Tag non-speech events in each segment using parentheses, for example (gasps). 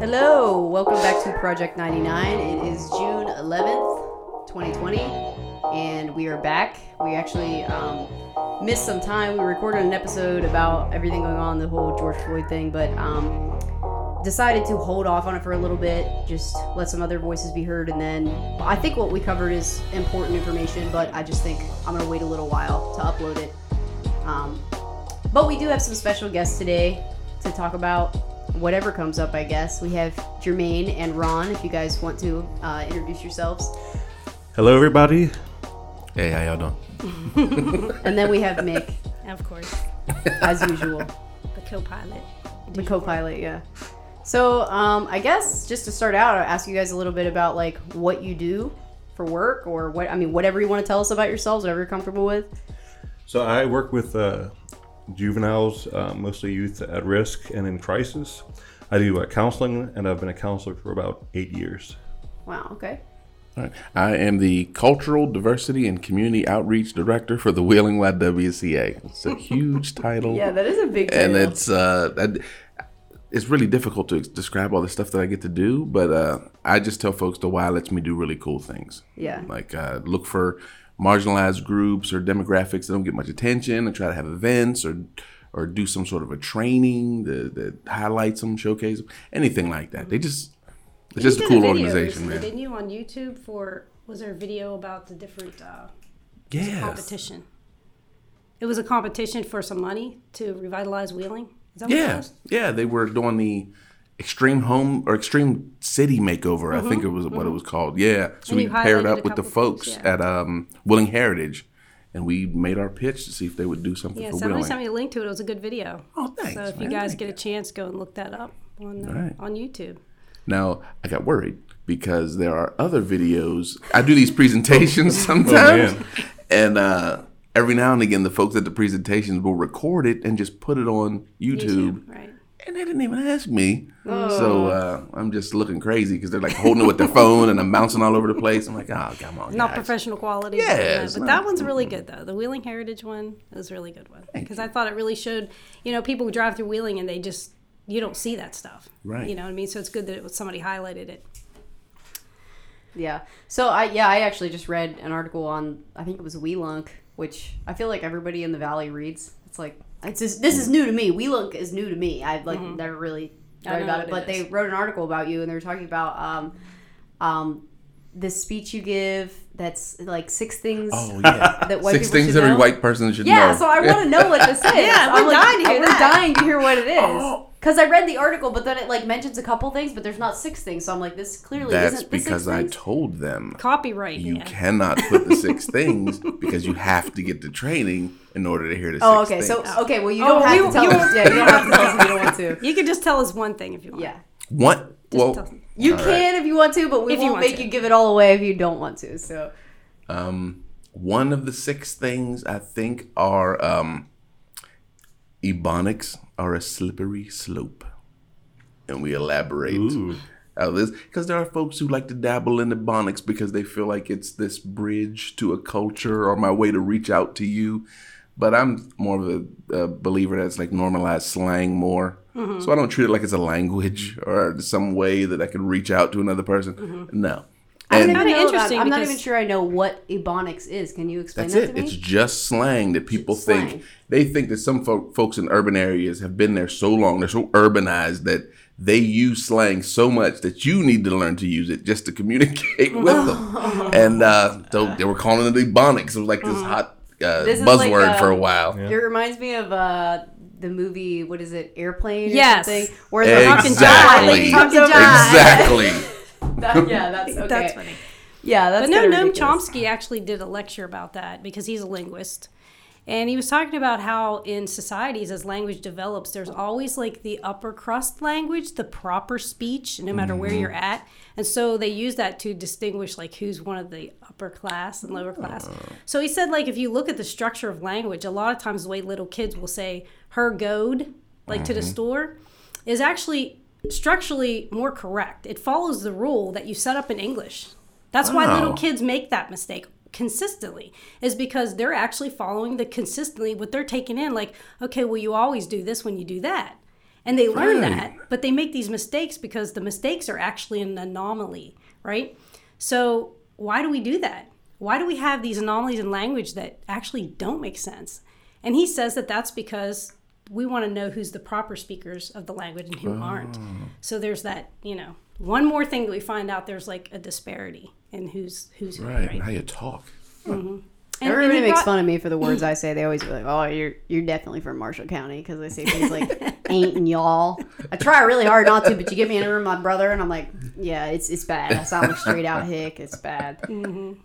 Hello, welcome back to Project 99. It is June 11th, 2020, and we are back. We actually um, missed some time. We recorded an episode about everything going on, the whole George Floyd thing, but um, decided to hold off on it for a little bit, just let some other voices be heard, and then I think what we covered is important information, but I just think I'm going to wait a little while to upload it. Um, but we do have some special guests today to talk about whatever comes up, I guess. We have Jermaine and Ron, if you guys want to uh, introduce yourselves. Hello, everybody. Hey, how y'all doing? (laughs) And then we have Mick, Of course, as usual, the co-pilot. the co pilot, yeah. So, um, I guess just to start out, I'll ask you guys a little bit about like what you do for work or what, I mean, whatever you want to tell us about yourselves, whatever you're comfortable with. So I work with uh, juveniles, uh, mostly youth at risk and in crisis. I do uh, counseling, and I've been a counselor for about eight years. Wow, okay. All right. I am the Cultural Diversity and Community Outreach Director for the Wheeling YWCA. It's a huge (laughs) title. Yeah, that is a big and it's uh it's really difficult to describe all the stuff that I get to do, but uh, I just tell folks the why lets me do really cool things. Yeah. Like uh, look for marginalized groups or demographics that don't get much attention, and try to have events or or do some sort of a training that, that highlights them, showcase them, anything like that. They just it's just a cool video organization, recently, man. Didn't you on YouTube for? Was there a video about the different uh, Yeah. competition? It was a competition for some money to revitalize Wheeling. Is that what it Yeah, was? yeah, they were doing the extreme home or extreme city makeover. I think it was what it was called. Yeah, so Mm-hmm, And we paired up with the folks yeah. at um, Wheeling Heritage, and we made our pitch to see if they would do something Yeah, for somebody Wheeling. sent me a link to it. It was a good video. Oh, thanks, So if you guys get a chance, go and look that up on uh, right. on YouTube. Now I got worried because there are other videos. I do these presentations (laughs) Oh, sometimes, man. and uh, every now and again, the folks at the presentations will record it and just put it on YouTube. YouTube, right? And they didn't even ask me. Oh. So uh, I'm just looking crazy because they're like holding it with their phone and I'm bouncing all over the place. I'm like, oh, come on. Not guys." professional quality. Yeah, but, but not- that one's really good though. The Wheeling Heritage one is a really good one because I thought it really showed. You know, people who drive through Wheeling and they just you don't see that stuff. Right. You know what I mean? So it's good that it was somebody highlighted it. Yeah. So I yeah I actually just read an article on I think it was Weelunk, which I feel like everybody in the valley reads. It's like it's just, this is new to me. Weelunk is new to me. I've like never really read about it but they wrote an article about you and they were talking about um um this speech you give that's like six things. Oh, yeah. That white Six people things should every know? white person should Yeah, know. Yeah, so I want to know what this (laughs) is. Yeah, I'm we're like, dying to hear we're dying to hear what it is. Oh. Because I read the article, but then it like mentions a couple things, but there's not six things. So I'm like, this clearly That's isn't the because six I things. told them Copyright. you yeah. cannot put the six (laughs) things because you have to get the training in order to hear the Oh, six okay. things. So okay, well, you Oh, don't have you- to tell you- us. Yeah, you don't have to tell us if you don't want (laughs) to. You can just tell us one thing if you want. Yeah, what? Well, tell- you All can if you want to, but we If you won't want make to. you give it all away if you don't want to. So Um, one of the six things I think are um, ebonics are a slippery slope, and we elaborate Ooh. how this because there are folks who like to dabble in ebonics because they feel like it's this bridge to a culture or my way to reach out to you. But I'm more of a, a believer that's like normalized slang more. So I don't treat it like it's a language or some way that I can reach out to another person. No. I don't even know I'm not even sure I know what ebonics is. Can you explain That's that it. to me? It's just slang that people It's slang. think. They think that some fo- folks in urban areas have been there so long, they're so urbanized that they use slang so much that you need to learn to use it just to communicate (laughs) with them. (laughs) And uh, so they were calling it ebonics. It was like this hot uh, Mm-hmm. This buzzword like, uh, for a while. It reminds me of uh, the movie. What is it? Airplane. Or Yes. Something, where the Talking Exactly. John. Talking John. Exactly. (laughs) That- yeah, that's (laughs) okay. That's funny. Yeah, that's But no, Noam. Chomsky actually did a lecture about that because he's a linguist. And he was talking about how in societies, as language develops, there's always like the upper crust language, the proper speech, no matter where mm-hmm. you're at. And so they use that to distinguish like who's one of the upper class and lower class. Oh. So he said, like, if you look at the structure of language, a lot of times the way little kids will say her goad, like to the mm-hmm. store, is actually structurally more correct. It follows the rule that you set up in English. That's why little kids make that mistake consistently is because they're actually following the consistently what they're taking in like okay well you always do this when you do that And they learn that, but they make these mistakes because the mistakes are actually an anomaly, right? So why do we do that? Why do we have these anomalies in language that actually don't make sense? And he says that that's because we want to know who's the proper speakers of the language and who ah. aren't. So there's that, you know, one more thing that we find out there's like a disparity in who's who's who, Right. right? How you talk. And- Everybody and makes brought- fun of me for the words I say. They always be like, "Oh, you're you're definitely from Marshall County," because I say things like (laughs) "ain't" and "y'all." I try really hard not to, but you get me in a room with my brother, and I'm like, "Yeah, it's it's bad." I sound like straight out hick. It's bad.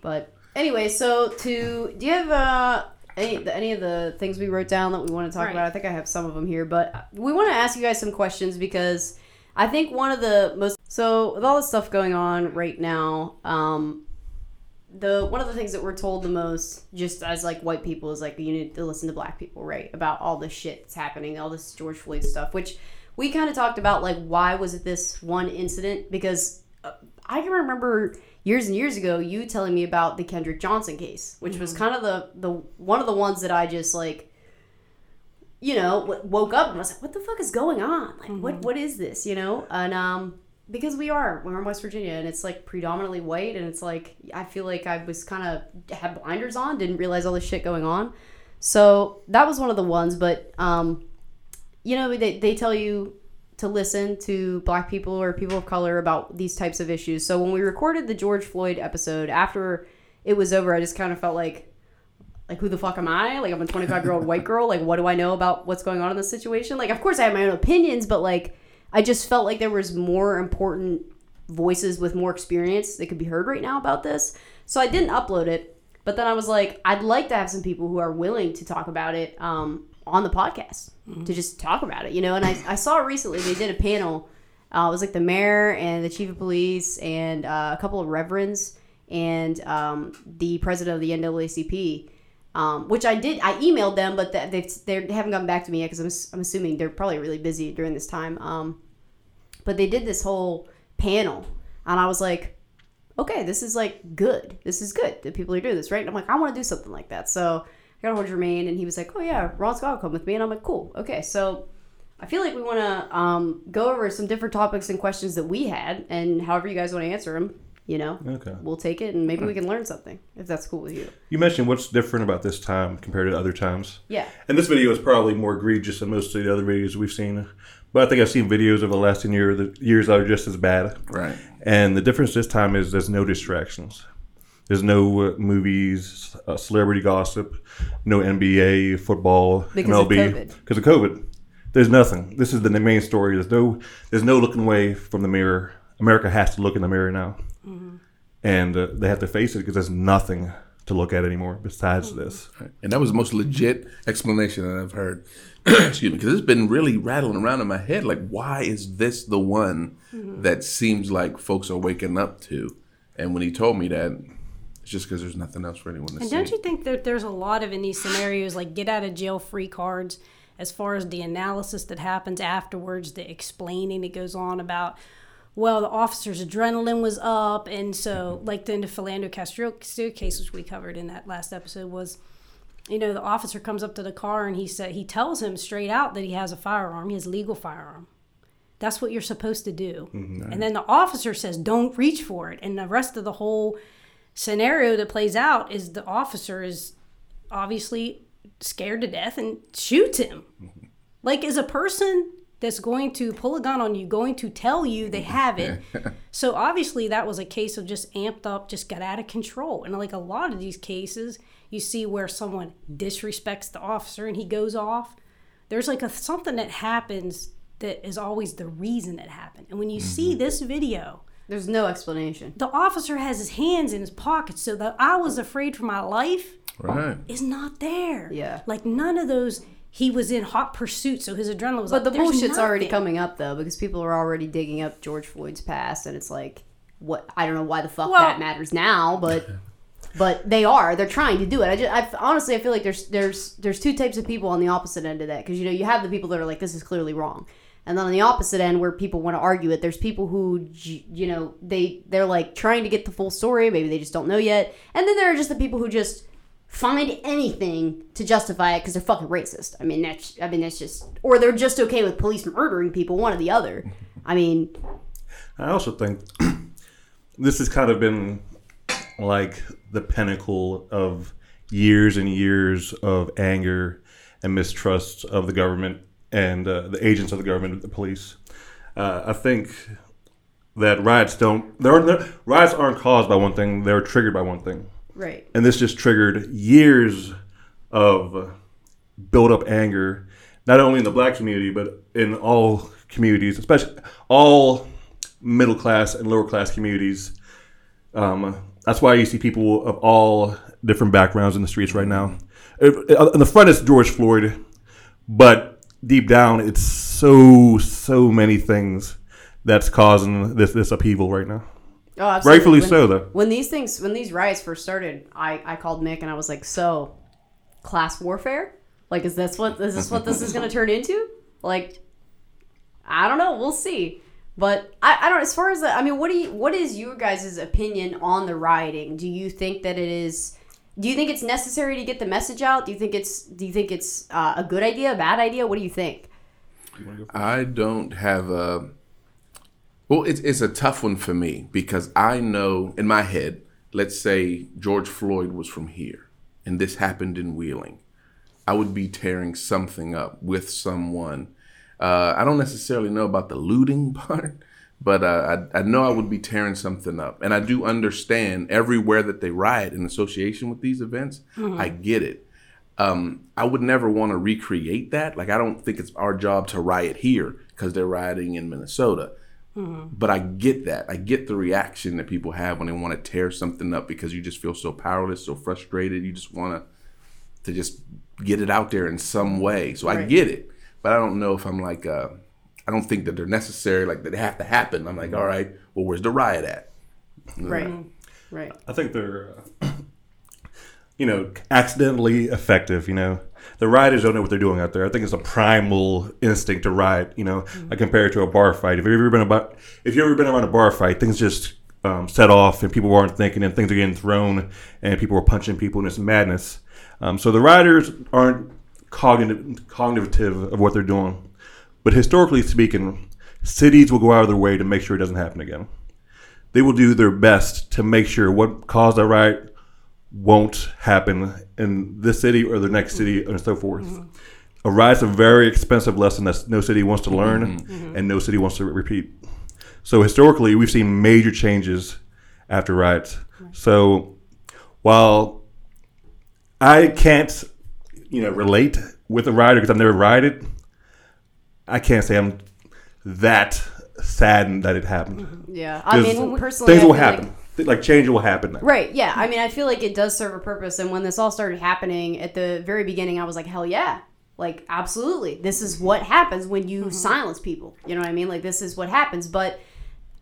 But anyway, so to do you have uh, any any of the things we wrote down that we want to talk Right. about? I think I have some of them here, but we want to ask you guys some questions because I think one of the most so with all the stuff going on right now, um, the one of the things that we're told the most, just as like white people, is like you need to listen to black people, right? About all the shit that's happening, all this George Floyd stuff, which we kind of talked about, like why was it this one incident? Because uh, I can remember years and years ago you telling me about the Kendrick Johnson case, which was kind of the the one of the ones that I just like you know, woke up and was like, "What the fuck is going on? Like, what what is this?" You know, and um, because we are we're in West Virginia and it's like predominantly white, and it's like I feel like I was kind of had blinders on, didn't realize all this shit going on. So that was one of the ones, but um, you know, they they tell you to listen to black people or people of color about these types of issues. So when we recorded the George Floyd episode after it was over, I just kind of felt like like who the fuck am I? Like I'm a 25 year old white girl. Like what do I know about what's going on in this situation? Like of course I have my own opinions, but like I just felt like there was more important voices with more experience that could be heard right now about this. So I didn't upload it. But then I was like, I'd like to have some people who are willing to talk about it um, on the podcast to just talk about it, you know. And I, I saw recently they did a panel. Uh, it was like the mayor and the chief of police and uh, a couple of reverends and um, the president of the NAACP um, which I did. I emailed them, but they've they haven't gotten back to me yet because I'm, I'm assuming they're probably really busy during this time. Um, but they did this whole panel, and I was like, okay, this is like good. This is good that people are doing this, right? And I'm like, I want to do something like that. So I got a hold of Jermaine, and he was like, oh yeah, Ron Scott will come with me, and I'm like, cool, okay. So I feel like we want to um, go over some different topics and questions that we had, and however you guys want to answer them, you know, Okay. we'll take it, and maybe we can learn something if that's cool with you. You mentioned what's different about this time compared to other times. Yeah. And this video is probably more egregious than most of the other videos we've seen. But I think I've seen videos over the last 10 years, the years that are just as bad. Right. And the difference this time is there's no distractions. There's no uh, movies, uh, celebrity gossip, no NBA, football, Because of MLB. COVID. Because of COVID. There's nothing. This is the main story. There's no there's no looking away from the mirror. America has to look in the mirror now. Mm-hmm. And uh, they have to face it because there's nothing to look at anymore besides mm-hmm. this. And that was the most legit explanation that I've heard. (clears throat) Excuse me, because it's been really rattling around in my head. Like, why is this the one mm-hmm. that seems like folks are waking up to? And when he told me that, it's just because there's nothing else for anyone to And see. don't you think that there's a lot of in these scenarios like get out of jail free cards as far as the analysis that happens afterwards, the explaining that goes on about well, the officer's adrenaline was up, and so like the, in the Philando Castile case, which we covered in that last episode, was you know the officer comes up to the car and he said he tells him straight out that he has a firearm, he has legal firearm. That's what you're supposed to do. Mm-hmm. And then the officer says, "Don't reach for it," and the rest of the whole scenario that plays out is the officer is obviously scared to death and shoots him. Mm-hmm. Like, is a person that's going to pull a gun on you going to tell you they have it? (laughs) so, obviously, that was a case of just amped up, just got out of control. And, like, a lot of these cases, you see where someone disrespects the officer and he goes off. There's like a something that happens that is always the reason it happened. And when you see mm-hmm. this video, There's no explanation. the officer has his hands in his pockets so that i was afraid for my life right. is not there Yeah. like none of those he was in hot pursuit so his adrenaline was up But up. the There's bullshit's already coming up though, because people are already digging up George Floyd's past, and it's like, what? I don't know why the fuck Well- that matters now, but (laughs) but they are. They're trying to do it. I just, I honestly, I feel like there's there's there's two types of people on the opposite end of that, because you know you have the people that are like, this is clearly wrong, and then on the opposite end where people want to argue it, there's people who you know they they're like trying to get the full story, maybe they just don't know yet, and then there are just the people who just find anything to justify it because they're fucking racist. I mean, that's I mean that's just or they're just okay with police murdering people, one or the other. I mean, I also think (clears throat) this has kind of been like the pinnacle of years and years of anger and mistrust of the government and uh, the agents of the government, the police. Uh, I think that riots don't. There are, riots aren't caused by one thing; they're triggered by one thing, right. and this just triggered years of built up anger, not only in the black community but in all communities, especially all middle class and lower class communities. Um, that's why you see people of all different backgrounds in the streets right now. In the front is George Floyd, but deep down, it's so so many things that's causing this this upheaval right now. Oh, absolutely. Rightfully when, so, though. When these things, when these riots first started, I, I called Nick and I was like, "So, class warfare? Like, is this what is this what this is going to turn into? Like, I don't know. We'll see." But I, I don't. As far as the, I mean, what do you what is your guys' opinion on the rioting? Do you think that it is? Do you think it's necessary to get the message out? Do you think it's Do you think it's uh, a good idea, a bad idea? What do you think? I don't have a. Well, it's it's a tough one for me because I know in my head. Let's say George Floyd was from here, and this happened in Wheeling. I would be tearing something up with someone. Uh, I don't necessarily know about the looting (laughs) part, but uh, I, I know I would be tearing something up. And I do understand everywhere that they riot in association with these events. I get it. Um, I would never want to recreate that. Like, I don't think it's our job to riot here because they're rioting in Minnesota. But I get that. I get the reaction that people have when they want to tear something up because you just feel so powerless, so frustrated. You just want to to just get it out there in some way. So I get it, but I don't know if I'm like uh, I don't think that they're necessary. Like that they have to happen. I'm like, all right, well, where's the riot at? Right. Right. I think they're, uh, (clears throat) you know, accidentally effective. You know, the rioters don't know what they're doing out there. I think it's a primal instinct to riot. You know, I compare it to a bar fight. If you've ever been about, if you've ever been around a bar fight, things just um, set off and people aren't thinking and things are getting thrown and people are punching people and it's madness. Um, so the rioters aren't cognitive, cognitive of what they're doing. But historically speaking, cities will go out of their way to make sure it doesn't happen again they will do their best to make sure what caused a riot won't happen in this city or the next city and so forth. A riot's a very expensive lesson that no city wants to learn mm-hmm. Mm-hmm. and no city wants to repeat. So historically, we've seen major changes after riots. So while I can't, you know, relate with a rioter because I've never rioted, I can't say I'm that saddened that it happened. Mm-hmm. Yeah. I mean, personally, things I will feel like- happen. Like change will happen. Right. Yeah. I mean, I feel like it does serve a purpose. And when this all started happening at the very beginning, I was like, hell yeah. Like, absolutely. This is what happens when you mm-hmm. silence people. You know what I mean? Like, this is what happens. But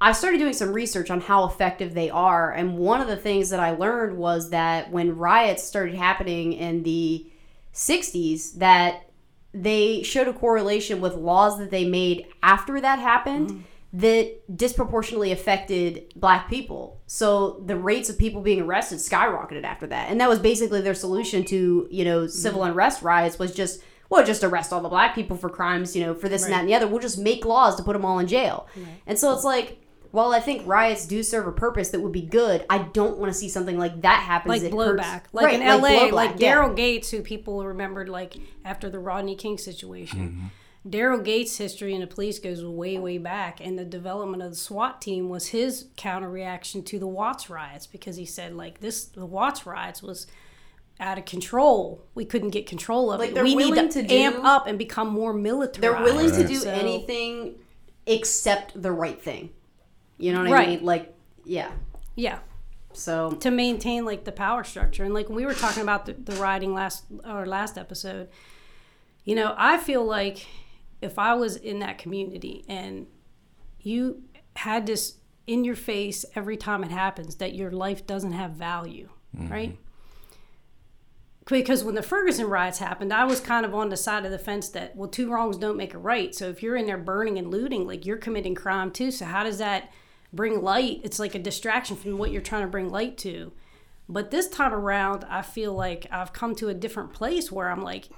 I started doing some research on how effective they are. And one of the things that I learned was that when riots started happening in the 60s, that they showed a correlation with laws that they made after that happened mm-hmm. That disproportionately affected black people. So the rates of people being arrested skyrocketed after that. And that was basically their solution to, you know, mm-hmm. civil unrest riots was just well, just arrest all the black people for crimes, you know, for this and that and the other. We'll just make laws to put them all in jail. And so it's like, while I think riots do serve a purpose that would be good, I don't want to see something like that happen. like It blowback, hurts- like Right, in L.A., blowback, like yeah. Daryl Gates, who people remembered like after the Rodney King situation. Mm-hmm. Daryl Gates' history in the police goes way, way back, and the development of the SWAT team was his counter reaction to the Watts riots because he said like this, the Watts riots was out of control. We couldn't get control of Like, it. We need to, to do- amp up and become more militarized. They're willing to do So- anything except the right thing. You know what I mean? Like, yeah. Yeah. So to maintain like the power structure and like when we were talking about the, the riding last or last episode you know i feel like if i was in that community and you had this in your face every time it happens that your life doesn't have value mm-hmm. right because when the Ferguson riots happened, I was kind of on the side of the fence that well, two wrongs don't make a right. So if you're in there burning and looting, like you're committing crime too. So how does that bring light? It's like a distraction from what you're trying to bring light to. But this time around, I feel like I've come to a different place where I'm like,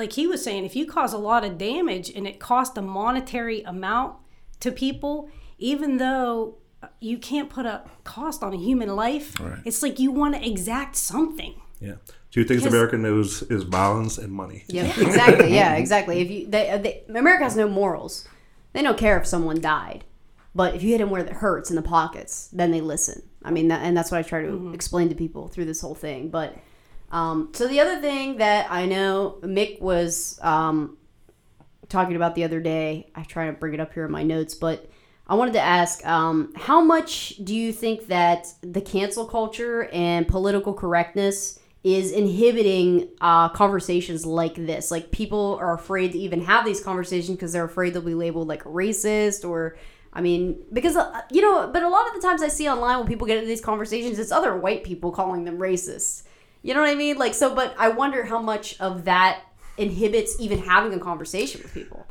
like he was saying, if you cause a lot of damage and it costs a monetary amount to people, even though you can't put a cost on a human life, it's like you want to exact something. Yeah. Two things Because- America knows is violence and money. Yeah, exactly. Yeah, exactly. If you, they, they, America has no morals. They don't care if someone died, but if you hit them where it hurts in the pockets, then they listen. I mean, that, and that's what I try to mm-hmm. explain to people through this whole thing. But um, so the other thing that I know Mick was um, talking about the other day, I try to bring it up here in my notes, but I wanted to ask, um, how much do you think that the cancel culture and political correctness is inhibiting uh, conversations like this? Like people are afraid to even have these conversations because they're afraid they'll be labeled like racist or. I mean, because uh, you know, but a lot of the times I see online when people get into these conversations, it's other white people calling them racist. You know what I mean? Like so, but I wonder how much of that inhibits even having a conversation with people.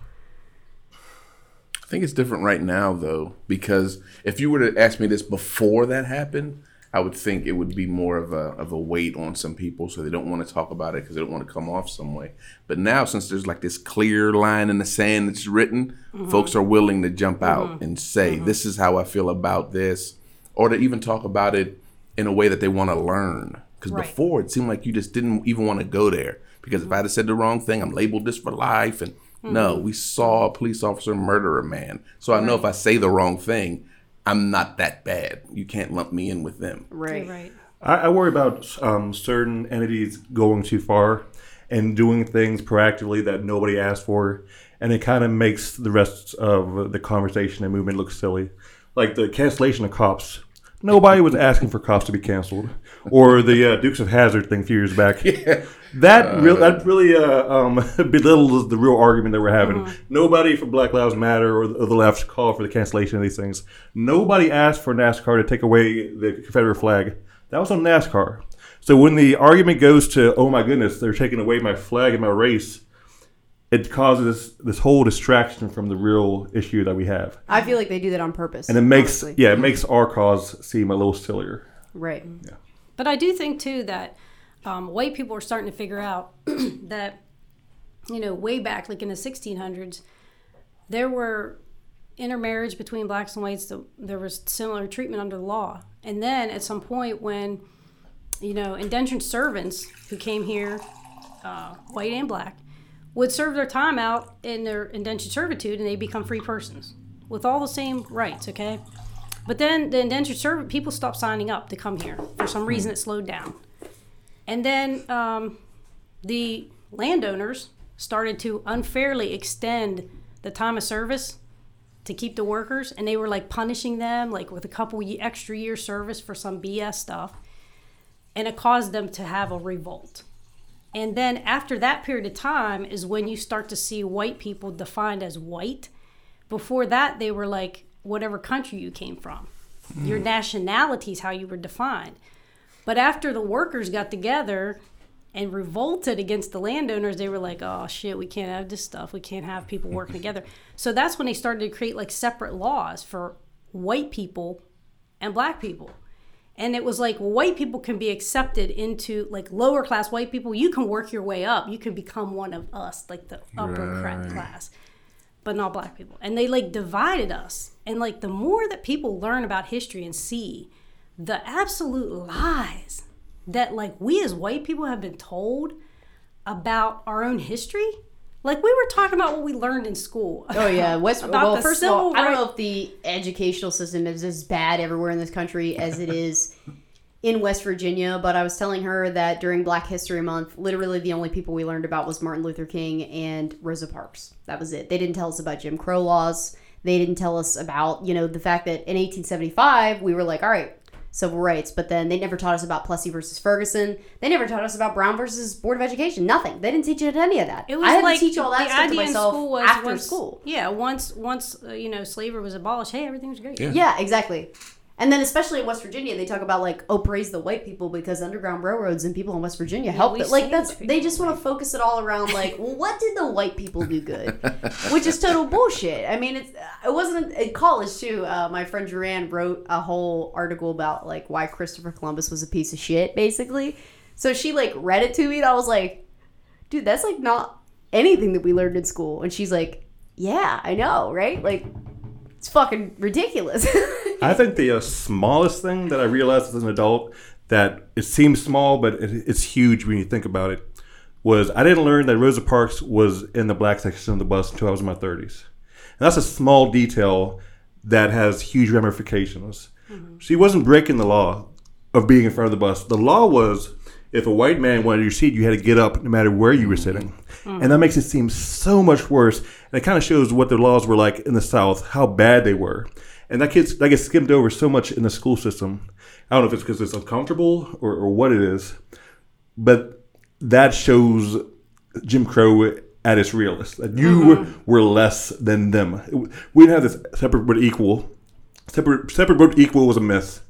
I think it's different right now though, because if you were to ask me this before that happened, I would think it would be more of a of a weight on some people, so they don't want to talk about it because they don't want to come off some way. But now, since there's like this clear line in the sand that's written, mm-hmm. folks are willing to jump out mm-hmm. and say, mm-hmm. "This is how I feel about this," or to even talk about it in a way that they want to learn. Because Right. before it seemed like you just didn't even want to go there because if I had said the wrong thing, I'm labeled this for life. And no, we saw a police officer murder a man, so I know if I say the wrong thing, I'm not that bad. You can't lump me in with them. Right. Right. I, I worry about um, certain entities going too far and doing things proactively that nobody asked for, and it kind of makes the rest of the conversation and movement look silly. Like the cancellation of cops. Nobody was asking for cops to be canceled, or the uh, Dukes of Hazzard thing a few years back. (laughs) Yeah. That real that really uh, um, (laughs) belittles the real argument that we're having. Nobody from Black Lives Matter or the, or the left called for the cancellation of these things. Nobody asked for NASCAR to take away the Confederate flag. That was on NASCAR. So when the argument goes to, oh my goodness, they're taking away my flag and my race, it causes this whole distraction from the real issue that we have, I feel like they do that on purpose. and it makes honestly. yeah, it makes our cause seem a little sillier. right. But I do think too that um, white people are starting to figure out (clears throat) that you know way back like in the 1600s there were intermarriage between blacks and whites that there was similar treatment under the law. And then at some point when you know indentured servants who came here uh, white and black would serve their time out in their indentured servitude and they become free persons with all the same rights okay but then the indentured servant people stopped signing up to come here for some reason it slowed down and then um, the landowners started to unfairly extend the time of service to keep the workers, and they were like punishing them like with a couple extra years service for some BS stuff, and it caused them to have a revolt. And then after that period of time is when you start to see white people defined as white. Before that, they were like whatever country you came from. Hmm. Your nationality is how you were defined. But after the workers got together and revolted against the landowners, they were like, oh shit, we can't have this stuff. We can't have people working (laughs) together. So that's when they started to create like separate laws for white people and black people. And it was like white people can be accepted into like lower class white people. You can work your way up. You can become one of us, like the upper Right. class, but not black people. And they like divided us. And like the more that people learn about history and see the absolute lies that like we as white people have been told about our own history. Like we were talking about what we learned in school. Oh yeah, (laughs) West. About well, the first of all, I don't know if the educational system is as bad everywhere in this country as it is in West Virginia. But I was telling her that during Black History Month, literally the only people we learned about was Martin Luther King and Rosa Parks. That was it. They didn't tell us about Jim Crow laws. They didn't tell us about you know the fact that in 1875 we were like, all right. Civil rights, but then they never taught us about Plessy versus Ferguson. They never taught us about Brown versus Board of Education. Nothing. They didn't teach us any of that. It was I had like to teach all that the stuff to idea in myself school was after once, school. Yeah, once once uh, you know slavery was abolished, hey, everything was great. Yeah. Yeah, exactly. And then, especially in West Virginia, they talk about like, oh, praise the white people because Underground Railroads and people in West Virginia helped. Like that's they just want to focus it all around like, well, what did the white people do good? (laughs) Which is total bullshit. I mean, it's it wasn't in college too. Uh, my friend Duran wrote a whole article about like why Christopher Columbus was a piece of shit, basically. So she like read it to me, and I was like, dude, that's like not anything that we learned in school. And she's like, yeah, I know, right? Like, it's fucking ridiculous. (laughs) I think the uh, smallest thing that I realized as an adult that it seems small, but it, it's huge when you think about it, was I didn't learn that Rosa Parks was in the black section of the bus until I was in my 30s. And that's a small detail that has huge ramifications. She wasn't breaking the law of being in front of the bus. The law was if a white man wanted your seat, you had to get up no matter where you were mm. sitting. Mm. And that makes it seem so much worse. And it kind of shows what the laws were like in the South, how bad they were. And that gets that gets skimmed over so much in the school system. I don't know if it's because it's uncomfortable or, or what it is, but that shows Jim Crow at its realest. That you mm-hmm. were less than them. We didn't have this separate but equal. Separate separate but equal was a myth.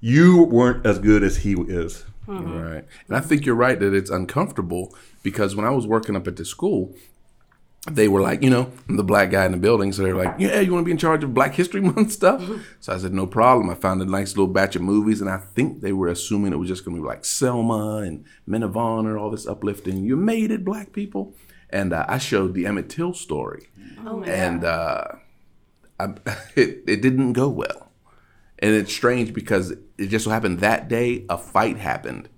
You weren't as good as he is. Right. And I think you're right that it's uncomfortable because when I was working up at the school, they were like, you know, I'm the black guy in the building. So they're like, yeah, you want to be in charge of Black History (laughs) Month stuff? So I said, no problem. I found a nice little batch of movies. And I think they were assuming it was just going to be like Selma and Men of Honor, all this uplifting. You made it, black people. And uh, I showed the Emmett Till story. Oh and uh, I, (laughs) it, it didn't go well. And it's strange because it just so happened that day a fight happened,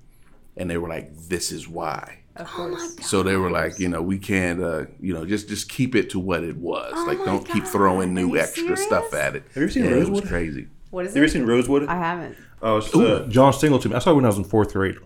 and they were like, "This is why." of course. So they were like, you know, we can't, uh, you know, just just keep it to what it was. like, my don't keep throwing new you extra stuff at it. Have you ever seen Yeah, It was Rosewood? crazy. What is Have you ever it? seen Rosewood? I haven't. Oh, it's uh, John Singleton. I saw it when I was in fourth grade.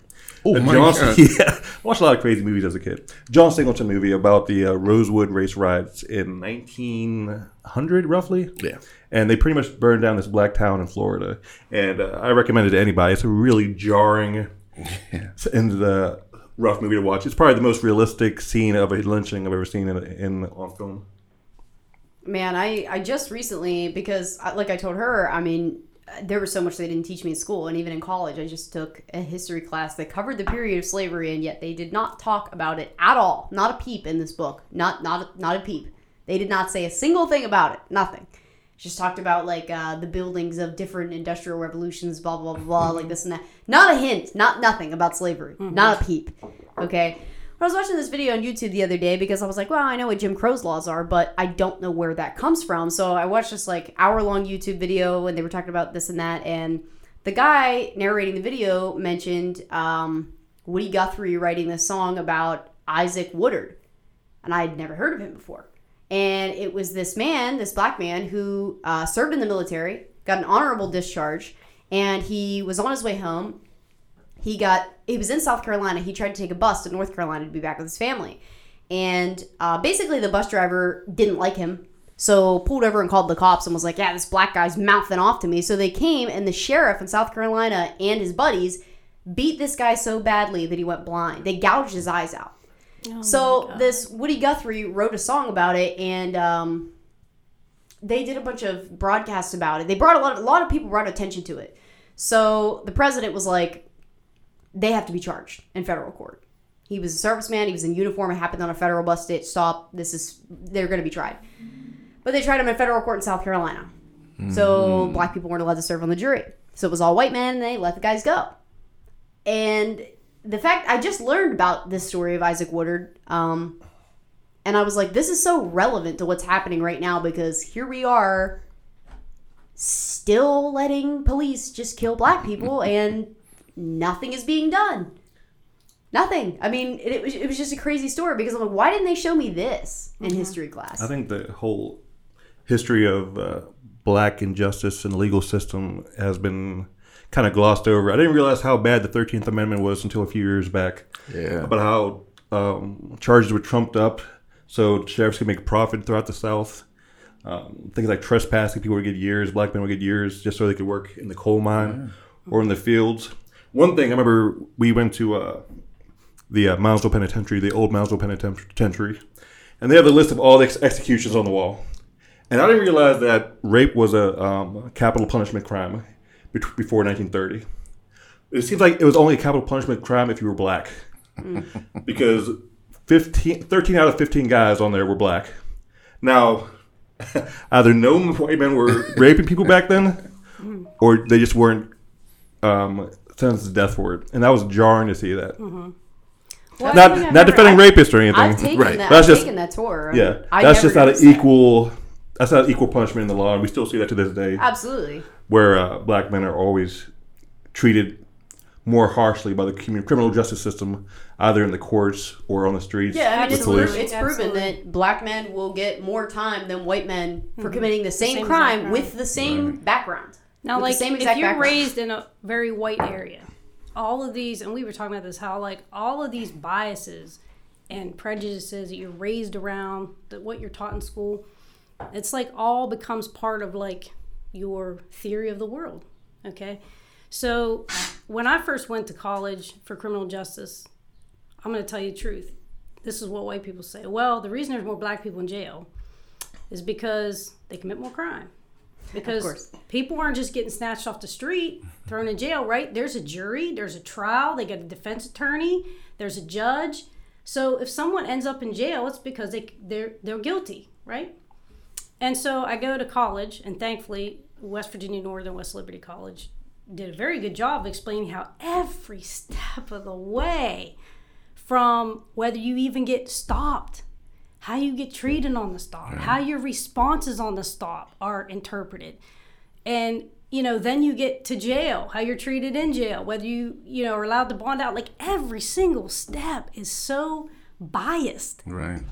Oh Uh, my John, God. (laughs) Yeah, I watched a lot of crazy movies as a kid. John Singleton movie about the uh, Rosewood race riots in 1900, roughly. Yeah. And they pretty much burned down this black town in Florida. And uh, I recommend it to anybody. It's a really jarring (laughs) and the rough movie to watch. It's probably the most realistic scene of a lynching I've ever seen in, in on film. Man, I, I just recently, because like I told her, I mean, there was so much they didn't teach me in school. And even in college, I just took a history class that covered the period of slavery, and yet they did not talk about it at all. Not a peep in this book. Not, not, not a peep. They did not say a single thing about it. Nothing. Just talked about like uh, the buildings of different industrial revolutions, blah blah blah, blah like this and that. Not a hint, not nothing about slavery, not a peep. Okay. I was watching this video on YouTube the other day because I was like, well, I know what Jim Crow's laws are, but I don't know where that comes from. So I watched this like hour long YouTube video and they were talking about this and that. And the guy narrating the video mentioned um, Woody Guthrie writing this song about Isaac Woodard. And I had never heard of him before. And it was this man, this black man, who uh, served in the military, got an honorable discharge, and he was on his way home he got he was in south carolina. He tried to take a bus to north carolina to be back with his family. And uh, basically the bus driver didn't like him. So pulled over and called the cops and was like yeah this black guy's mouthing off to me. So they came and the sheriff in south carolina and his buddies beat this guy so badly that he went blind. They gouged his eyes out. So this woody guthrie wrote a song about it and um, they did a bunch of broadcasts about it. They brought a lot of, a lot of people brought attention to it. So the president was like they have to be charged in federal court. He was a serviceman. He was in uniform. It happened on a federal bus stop. Stop. This is they're going to be tried. But they tried him in federal court in South Carolina. So black people weren't allowed to serve on the jury. So it was all white men, and they let the guys go. And the fact I just learned about this story of Isaac Woodard, um, and I was like, this is so relevant to what's happening right now because here we are, still letting police just kill black people, and nothing is being done. Nothing. I mean, it, it was it was just a crazy story because I'm like, why didn't they show me this in history class? I think the whole history of uh, black injustice and legal system has been kind of glossed over. I didn't realize how bad the Thirteenth Amendment was until a few years back. Yeah. About how um, charges were trumped up so sheriffs could make profit throughout the South. Um, things like trespassing, people would get years, black men would get years just so they could work in the coal mine or in the fields. One thing I remember, we went to uh, the uh, Moundsville Penitentiary, the old Moundsville Penitentiary, and they have a list of all the ex- executions on the wall. And I didn't realize that rape was a um, capital punishment crime before 1930. It seems like it was only a capital punishment crime if you were black, (laughs) because 15, 13 out of 15 guys on there were black. Now, (laughs) either no white men were raping people back then, (laughs) or they just weren't um, sentenced to death for it, and that was jarring to see that. Well, Not not never- defending I've- rapists or anything. I've taken Right. that. That's I've just- taken that tour. Yeah, I that's just not an that. equal. That's not equal punishment in the law, and we still see that to this day, Absolutely. where uh, black men are always treated more harshly by the criminal justice system, either in the courts or on the streets. Yeah, I mean, it's, Absolutely. it's proven Absolutely. that black men will get more time than white men for Mm-hmm. committing the same, same crime, exact crime. with the same background. Now, like if you're background. raised in a very white area, all of these, and we were talking about this, how like all of these biases and prejudices that you're raised around, that what you're taught in school, it's like all becomes part of like your theory of the world. Okay, so when I first went to college for criminal justice, I'm going to tell you the truth. This is what white people say. Well, the reason there's more black people in jail is because they commit more crime. Because people aren't just getting snatched off the street, thrown in jail, right? There's a jury, there's a trial, they get a defense attorney, there's a judge. So if someone ends up in jail, it's because they they're they're guilty, right? And so I go to college, and thankfully, West Virginia Northern West Liberty College did a very good job of explaining how every step of the way, from whether you even get stopped, how you get treated on the stop, how your responses on the stop are interpreted, and you know then you get to jail, how you're treated in jail, whether you you know are allowed to bond out. Like every single step is so biased Right.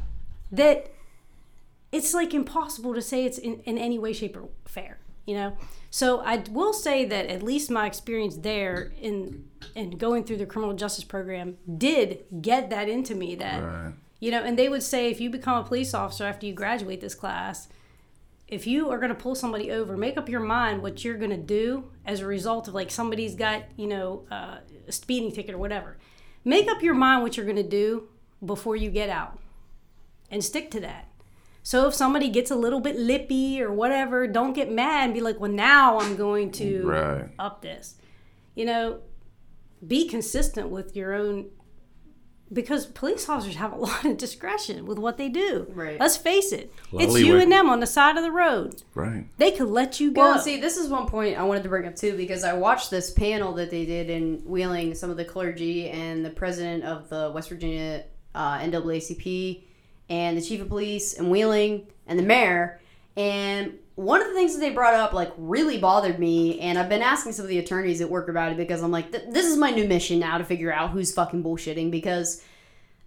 that it's like impossible to say it's in, in any way shape or fair you know so i will say that at least my experience there in in going through the criminal justice program did get that into me that Right. You know and they would say if you become a police officer after you graduate this class if you are going to pull somebody over make up your mind what you're going to do as a result of like somebody's got you know uh, a speeding ticket or whatever make up your mind what you're going to do before you get out and stick to that. So if somebody gets a little bit lippy or whatever, don't get mad and be like, well, now I'm going to Right. up this. You know, be consistent with your own because police officers have a (laughs) lot of discretion with what they do. Right. Let's face it. Lot It's you leeway. and them on the side of the road. Right. They could let you go. Well, see, this is one point I wanted to bring up too because I watched this panel that they did in Wheeling, some of the clergy and the president of the West Virginia uh, NAACP and the chief of police in Wheeling and the mayor. And one of the things that they brought up like really bothered me, and I've been asking some of the attorneys at work about it because I'm like, th- this is my new mission now to figure out who's fucking bullshitting because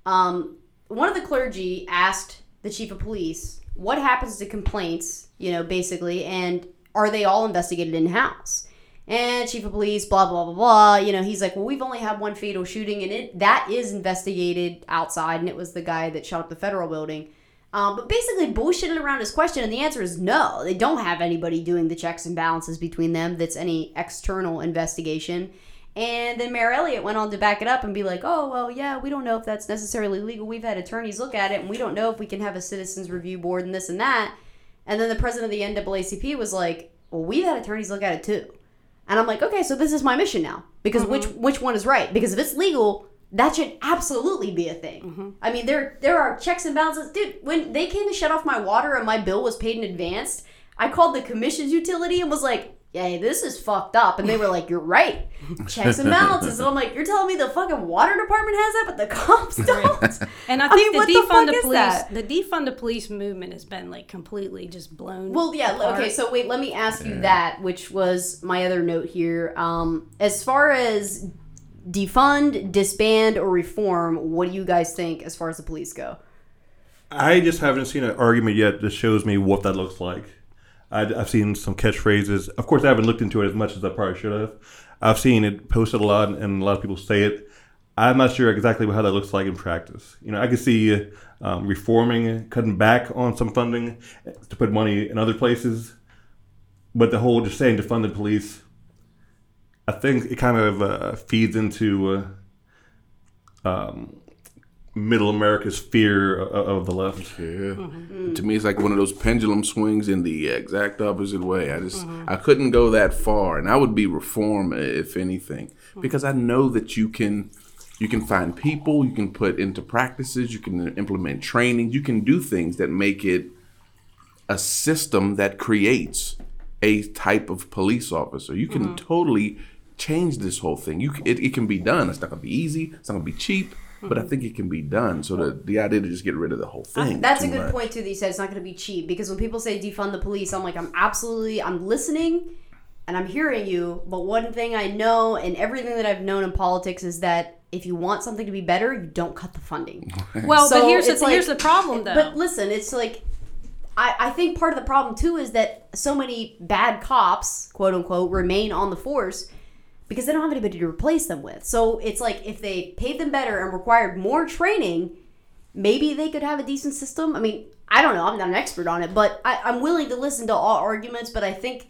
um, one of the clergy asked the chief of police what happens to complaints, you know, basically, and are they all investigated in house? And chief of police, blah blah blah blah. You know, he's like, well, we've only had one fatal shooting, and it that is investigated outside, and it was the guy that shot up the federal building. Um, but basically, bullshitted around his question, and the answer is no. They don't have anybody doing the checks and balances between them. That's any external investigation. And then Mayor Elliott went on to back it up and be like, oh, well, yeah, we don't know if that's necessarily legal. We've had attorneys look at it, and we don't know if we can have a citizens review board and this and that. And then the president of the NAACP was like, well, we've had attorneys look at it too. And I'm like, okay, so this is my mission now. Because which which one is right? Because if it's legal, that should absolutely be a thing. I mean, there there are checks and balances. Dude, when they came to shut off my water and my bill was paid in advance, I called the commission's utility and was like, "Hey, this is fucked up." And they were like, "You're right. (laughs) Checks and balances." And I'm like, "You're telling me the fucking water department has that, but the cops don't?" (laughs) and I I think mean, the the defund fuck the police, that? the defund the police movement has been like completely just blown. Well, yeah. apart. Okay, so wait. Let me ask you that, which was my other note here. Um, as far as defund, disband, or reform, what do you guys think as far as the police go? I just haven't seen an argument yet that shows me what that looks like. I, I've seen some catchphrases. Of course, I haven't looked into it as much as I probably should have. I've seen it posted a lot, and a lot of people say it. I'm not sure exactly how that looks like in practice. You know, I could see um, reforming, cutting back on some funding to put money in other places, but the whole just saying to fund the police, I think it kind of uh, feeds into uh, um, middle America's fear of, of the left. Yeah. To me, it's like one of those pendulum swings in the exact opposite way. I just I couldn't go that far, and I would be reform if anything, because I know that you can you can find people, you can put into practices, you can implement training, you can do things that make it a system that creates a type of police officer. You can totally change this whole thing. You it, it can be done. It's not gonna be easy. It's not gonna be cheap. But I hmm. think it can be done. So the the idea to just get rid of the whole thing. That's a good much. point too. That you said it's not going to be cheap because when people say defund the police, I'm like, I'm absolutely, I'm listening, and I'm hearing you. But one thing I know, and everything that I've known in politics, is that if you want something to be better, you don't cut the funding. (laughs) Well, but So here's the it's th- here's the problem though. But listen, it's like I, I think part of the problem too is that so many bad cops, quote unquote, remain on the force because they don't have anybody to replace them with. So it's like if they paid them better and required more training, maybe they could have a decent system. I mean, I don't know. I'm not an expert on it, but I, I'm willing to listen to all arguments. But I think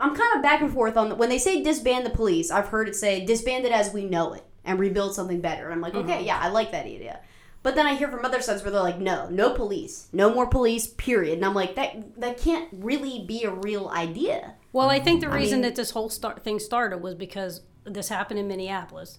I'm kind of back and forth on the, when they say disband the police. I've heard it say disband it as we know it and rebuild something better. And I'm like, okay, mm-hmm. yeah, I like that idea. But then I hear from other sides where they're like, no, no police, no more police, period. And I'm like, that that can't really be a real idea. Well, I think the reason mean- that this whole start thing started was because this happened in Minneapolis,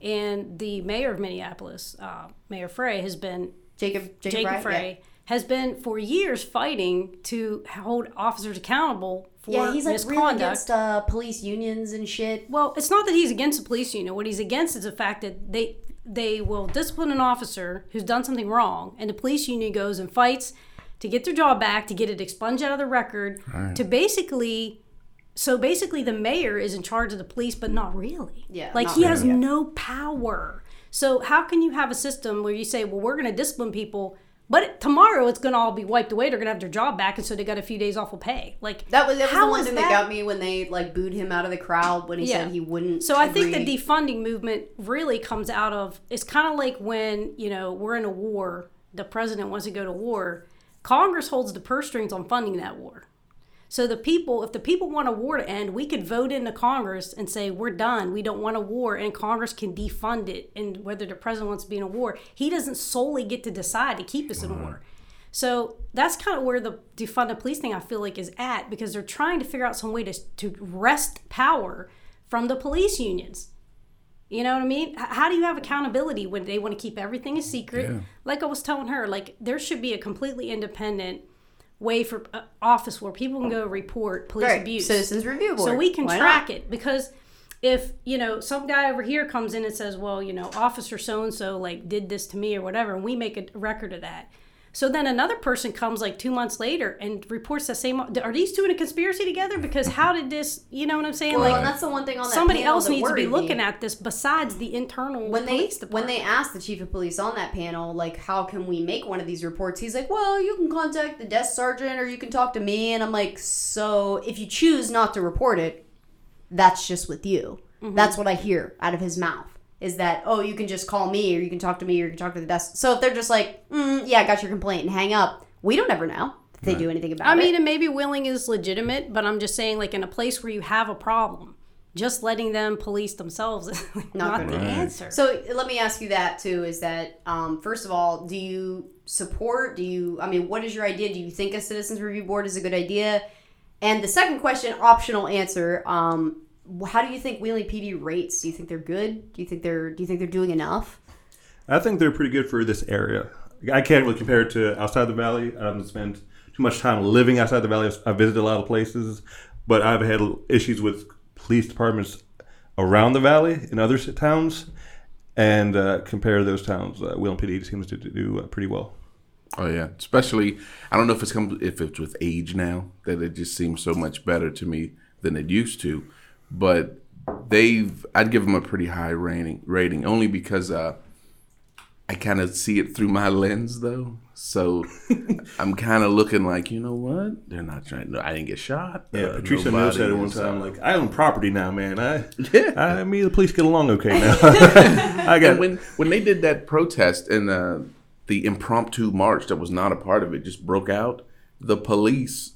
and the mayor of Minneapolis, uh, Mayor Frey, has been Jacob Jacob, Jacob Frey? Frey has been for years fighting to hold officers accountable for Yeah, yeah he's like really misconduct. against uh, police unions and shit. Well, it's not that he's against the police union. What he's against is the fact that they they will discipline an officer who's done something wrong, and the police union goes and fights to get their job back, to get it expunged out of the record, to basically. So basically, the mayor is in charge of the police, but not really. Yeah, like not he has really. no power. So how can you have a system where you say, "Well, we're going to discipline people," but tomorrow it's going to all be wiped away. They're going to have their job back, and so they got a few days off of pay. Like That was that was how the one thing that? got me when they like booed him out of the crowd when he Yeah. said he wouldn't. So I think the defunding movement really comes out of it's kind of like when you know we're in a war, the president wants to go to war, Congress holds the purse strings on funding that war. So the people, if the people want a war to end, we could vote into Congress and say we're done. We don't want a war, and Congress can defund it. And whether the president wants to be in a war, he doesn't solely get to decide to keep us in a mm-hmm. war. So that's kind of where the defund the police thing I feel like is at because they're trying to figure out some way to to wrest power from the police unions. You know what I mean? How do you have accountability when they want to keep everything a secret? Like I was telling her, like there should be a completely independent way for uh, office where people can go report police right, abuse. citizens review board. So we can Why track not? it because if you know some guy over here comes in and says, "Well, you know, officer so and so like did this to me or whatever," and we make a record of that. So then another person comes like two months later and reports the same. Are these two in a conspiracy together? Because how did this? You know what I'm saying? Well, like that's the one thing on that somebody else needs to be worried me. looking at this besides the internal when they police when they asked the chief of police on that panel like how can we make one of these reports he's like well you can contact the desk sergeant or you can talk to me and i'm like so if you choose not to report it that's just with you Mm-hmm. that's what i hear out of his mouth is that oh you can just call me or you can talk to me or you can talk to the desk so if they're just like mm, yeah i got your complaint and hang up we don't ever know if they do anything about I it i mean, and maybe willing is legitimate, but I'm just saying, like in a place where you have a problem, just letting them police themselves is (laughs) not, gonna the do it. answer. So let me ask you that too. Is that um, first of all, do you support? Do you? I mean, what is your idea? Do you think a citizens review board is a good idea? And the second question, optional answer. Um, how do you think Wheeling PD rates? Do you think they're good? Do you think they're? Do you think they're doing enough? I think they're pretty good for this area. I can't really compare it to outside the valley. I haven't spent too much time living outside the valley. I've visited a lot of places, but I've had issues with police departments around the valley in other towns, and uh, compare those towns. Uh, Wheeling PD seems to do uh, pretty well. Oh yeah, especially I don't know if it's come if it's with age now that it just seems so much better to me than it used to, but they've I'd give them a pretty high rating rating only because uh, I kind of see it through my lens though, so (laughs) I'm kind of looking like you know what they're not trying. No, I didn't get shot. Yeah, Uh, Patricia Mills said it one is, uh, time, like, I own property now, man. I, Yeah. I, me, and the police get along okay now. (laughs) I got And when when they did that protest and uh, the impromptu march that was not a part of it just broke out, the police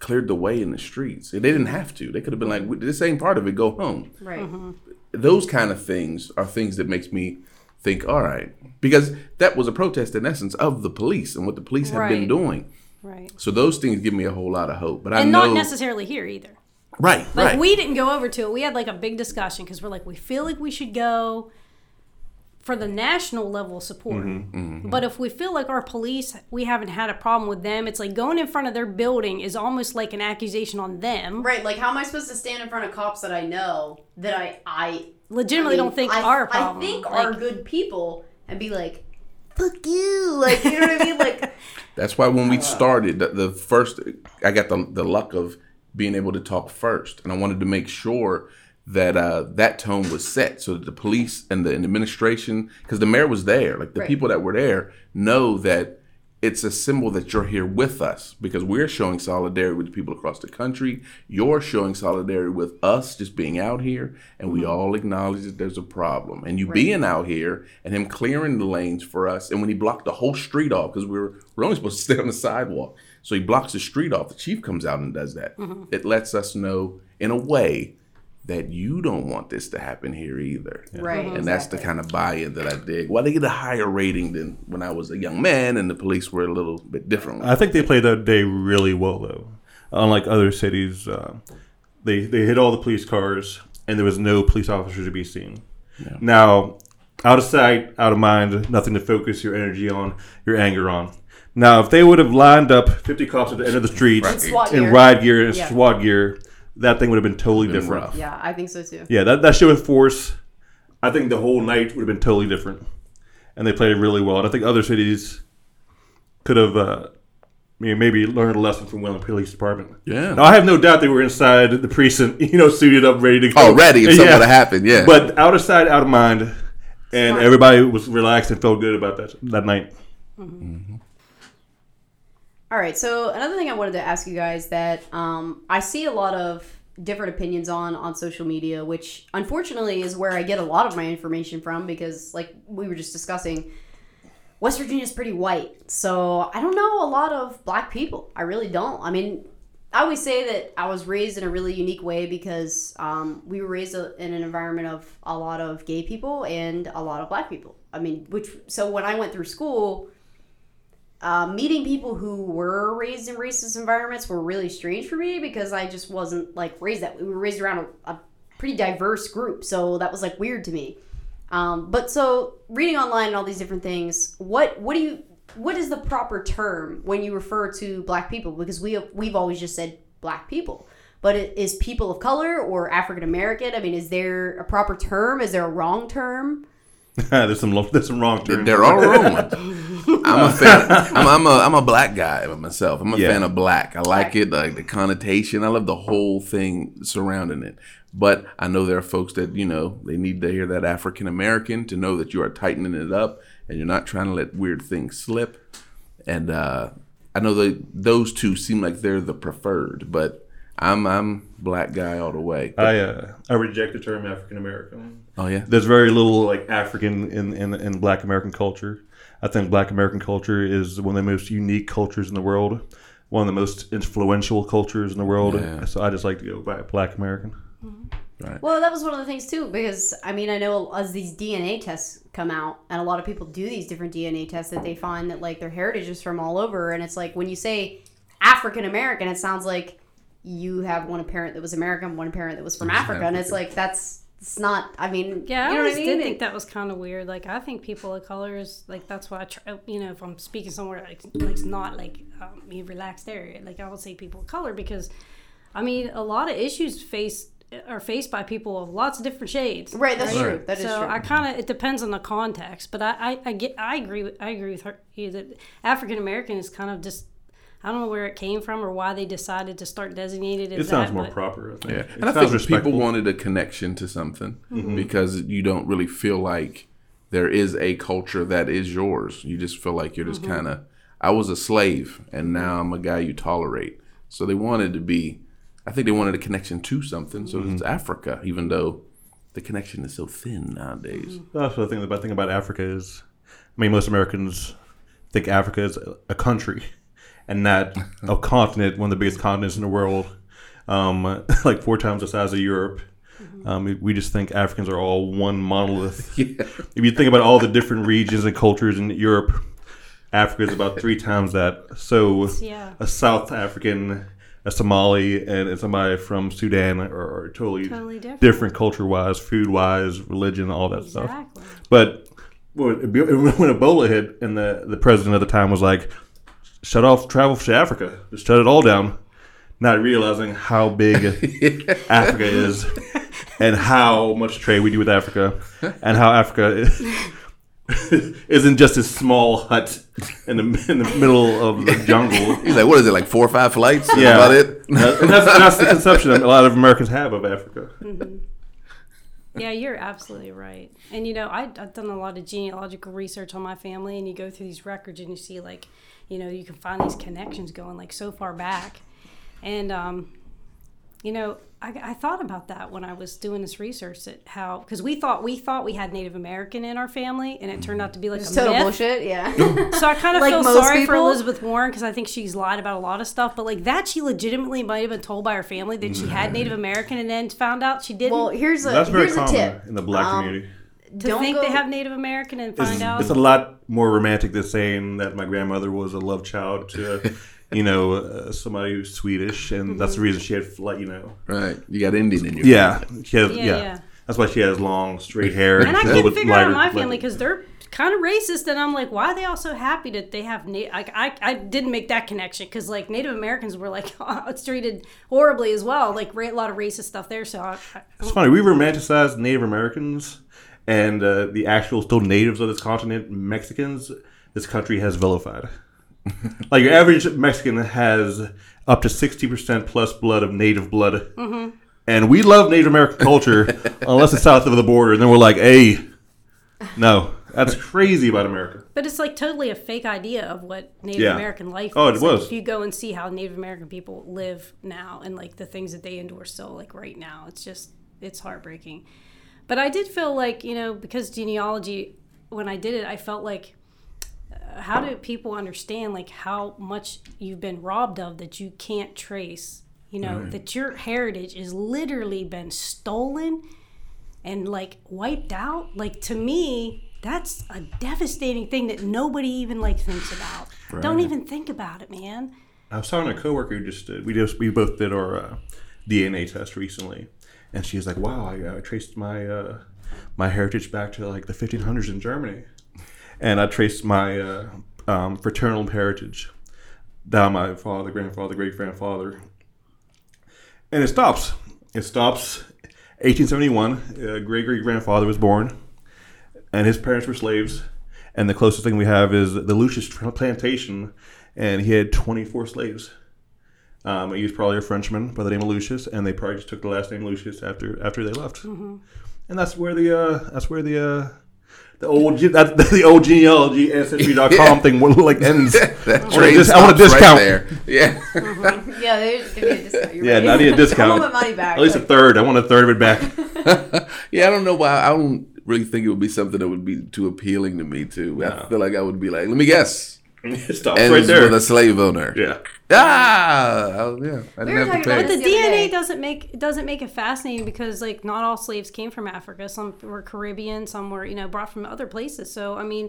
cleared the way in the streets. They didn't have to. They could have been like, "This ain't part of it. Go home." Right. Mm-hmm. Those kind of things are things that makes me think, all right, because that was a protest in essence of the police and what the police have been doing. Right. So those things give me a whole lot of hope. But I And know, not necessarily here either. right, Like right. we didn't go over to it. We had like a big discussion because we're like we feel like we should go for the national level of support. Mm-hmm, But if we feel like our police, we haven't had a problem with them, it's like going in front of their building is almost like an accusation on them. Right, like how am I supposed to stand in front of cops that I know that I I Legitimately I mean, don't think I, are a problem. I think Like, are good people and be like, fuck you, like you know what I mean, like (laughs) That's why when we started, the, the first, I got the, the luck of being able to talk first. And I wanted to make sure that uh, that tone was set so that the police and the and administration, because the mayor was there, like the Right. people that were there know that it's a symbol that you're here with us because we're showing solidarity with the people across the country. You're showing solidarity with us just being out here, and we all acknowledge that there's a problem. And you being out here and him clearing the lanes for us, and when he blocked the whole street off because we were we're only supposed to stay on the sidewalk, so he blocks the street off. The chief comes out and does that. It lets us know in a way that you don't want this to happen here either. Right, And that's the kind of buy-in that I dig. Well, they get a higher rating than when I was a young man and the police were a little bit different. I think they played that day really well, though. Unlike other cities, uh, they they hit all the police cars, and there was no police officers to be seen. Now, out of sight, out of mind, nothing to focus your energy on, your anger on. Now, if they would have lined up 50 cops at the end of the street Right. SWAT in gear. ride gear and Yeah. SWAT gear, that thing would have been totally Been different. rough. yeah, I think so too. Yeah, that, that show with force, I think the whole night would have been totally different. And they played it really well. And I think other cities could have uh, I mean, maybe learned a lesson from Wheeling Police Department. Yeah. Now, I have no doubt they were inside the precinct, (laughs) you know, suited up, ready to go. Already, if something Yeah. would have happened, yeah. But out of sight, out of mind. And Smart. everybody was relaxed and felt good about that that night. All right. So another thing I wanted to ask you guys that um, I see a lot of different opinions on on social media, which unfortunately is where I get a lot of my information from because, like we were just discussing, West Virginia is pretty white. So I don't know a lot of black people. I really don't. I mean. I always say that I was raised in a really unique way because um, we were raised in an environment of a lot of gay people and a lot of black people. I mean, which so when I went through school, uh, meeting people who were raised in racist environments were really strange for me because I just wasn't like raised that. We were raised around a, a pretty diverse group, so that was like weird to me. Um, but so reading online and all these different things, what what do you what is the proper term when you refer to black people? Because we have, we've always just said black people. But it is people of color or African American? I mean, is there a proper term? Is there a wrong term? (laughs) there's some lo- there's some wrong turns. There are all wrong ones. (laughs) I'm a fan. I'm, I'm a I'm a black guy myself. I'm a Yeah. fan of black. I like it, like the connotation. I love the whole thing surrounding it. But I know there are folks that you know they need to hear that African American to know that you are tightening it up and you're not trying to let weird things slip. And uh, I know that those two seem like they're the preferred, but I'm I'm black guy all the way. I uh, I reject the term African American. Oh yeah, There's very little like African in, in in Black American culture. I think Black American culture is one of the most unique cultures in the world, one of the most influential cultures in the world. Yeah. So I just like to go by Black American. Mm-hmm. Well, that was one of the things too, because I mean, I know as these DNA tests come out, and a lot of people do these different DNA tests, that they find that like their heritage is from all over, and it's like when you say African American, it sounds like you have one parent that was American, one parent that was from Africa, and it's like that's it's not. I mean, Yeah, I you know always what I mean? did think that was kind of weird. Like, I think people of color is like that's why I try. You know, if I'm speaking somewhere like, like it's not like um, you relaxed area, like I would say people of color because, I mean, a lot of issues face are faced by people of lots of different shades. Right, that's true. That is true. so. I kind of it depends on the context, but I, I, I get I agree with I agree with her you that African American is kind of just I don't know where it came from or why they decided to start designating it as It sounds that, more but- proper. I think. Yeah, It and I think respectful. people wanted a connection to something mm-hmm. because you don't really feel like there is a culture that is yours. You just feel like you're just mm-hmm. kind of. I was a slave, and now I'm a guy you tolerate. So they wanted to be. I think they wanted a connection to something. So it's mm-hmm. Africa, even though the connection is so thin nowadays. That's what I think. The bad thing about Africa is, I mean, most Americans think Africa is a- a country (laughs) and not a (laughs) continent, one of the biggest continents in the world, um, (laughs) like four times the size of Europe. Um, we- just think Africans are all one monolith. (laughs) If you think about all the different regions and cultures in Europe, Africa is about three times that. So Yeah. a South African, a Somali, and somebody from Sudan are, are totally, Totally different. different culture-wise, food-wise, religion, all that stuff. But when when Ebola hit, and the, the president at the time was like, shut off travel to Africa, just shut it all down, not realizing how big (laughs) Africa is and how much trade we do with Africa, and how Africa is, (laughs) isn't just a small hut in the, in the middle of the jungle. (laughs) He's like, what is it, like four or five flights? Yeah. about it? And that's, that's the conception a lot of Americans have of Africa. Mm-hmm. Yeah, you're absolutely right. And you know, I, I've done a lot of genealogical research on my family, and you go through these records and you see like, you know, you can find these connections going like so far back. And um, you know, I, I thought about that when I was doing this research that how because we thought we thought we had Native American in our family, and it turned out to be like It's a total myth. bullshit. Yeah. (laughs) So I kind of (laughs) Like feel most sorry for? Elizabeth Warren because I think she's lied about a lot of stuff. But like that, she legitimately might have been told by her family that she had Native American, and then found out she didn't. well, here's a That's very here's a tip. in the black Um, community. To don't think go- they have Native American and find it's, out. it's a lot more romantic than saying that my grandmother was a love child to, (laughs) you know, uh, somebody who's Swedish, and that's the reason she had, like, you know, Right. You got Indian in your yeah, she has, Yeah, yeah, yeah. That's why she has long, straight hair, and I she's a couldn't little bit figure out my family because they're kind of racist, and I'm like, why are they all so happy that they have Native? Like, I, I didn't make that connection because like Native Americans were like (laughs) treated horribly as well, like a lot of racist stuff there. So I, I, It's funny. We romanticize Native Americans and uh, the actual still natives of this continent, Mexicans. This country has vilified. (laughs) like your average Mexican has up to sixty percent plus blood of native blood, Mm-hmm. and we love Native American culture (laughs) unless it's south of the border, and then we're like, hey, no, that's crazy about America. But it's like totally a fake idea of what Native Yeah. American life Oh, it is. Like, was. if you go and see how Native American people live now and like the things that they endure still like right now, it's just it's heartbreaking. But I did feel like, you know, because genealogy when I did it, I felt like uh, how do people understand like how much you've been robbed of that you can't trace? You know, that your heritage is literally been stolen and like wiped out? Like to me that's a devastating thing that nobody even like thinks about. Don't even think about it man. I was talking to a coworker who just did. We just we both did our uh, DNA test recently, and she was like, "Wow, I, uh, traced my uh, my heritage back to like the 1500s in Germany, and I traced my uh, um, fraternal heritage down my father, grandfather, great grandfather, and it stops. It stops. 1871, uh, great grandfather was born, and his parents were slaves. And the closest thing we have is the Lucius plantation, and he had 24 slaves. Um, he was probably a Frenchman by the name of Lucius, and they probably just took the last name Lucius after after they left. And that's where the uh, that's where the uh, the old ge- (laughs) that, the old genealogy ancestry.com (laughs) thing will, like ends. That wanna train dis- I want a discount. Right there. Yeah. (laughs) Yeah, they they need a discount. You're Yeah, right. I need a discount. I want my money back. At least a third. I want a third of it back. yeah, I don't know why. I don't really think it would be something that would be too appealing to me, too. I feel like I would be like, let me guess. (laughs) It stops Ends right there. with a slave owner. yeah. Ah! Yeah. I didn't have to pay. but the the dna doesn't make doesn't make it fascinating because like not all slaves came from africa some were caribbean some were you know brought from other places so i mean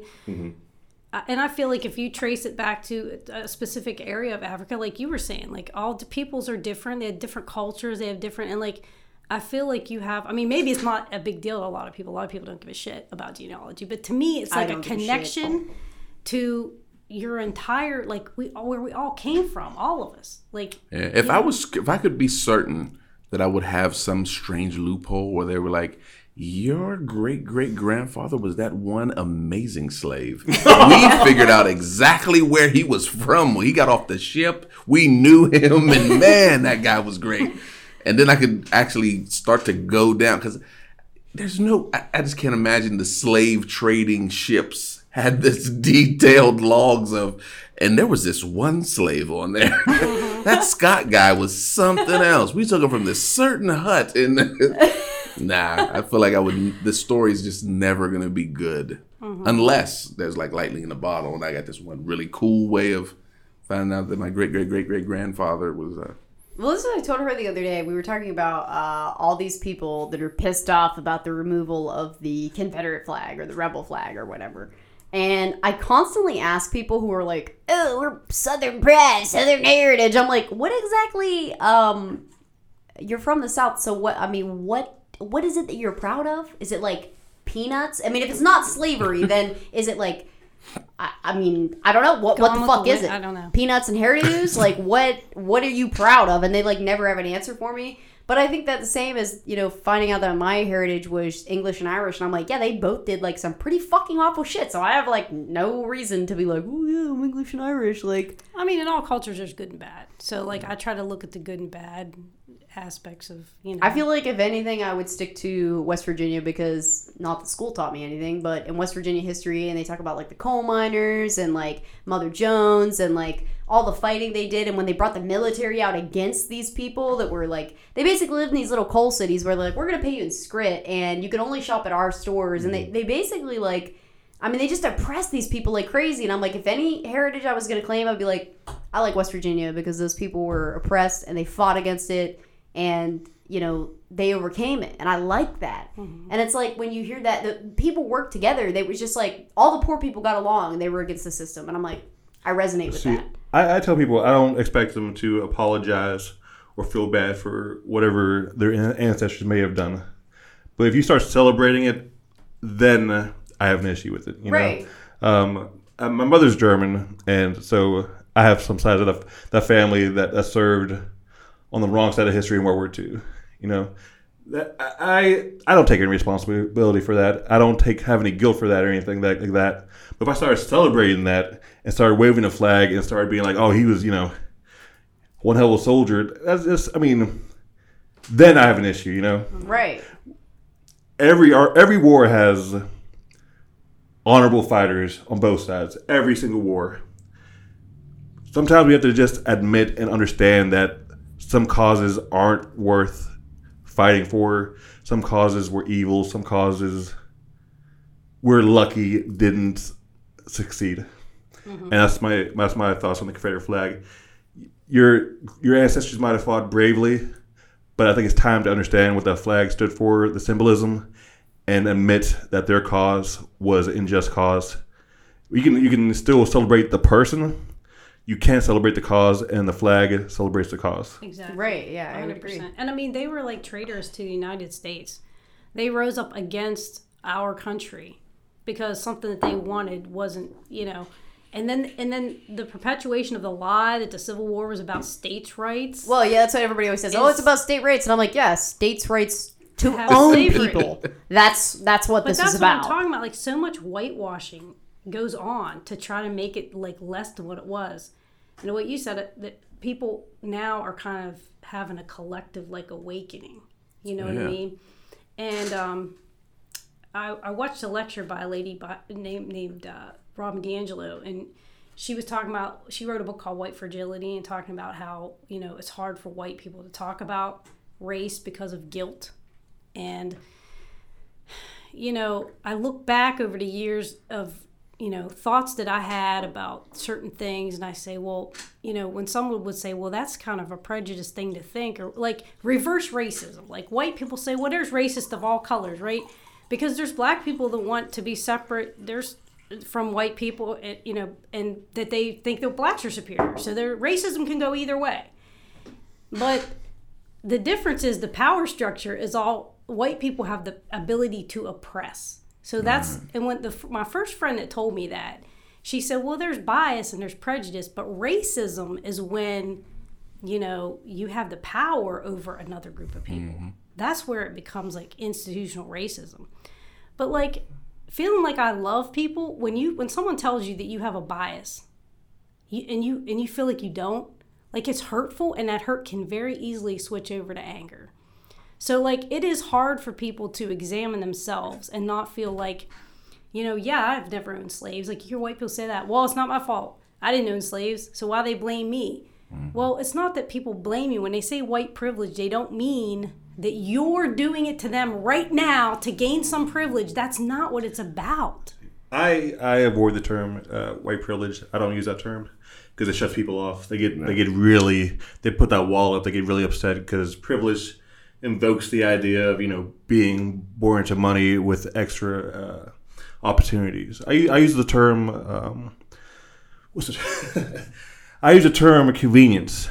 I- and I feel like if you trace it back to a specific area of Africa, like you were saying, like all the peoples are different. They have different cultures. They have different, and like I feel like you have. I mean, maybe it's not a big deal to a lot of people. A lot of people don't give a shit about genealogy, but to me, it's like a don't a connection to your entire like we all where we all came from, all of us. Like Yeah, if I was, if I could be certain that I would have some strange loophole where they were like, "Your great great grandfather was that one amazing slave. (laughs) we figured out exactly where he was from when he got off the ship. We knew him, and (laughs) man, that guy was great." And then I could actually start to go down because there's no, I, I just can't imagine the slave trading ships had this detailed logs of, and there was this one slave on there. (laughs) that Scott guy was something else. We took him from this certain hut in. (laughs) nah, I feel like I would. The story's just never gonna be good unless there's like lightning in a bottle, and I got this one really cool way of finding out that my great great great great grandfather was. Uh, Well, this is what I told her the other day. We were talking about uh, all these people that are pissed off about the removal of the Confederate flag or the rebel flag or whatever. And I constantly ask people who are like, "Oh, we're Southern pride, Southern heritage." I'm like, "What exactly? Um, you're from the South, so what? I mean, what? What is it that you're proud of? Is it like peanuts? I mean, if it's not slavery, (laughs) then is it like?" I, I mean, I don't know what Go what the fuck the is it? I don't know. Peanuts and hairdos? like what what are you proud of? And they like never have an answer for me. But I think that the same as you know finding out that my heritage was English and Irish, and I'm like, yeah, they both did like some pretty fucking awful shit. So I have like no reason to be like, oh yeah, I'm English and Irish. Like, I mean, in all cultures, there's good and bad. So, like, I try to look at the good and bad aspects of, you know. I feel like if anything, I would stick to West Virginia because not that school taught me anything, but in West Virginia history, and they talk about like the coal miners and like Mother Jones and like all the fighting they did, and when they brought the military out against these people that were like they basically lived in these little coal cities where they're like we're gonna pay you in scrip and you can only shop at our stores, and they mm-hmm. they basically like. I mean, they just oppress these people like crazy. And I'm like, if any heritage I was going to claim, I'd be like, I like West Virginia because those people were oppressed and they fought against it and, you know, they overcame it. And I like that. And it's like when you hear that, the people work together. They was just like, all the poor people got along and they were against the system. And I'm like, I resonate with See, that. I, I tell people I don't expect them to apologize or feel bad for whatever their ancestors may have done. But if you start celebrating it, then I have an issue with it. You Right. know, um, uh, my mother's German, and so I have some side of the, the family that, that served on the wrong side of history in World War II. You know, that I I don't take any responsibility for that. I don't take have any guilt for that or anything that, like that. But if I started celebrating that and started waving a flag and started being like, oh, he was you know one hell of a soldier, that's just I mean, then I have an issue. You know, Right. every our, every war has honorable fighters on both sides. Every single war. Sometimes we have to just admit and understand that some causes aren't worth fighting for. Some causes were evil. Some causes we're lucky didn't succeed. Mm-hmm. And that's my that's my thoughts on the Confederate flag. Your your ancestors might have fought bravely, but I think it's time to understand what that flag stood for, the symbolism, and admit that their cause was an unjust cause. You can you can still celebrate the person. You can't celebrate the cause, and the flag celebrates the cause. Exactly. Right. Yeah, I 100%. agree. And I mean, they were like traitors to the United States. They rose up against our country because something that they wanted wasn't, you know. And then, and then the perpetuation of the lie that the Civil War was about states' rights. Well, yeah, that's what everybody always says. Oh, it's about state rights, and I'm like, yeah, states' rights to have own slavery. people. That's that's what but this that's is what about. I'm talking about. Like so much whitewashing goes on to try to make it like less than what it was. And what you said, uh, that people now are kind of having a collective like awakening. You know what I mean? And um, I, I watched a lecture by a lady by, named named uh, Robin DiAngelo, and she was talking about. She wrote a book called White Fragility, and talking about how you know it's hard for white people to talk about race because of guilt, and you know, I look back over the years of, you know, thoughts that I had about certain things, and I say, well, you know, when someone would say, well, that's kind of a prejudiced thing to think, or like reverse racism. Like white people say, well, there's racist of all colors, right? Because there's black people that want to be separate. There's from white people, eh, you know, and that they think that blacks are superior. So their racism can go either way. But the difference is the power structure is all white people have the ability to oppress. So that's mm-hmm. and when the my first friend that told me that she said, "Well, there's bias and there's prejudice, but racism is when you know you have the power over another group of people. Mm-hmm. That's where it becomes like institutional racism. But like feeling like I love people when you when someone tells you that you have a bias, you, and you and you feel like you don't, like it's hurtful, and that hurt can very easily switch over to anger. So like it is hard for people to examine themselves and not feel like, you know, yeah, I've never owned slaves. Like you hear white people say that. Well, it's not my fault. I didn't own slaves, so why they blame me? Well, it's not that people blame you. When they say white privilege, they don't mean that you're doing it to them right now to gain some privilege. That's not what it's about. I I avoid the term uh, white privilege. I don't use that term because it shuts people off. They get they get really they put that wall up. They get really upset because privilege invokes the idea of you know being born into money with extra uh, opportunities. I, I use the term um, what's it? (laughs) I use the term convenience.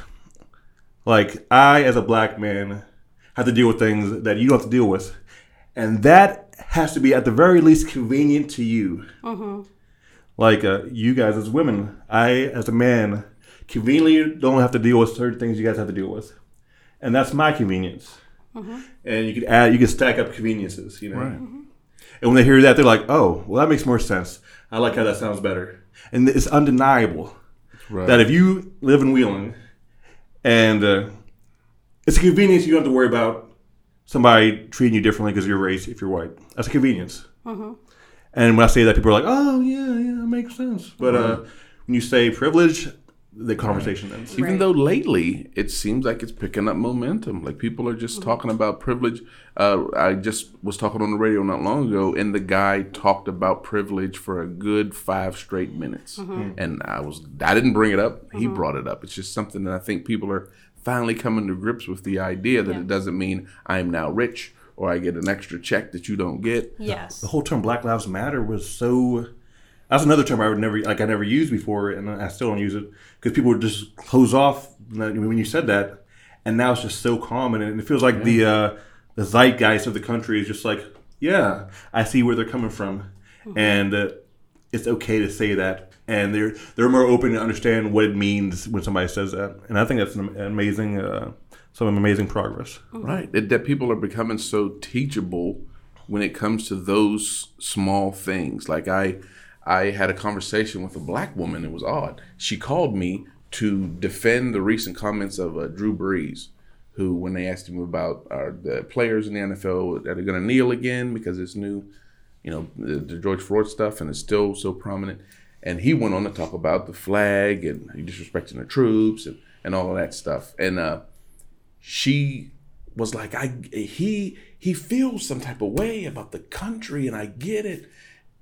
Like I, as a black man, have to deal with things that you don't have to deal with, and that has to be at the very least convenient to you. Like uh, you guys as women, I as a man conveniently don't have to deal with certain things you guys have to deal with, and that's my convenience. And you can add, you can stack up conveniences, you know. Right. And when they hear that, they're like, "Oh, well, that makes more sense. I like how that sounds better." And it's undeniable Right. that if you live in Wheeling and uh, it's a convenience, you don't have to worry about somebody treating you differently because of your race if you're white. That's a convenience. And when I say that, people are like, "Oh, yeah, yeah, that makes sense." But uh, when you say privilege, the conversation ends. Even Right. though lately it seems like it's picking up momentum, like people are just mm-hmm. talking about privilege. Uh, I just was talking on the radio not long ago, and the guy talked about privilege for a good five straight minutes. Mm-hmm. Mm. And I was, I didn't bring it up; he mm-hmm. brought it up. It's just something that I think people are finally coming to grips with the idea that it doesn't mean I am now rich or I get an extra check that you don't get. Yes. The whole term Black Lives Matter was so. That's another term I would never like. I never used before, and I still don't use it because people would just close off when you said that, and now it's just so common, and it feels like the uh, the zeitgeist of the country is just like, yeah, I see where they're coming from, and uh, it's okay to say that, and they're they're more open to understand what it means when somebody says that, and I think that's an amazing, uh, some amazing progress. Right. It, that people are becoming so teachable when it comes to those small things. Like I I had a conversation with a black woman. It was odd. She called me to defend the recent comments of uh, Drew Brees, who, when they asked him about uh, the players in the NFL that are going to kneel again because it's new, you know, the, the George Floyd stuff, and it's still so prominent. And he went on to talk about the flag and disrespecting the troops and, and all of that stuff. And uh, she was like i he he feels some type of way about the country and i get it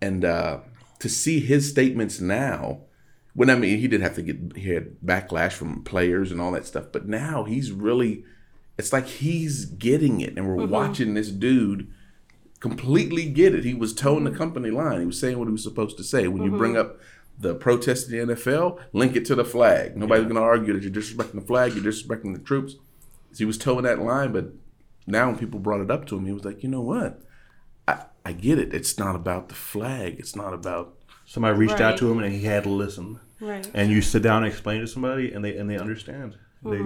and uh to see his statements now when i mean he did have to get he had backlash from players and all that stuff but now he's really it's like he's getting it and we're mm-hmm. watching this dude completely get it. He was toeing the mm-hmm. company line. He was saying what he was supposed to say. When you bring mm-hmm. up the protest in the NFL, link it to the flag. Nobody's going to argue that you're disrespecting the flag, you're disrespecting the troops. So he was toeing that line, but now when people brought it up to him, he was like, you know what? I, I get it. It's not about the flag. It's not about Somebody reached Right. out to him and he had to listen. Right. And you sit down and explain to somebody, and they and they understand. They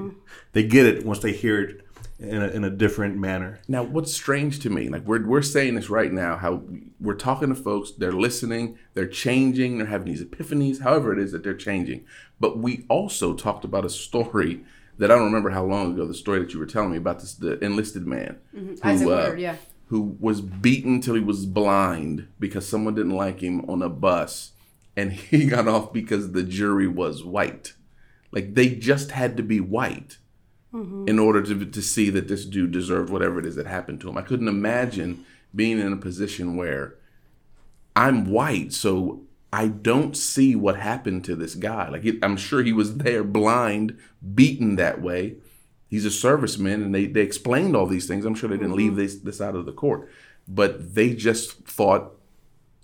they get it once they hear it in a, in a different manner. Now, what's strange to me, like we're, we're saying this right now, how we're talking to folks, they're listening, they're changing, they're having these epiphanies, however it is that they're changing. But we also talked about a story that I don't remember how long ago, the story that you were telling me about this, the enlisted man. Isaac who, uh, yeah. Who was beaten till he was blind because someone didn't like him on a bus and (laughs) he got off because the jury was white. Like they just had to be white mm-hmm. in order to, to see that this dude deserved whatever it is that happened to him. I couldn't imagine being in a position where I'm white, so I don't see what happened to this guy. Like it, I'm sure he was there blind, beaten that way. He's a serviceman, and they, they explained all these things. I'm sure they didn't leave mm-hmm. this this out of the court, but they just thought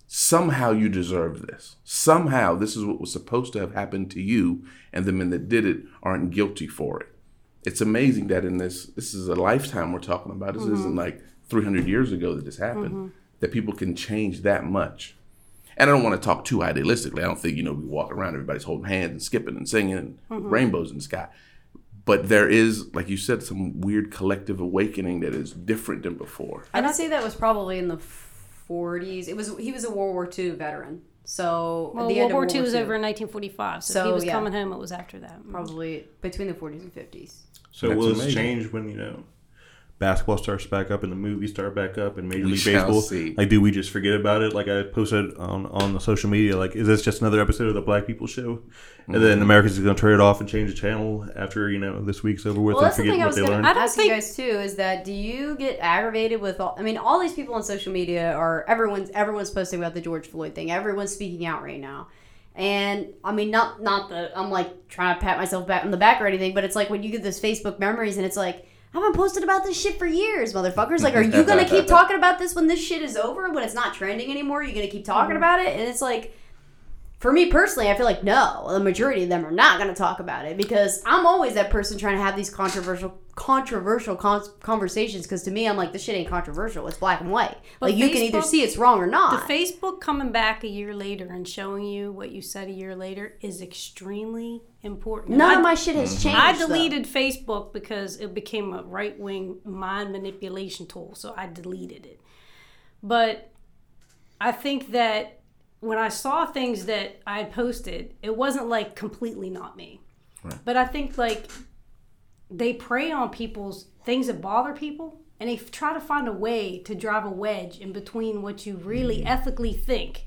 somehow you deserve this. Somehow this is what was supposed to have happened to you, and the men that did it aren't guilty for it. It's amazing that in this this is a lifetime we're talking about. This isn't mm-hmm. like 300 years ago that this happened. Mm-hmm. That people can change that much. And I don't want to talk too idealistically. I don't think you know we walk around everybody's holding hands and skipping and singing and rainbows in the sky. But there is, like you said, some weird collective awakening that is different than before. And I'd say that was probably in the 40s. It was he was a World War II veteran. So Well, the World end War of II was over in 1945, so, if So, he was yeah. coming home, it was after that. probably between the 40s and 50s. So That's will this change when you know basketball starts back up and the movies start back up and Major We League Baseball? see. Like, do we just forget about it? Like I posted on on the social media, like, is this just another episode of the Black People Show? And Mm-hmm. then Americans just gonna turn it off and change the channel after you know this week's over with Well, and that's the forget thing I what was they going learned. to I don't ask think- you guys too. Is that do you get aggravated with all? I mean, all these people on social media are everyone's everyone's posting about the George Floyd thing. Everyone's speaking out right now, And I mean, not not the I'm like trying to pat myself back on the back or anything, but it's like when you get this Facebook memories and it's like I've been posted about this shit for years, motherfuckers. Like, are you gonna (laughs) keep talking about this when this shit is over? When it's not trending anymore, you gonna keep talking about it? And it's like, for me personally, I feel like no, the majority of them are not gonna talk about it because I'm always that person trying to have these controversial controversial con- conversations. Because to me, I'm like, this shit ain't controversial. It's black and white. But like you can either see it's wrong or not. The Facebook coming back a year later and showing you what you said a year later is extremely important. None I, of my shit has mm-hmm. changed. I though. deleted Facebook because it became a right wing mind manipulation tool, so I deleted it. But I think that when I saw things that I had posted, it wasn't like completely not me. But I think like they prey on people's things that bother people and they f- try to find a way to drive a wedge in between what you really mm. ethically think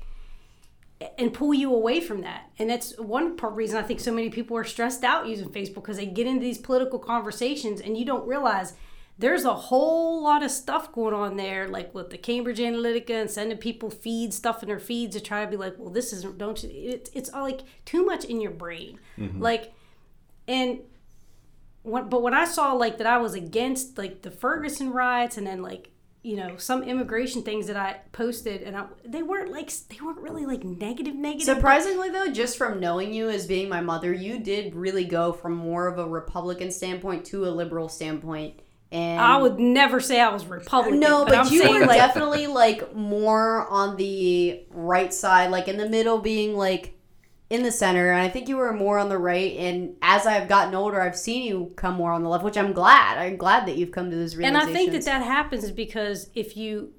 and pull you away from that. And that's one part reason I think so many people are stressed out using Facebook because they get into these political conversations and you don't realize there's a whole lot of stuff going on there, like with the Cambridge Analytica and sending people feed stuff in their feeds to try to be like, well, this isn't, don't you? It, it's all like too much in your brain. Mm-hmm. Like, and when, but when I saw like that I was against like the Ferguson riots and then like you know some immigration things that I posted and I, they weren't like they weren't really like negative negative. Surprisingly, though, just from knowing you as being my mother, you did really go from more of a Republican standpoint to a liberal standpoint. And I would never say I was Republican. no, but, I'm you were like definitely like more on the right side, like in the middle, being like in the center. And I think you were more on the right. And as I've gotten older, I've seen you come more on the left, which I'm glad. I'm glad that you've come to this realization. and realization. I think that that happens because if you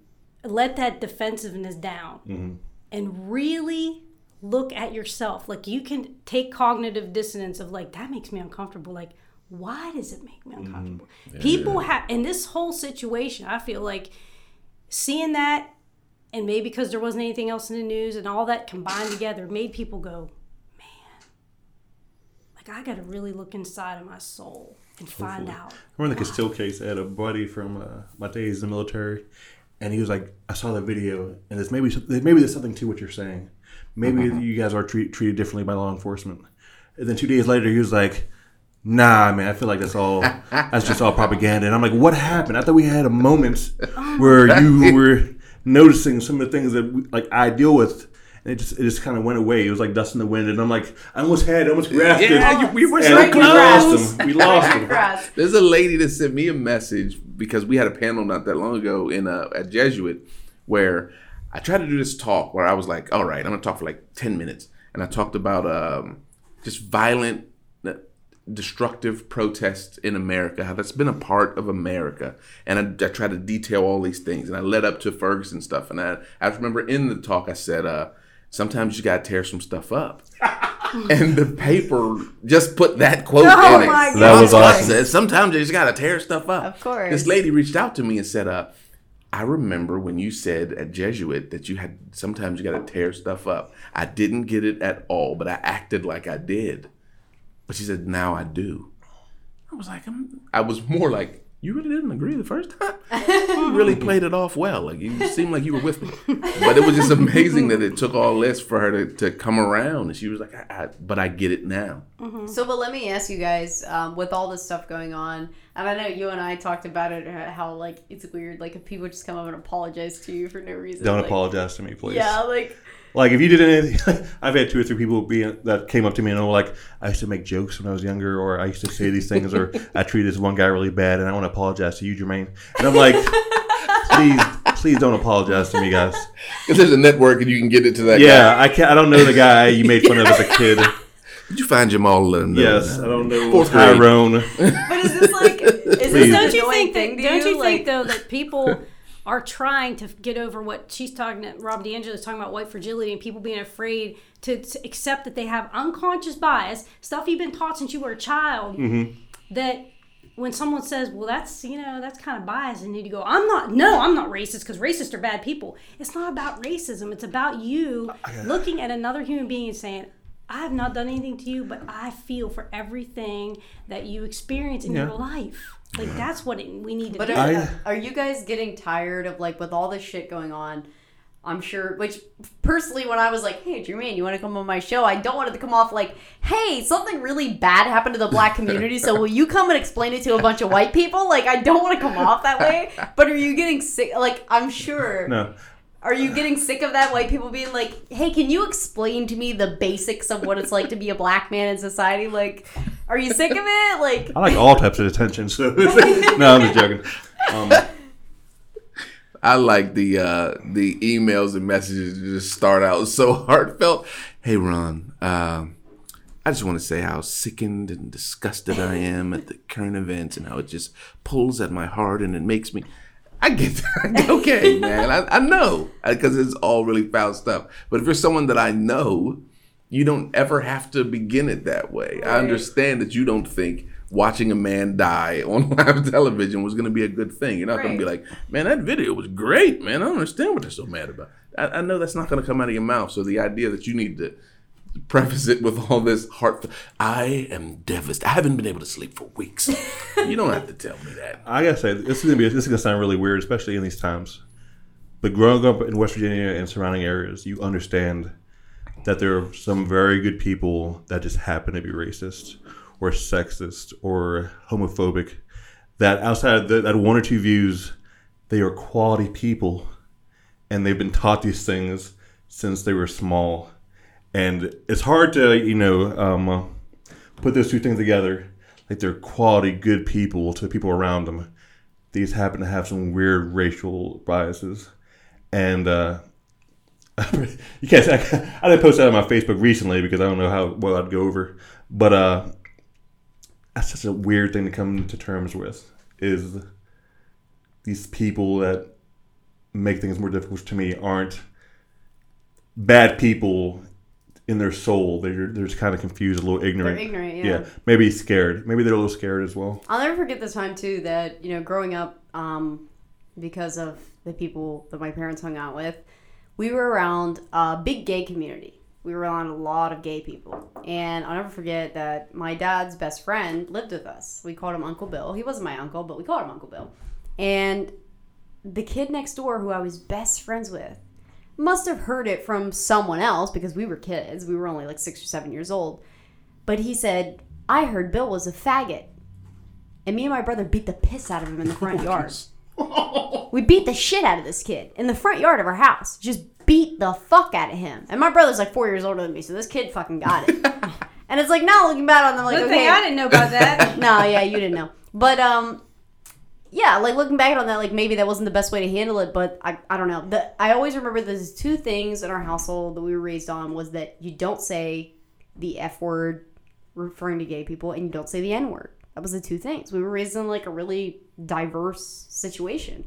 let that defensiveness down mm-hmm. and really look at yourself, like you can take cognitive dissonance of like that makes me uncomfortable. Like why does it make me uncomfortable? People have in this whole situation. I feel like seeing that, and maybe because there wasn't anything else in the news and all that combined together made people go, man, like I got to really look inside of my soul and find out. I remember the Castile case. I had a buddy from uh, my days in the military, and he was like, "I saw the video, and it's maybe maybe there's something to what you're saying. Maybe you guys are treat, treated differently by law enforcement." And then two days later, he was like, "Nah, man, I feel like that's all that's just all propaganda." And I'm like, "What happened? I thought we had a moment where you (laughs) were noticing some of the things that we, like I deal with." And it just it just kind of went away. It was like dust in the wind, and I'm like, I almost had, I almost grasped it. Yeah, you- we were And so we lost close. him. We lost (laughs) him. There's a lady that sent me a message because we had a panel not that long ago in a, at Jesuit where I tried to do this talk where I was like, all right, I'm gonna talk for like 10 minutes. And I talked about um, just violent, uh, destructive protests in America, how that's been a part of America. And I, I tried to detail all these things. And I led up to Ferguson stuff. And I, I remember in the talk, I said, uh, sometimes you gotta tear some stuff up. (laughs) and the paper just put that quote Oh in it. my That was awesome. said, sometimes you just gotta tear stuff up. Of course. This lady reached out to me and said, uh, I remember when you said at Jesuit that you had sometimes you gotta tear stuff up. I didn't get it at all, but I acted like I did. But she said, now I do. I was like, I'm, I was more like, you really didn't agree the first time? (laughs) you really played it off well. Like you seemed like you were with me. But it was just amazing that it took all this for her to, to come around. And she was like, I, I, but I get it now. So, but let me ask you guys, um, with all this stuff going on, and I know you and I talked about it, uh, how like it's weird, like if people just come up and apologize to you for no reason. Don't like, apologize to me, please. Yeah, like Like if you did anything, (laughs) I've had two or three people be that came up to me and were like, "I used to make jokes when I was younger, or I used to say these things, or (laughs) I treated this one guy really bad, and I want to apologize to you, Jermaine." And I'm like, "Please, please don't apologize to me, guys." Because there's a network and you can get it to that guy. Yeah, I can't. I don't know the guy you made fun of as a (laughs) kid. Did you find Jamal in the Yes, I don't know Fourth grade. Tyrone. But is this like is Please. this don't you think that, to don't you Like, think though that people are trying to get over what she's talking rob diangelo is talking about white fragility and people being afraid to, to accept that they have unconscious bias stuff you've been taught since you were a child that when someone says well that's you know that's kind of bias and you go i'm not no i'm not racist because racists are bad people it's not about racism it's about you looking at another human being and saying I have not done anything to you, but I feel for everything that you experience in Yeah. your life. Like that's what it, we need to But do. are, I- are you guys getting tired of like with all this shit going on? I'm sure. Which personally, when I was like, "Hey, Jermaine, you want to come on my show?" I don't want it to come off like, "Hey, something really bad happened to the black community, so will you come and explain it to a bunch of white people?" Like, I don't want to come off that way. (laughs) But are you getting sick? Like, I'm sure. No, Are you getting sick of that? White people being like, "Hey, can you explain to me the basics of what it's like to be a black man in society?" Like, are you sick of it? Like, I like all types of attention. So (laughs) no, I'm just joking. Um, I like the uh, the emails and messages that just start out so heartfelt. Hey Ron, um, I just want to say how sickened and disgusted I am at the current events and how it just pulls at my heart and it makes me. I get that. (laughs) okay, man. I, I know because it's all really foul stuff. But if you're someone that I know, you don't ever have to begin it that way. I understand that you don't think watching a man die (laughs) on live television was going to be a good thing. You're not going to be like, man, that video was great, man. I don't understand what they're so mad about. I, I know that's not going to come out of your mouth. So the idea that you need to preface it with all this heart, I am devastated. I haven't been able to sleep for weeks. (laughs) you don't have to tell me that. I gotta say, this is gonna be this is gonna sound really weird, especially in these times. But growing up in West Virginia and surrounding areas, you understand that there are some very good people that just happen to be racist or sexist or homophobic. That outside of the, that one or two views, they are quality people, and they've been taught these things since they were small. And it's hard to you know um, uh, put those two things together. Like they're quality, good people to the people around them. These happen to have some weird racial biases, and uh, (laughs) you can't. Say, (laughs) I didn't post that on my Facebook recently because I don't know how well I'd go over. But uh, that's such a weird thing to come to terms with. Is these people that make things more difficult to me aren't bad people in their soul. They're they're just kind of confused, a little ignorant. They're ignorant, yeah. yeah. Maybe scared. Maybe they're a little scared as well. I'll never forget the time too that you know growing up, um, because of the people that my parents hung out with, we were around a big gay community. We were around a lot of gay people, and I'll never forget that my dad's best friend lived with us. We called him Uncle Bill. He wasn't my uncle, but we called him Uncle Bill. And the kid next door, who I was best friends with, must have heard it from someone else because we were kids. We were only like six or seven years old. But he said, I heard Bill was a faggot. And me and my brother beat the piss out of him in the front (laughs) yard. (laughs) (laughs) we beat the shit out of this kid in the front yard of our house. Just beat the fuck out of him. And my brother's like four years older than me, so this kid fucking got it. and it's like now looking back on them, like Good okay, thing I didn't know about that. no, yeah, you didn't know. But um, yeah, like looking back on that, like maybe that wasn't the best way to handle it. But I, I don't know. The, I always remember there's two things in our household that we were raised on was that you don't say the f word referring to gay people, and you don't say the n word. That was the two things. We were raised in like a really diverse situation.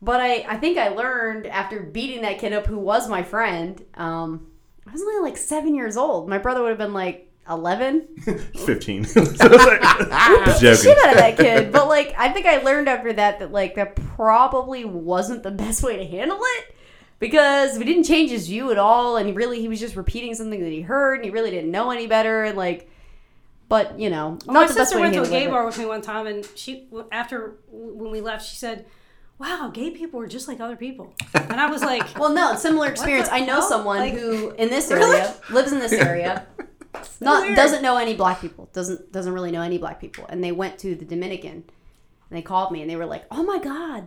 But I, I think I learned after beating that kid up who was my friend. Um, I was only like seven years old. My brother would have been like 11. (laughs) Fifteen. (laughs) so it's like, (laughs) just joking. shit out of that kid. But like, I think I learned after that that like that probably wasn't the best way to handle it because we didn't change his view at all, and he really he was just repeating something that he heard, and he really didn't know any better, and like. But you know, my not the best sister way went to a gay bar with me one time, and she after when we left, she said, "Wow, gay people are just like other people," and I was like, Well, no, similar experience. I know hell? someone Like- who in this Really? area lives in this area. Not weird. doesn't know any black people. Doesn't doesn't really know any black people. And they went to the Dominican. And they called me and they were like, "Oh my god,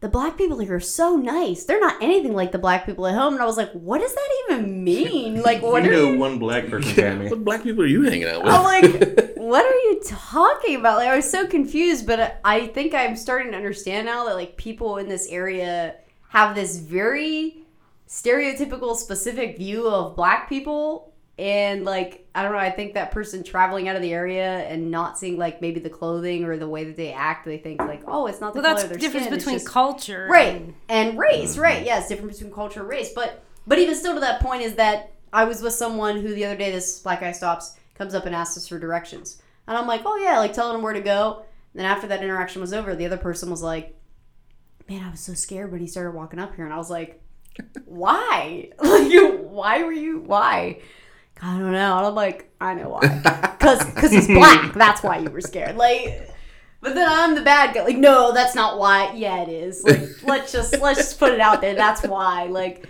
the black people here are so nice. They're not anything like the black people at home." And I was like, "What does that even mean? (laughs) Like, what do you are know you?" one black person, Tammy. What black people are you hanging out with? I'm like, (laughs) "What are you talking about?" Like, I was so confused. But I think I'm starting to understand now that like people in this area have this very stereotypical specific view of black people and like i don't know i think that person traveling out of the area and not seeing like maybe the clothing or the way that they act they think like oh it's not the "Well, that's color the of their difference skin, it's between just- culture, right and- and race mm-hmm. right yes difference between culture and race. But but even still to that point is that i was with someone who the other day this black guy stops comes up and asks us for directions. And i'm like oh yeah like telling him where to go. And then after that interaction was over the other person was like man i was so scared when he started walking up here. And i was like (laughs) why? (laughs) Like why were you why i don't know and i'm like i know why (laughs) because because he's black that's why you were scared like But then I'm the bad guy. Like, no, that's not why. Yeah, it is. Like, let's just let's just put it out there. That's why. Like,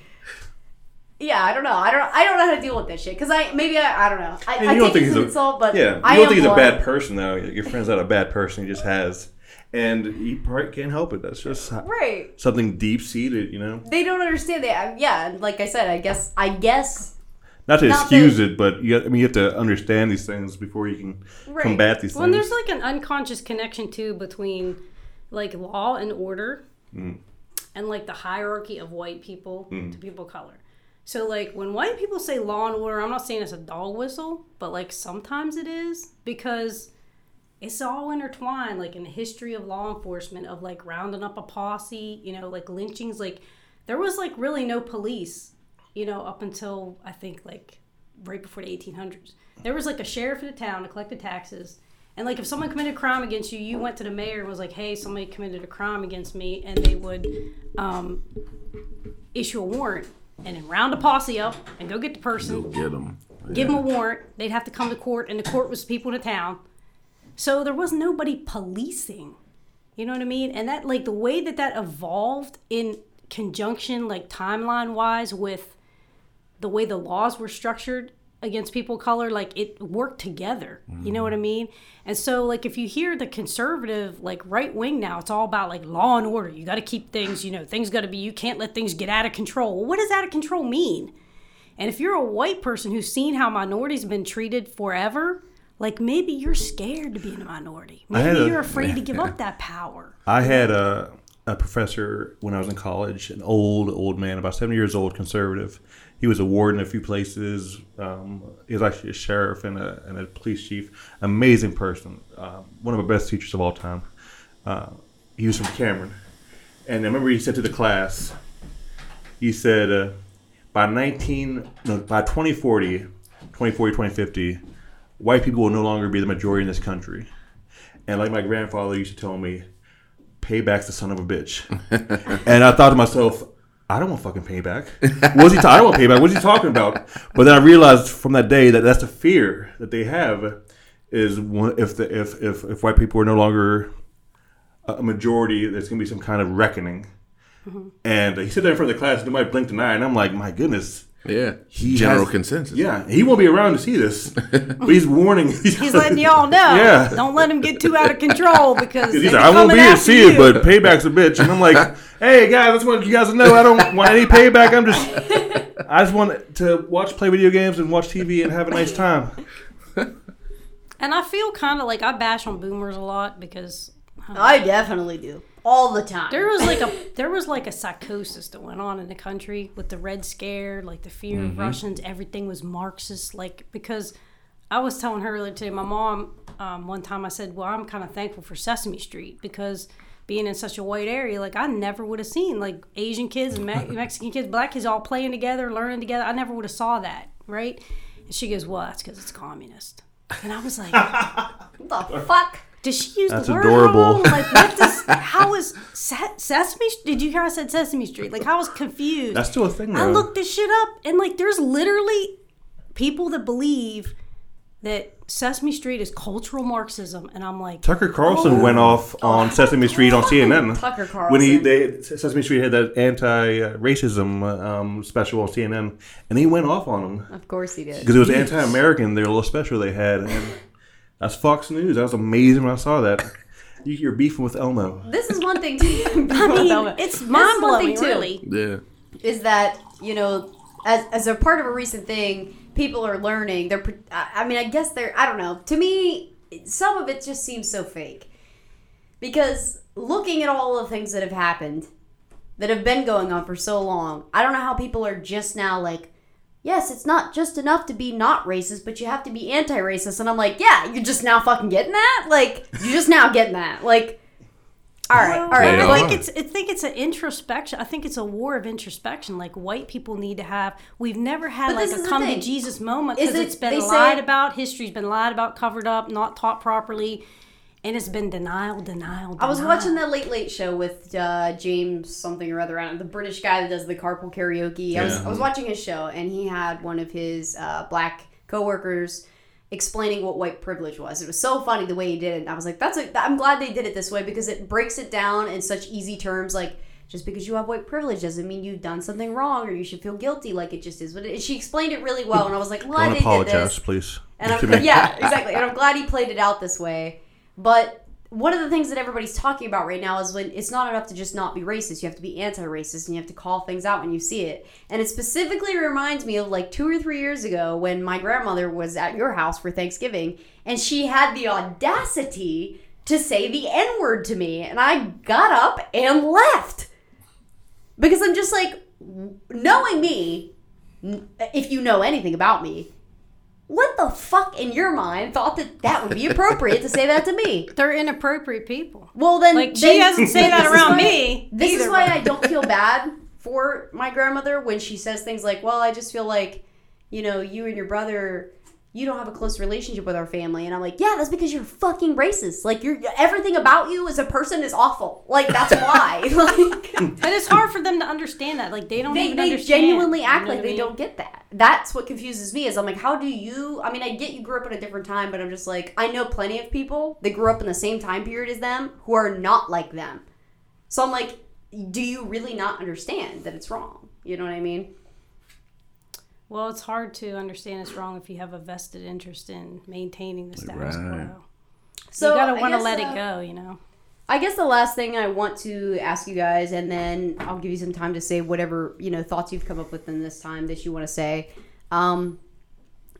yeah, I don't know. I don't. I don't know how to deal with this shit. Cause I maybe I, I don't know. I, And I you don't think he's an a- insult, but Yeah, you I don't think he's a bad person though. Your friend's not a bad person. He just has, and he probably can't help it. That's just Right. something deep seated, you know. They don't understand that. Yeah, like I said, I guess I guess Not to Not excuse that- it, but you, I mean, you have to understand these things before you can Right. combat these things. Well, there's like an unconscious connection too between like law and order Mm. and like the hierarchy of white people to people of color. So like when white people say law and order, I'm not saying it's a dog whistle, but like sometimes it is because it's all intertwined like in the history of law enforcement of like rounding up a posse, you know, like lynchings like there was like really no police, you know, up until I think like right before the 1800s. There was like a sheriff in the town to collect the taxes. And like if someone committed a crime against you, you went to the mayor and was like, "Hey, somebody committed a crime against me," and they would um, issue a warrant and then round a posse up and go get the person, Get them. give them a warrant. They'd have to come to court, and the court was people in the town. So there was nobody policing. You know what I mean? And that like the way that that evolved in conjunction, like timeline wise, with the way the laws were structured against people of color, like it worked together. You know what I mm. mean? And so like if you hear the conservative, like right wing now, it's all about like law and order. You got to keep things, you know, things got to be. You can't let things get out of control. Well, what does out of control mean? And if you're a white person who's seen how minorities have been treated forever, like maybe you're scared to be in a minority. Maybe you're afraid to (laughs) give up that power. I had a, a professor when I was in college, an old, old man, about 70 years old, conservative. He was a warden in a few places. Um, he was actually a sheriff and a, and a police chief. Amazing person. Um, one of the best teachers of all time. Uh, he was from Cameron. And I remember he said to the class, he said, uh, by 19, no, by 2040, 2040, 2050, white people will no longer be the majority in this country. And like my grandfather used to tell me, payback's the son of a bitch. (laughs) and I thought to myself, I don't want fucking payback. What's he? Ta- I don't want payback. What's he talking about? But then I realized from that day that that's the fear that they have is one, if the if if if white people are no longer a majority, there's gonna be some kind of reckoning. Mm-hmm. And he said that in front of the class, and nobody blinked an eye, and I'm like, my goodness. Yeah. He General has- consensus. Yeah, he won't be around to see this, (laughs) but he's warning. He's letting y'all know. (laughs) Yeah. Don't let him get too out of control because He's like, I won't be here to see you. it, but payback's a bitch. And I'm like, (laughs) hey guys, I just want you guys to know I don't want any payback. I'm just, I just want to watch, play video games, and watch TV and have a nice time. And I feel kind of like I bash on boomers a lot because I definitely do all the time. there was like a (laughs) there was like a psychosis that went on in the country with the Red Scare, like the fear of Russians. Everything was Marxist, like because I was telling her earlier today. My mom um, one time I said, "Well, I'm kind of thankful for Sesame Street because." Being in such a white area, like I never would have seen like Asian kids and Me- (laughs) Mexican kids, black kids all playing together, learning together. I never would have saw that, right? And she goes, "Well, that's because it's communist." And I was like, (laughs) the fuck? Did she use That's the word adorable. wrong? Like, what (laughs) does? How is Se- Sesame? Did you hear I said Sesame Street? Like, I was confused. That's still a thing, I looked this shit up, and like, there's literally people that believe that Sesame Street is cultural Marxism, and I'm like, Tucker Carlson Oh. went off on Sesame Street on CNN. Tucker Carlson When he Carlson. they, Sesame Street had that anti-racism um, special on CNN, and he went off on them Of course he did. because it was anti-American. Their little special they had, and that's Fox News. That was amazing when I saw that. You- You're beefing with Elmo. This is one thing too. (laughs) I mean, it's mind blowing, really. Yeah. is that you know as, as a part of a recent thing people are learning they're I I mean I guess they're I don't know to me some of it just seems so fake because looking at all the things that have happened that have been going on for so long I don't know how people are just now like yes it's not just enough to be not racist but you have to be anti-racist and I'm like yeah you're just now fucking getting that like you're just now getting that like all right all right Yeah. I but- think it's I think it's an introspection. I think it's a war of introspection. Like white people need to have. We've never had But like a come to. Jesus moment because it- it's been they say- lied about. History's been lied about, covered up, not taught properly, and it's been denial, denial. denial. I was watching the Late Late Show with uh, James something or other, I don't know, the British guy that does the carpool karaoke. I was I was watching his show, and he had one of his uh, black coworkers explaining what white privilege was. It was so funny the way he did it. I was like, that's a, I'm glad they did it this way because it breaks it down in such easy terms. Like, just because you have white privilege doesn't mean you've done something wrong or you should feel guilty. Like, it just is. But it, she explained it really well. And I was like, glad Don't they did apologize, this. please. And I'm, me. (laughs) yeah, exactly. And I'm glad he played it out this way. But one of the things that everybody's talking about right now is when it's not enough to just not be racist. You have to be anti-racist and you have to call things out when you see it. And it specifically reminds me of like two or three years ago when my grandmother was at your house for Thanksgiving and she had the audacity to say the N-word to me. And I got up and left. Because I'm just like, knowing me, if you know anything about me, what the fuck in your mind thought that that would be appropriate to say that to me? (laughs) They're inappropriate people. Well, then, Like she then- doesn't say that around why- me. This is why but- I don't feel bad for my grandmother when she says things like, "Well, I just feel like, you know, you and your brother." You don't have a close relationship with our family, and I'm like, yeah, that's because you're fucking racist. Like, you're everything about you as a person is awful. Like, that's (laughs) why. (laughs) like, (laughs) And it's hard for them to understand that. Like they don't they, even they understand. genuinely you act know like I they mean? don't get that. That's what confuses me. Is I'm like, how do you? I mean, I get you grew up in a different time, but I'm just like, I know plenty of people that grew up in the same time period as them who are not like them. So I'm like, do you really not understand that it's wrong? You know what I mean? Well, it's hard to understand it's wrong if you have a vested interest in maintaining the status Right. quo. So you gotta want to let uh, it go, you know. I guess the last thing I want to ask you guys, and then I'll give you some time to say whatever you know thoughts you've come up with in this time that you want to say, um,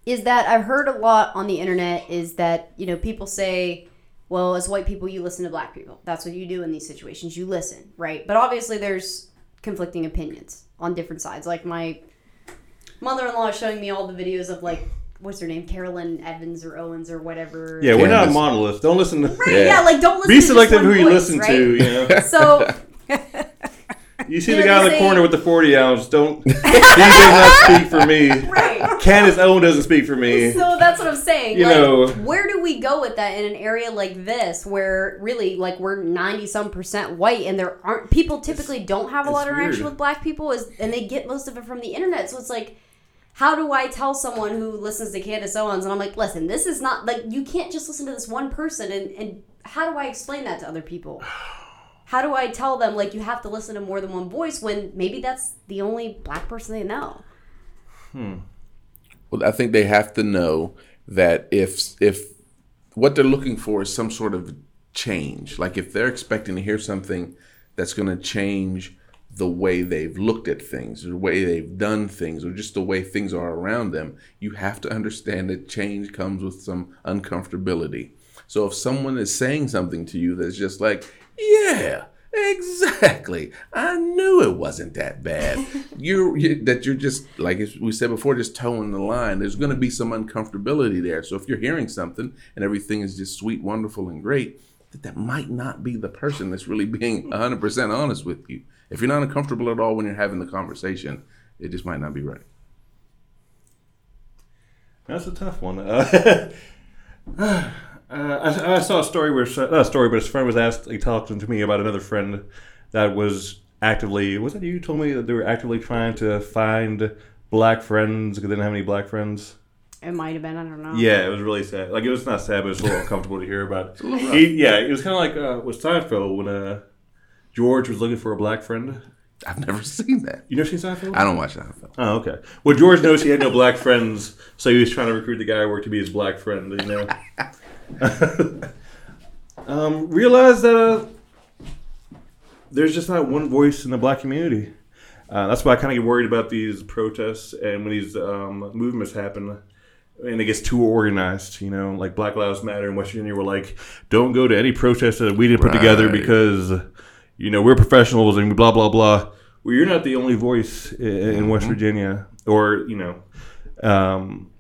is that I've heard a lot on the internet is that you know people say, well, as white people, you listen to black people. That's what you do in these situations. You listen, right? But obviously, there's conflicting opinions on different sides. Like my mother-in-law is showing me all the videos of like what's her name, Carolyn Evans or Owens or whatever. Yeah, we're not Candace. monoliths. Don't listen to. Right, Yeah. yeah. like don't listen. Be to just selective one who you voice, listen right? to. You know, (laughs) So you see You the guy in the say- corner with the forty ounce. Don't. (laughs) he does not speak for me. right. Candace Owen doesn't speak for me. So that's what I'm saying. You like, know- where do we go with that in an area like this, where really, like, we're ninety some percent white, and there aren't people typically don't have a lot of interaction with black people, is and they get most of it from the internet. So it's like, how do I tell someone who listens to Candace Owens, and I'm like, listen, this is not like you can't just listen to this one person, and and how do I explain that to other people? (sighs) How do I tell them like you have to listen to more than one voice when maybe that's the only black person they know? Hmm. Well, I think they have to know that if if what they're looking for is some sort of change, like if they're expecting to hear something that's going to change the way they've looked at things, the way they've done things, or just the way things are around them, you have to understand that change comes with some uncomfortability. So if someone is saying something to you that's just like, yeah, exactly, I knew it wasn't that bad. (laughs) you're you, that you're just like we said before, just toeing the line. There's going to be some uncomfortability there. So if you're hearing something and everything is just sweet, wonderful, and great, that that might not be the person that's really being 100% honest with you. If you're not uncomfortable at all when you're having the conversation, it just might not be right. That's a tough one. (laughs) Uh, (sighs) uh, I, I saw a story where not a story, but his friend was asked, he talked to me about another friend that was actively. Was it you told me that they were actively trying to find black friends because they didn't have any black friends? It might have been. I don't know. Yeah, it was really sad. Like it was not sad, but it was a little uncomfortable to hear about. He, yeah, it was kind of like uh, with Seinfeld when uh, George was looking for a black friend. I've never (laughs) seen that. You never seen Seinfeld? I don't watch that. Oh, okay. Well, George knows he had no black friends, so he was trying to recruit the guy at work to be his black friend. You know. (laughs) um, realize that uh, there's just not one voice in the black community. Uh, that's why I kind of get worried about these protests and when these um, movements happen. And it gets too organized, you know, like Black Lives Matter in West Virginia. We're like, don't go to any protest that we didn't put together because, you know, we're professionals and blah blah blah. Well, you're not the only voice i- in West Virginia, or you know, um,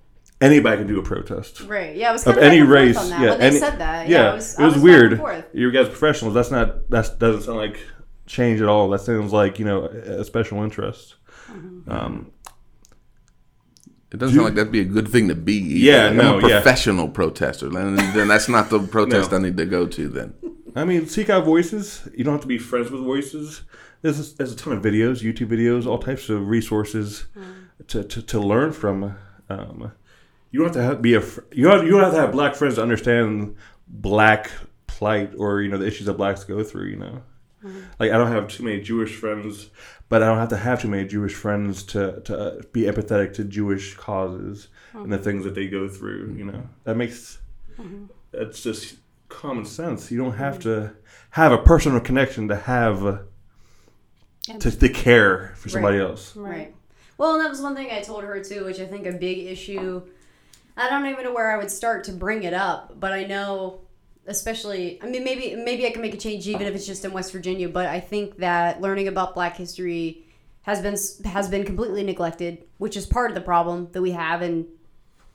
anybody can do a protest Right. Yeah, it was of kind of any back and forth race. on that yeah, when they any- said that. Yeah, Yeah, it was, was, I back and weird. You guys are professionals. That's not that doesn't sound like change at all. That sounds like you know a a special interest. Mm-hmm. Um, It doesn't sound like that'd be a good thing to be. either. Yeah, Like, no, I'm a yeah. professional protester. Then, then that's not the (laughs) protest No. I need to go to. Then I mean, seek out voices. You don't have to be friends with voices. There's there's a ton of videos, YouTube videos, all types of resources to, to, to learn from. Um, you don't have to have, be a you don't, you don't have to have black friends to understand black plight or you know the issues that blacks go through. You know, like I don't have too many Jewish friends, but I don't have to have too many Jewish friends to to uh, be empathetic to Jewish causes and the things that they go through. You know, that makes that's just common sense. You don't have to have a personal connection to have uh, to, to care for somebody Right. else. Right. Well, that was one thing I told her too, which I think a big issue. I don't even know where I would start to bring it up, but I know, especially, I mean, maybe maybe I can make a change even if it's just in West Virginia. But I think that learning about Black history has been has been completely neglected, which is part of the problem that we have and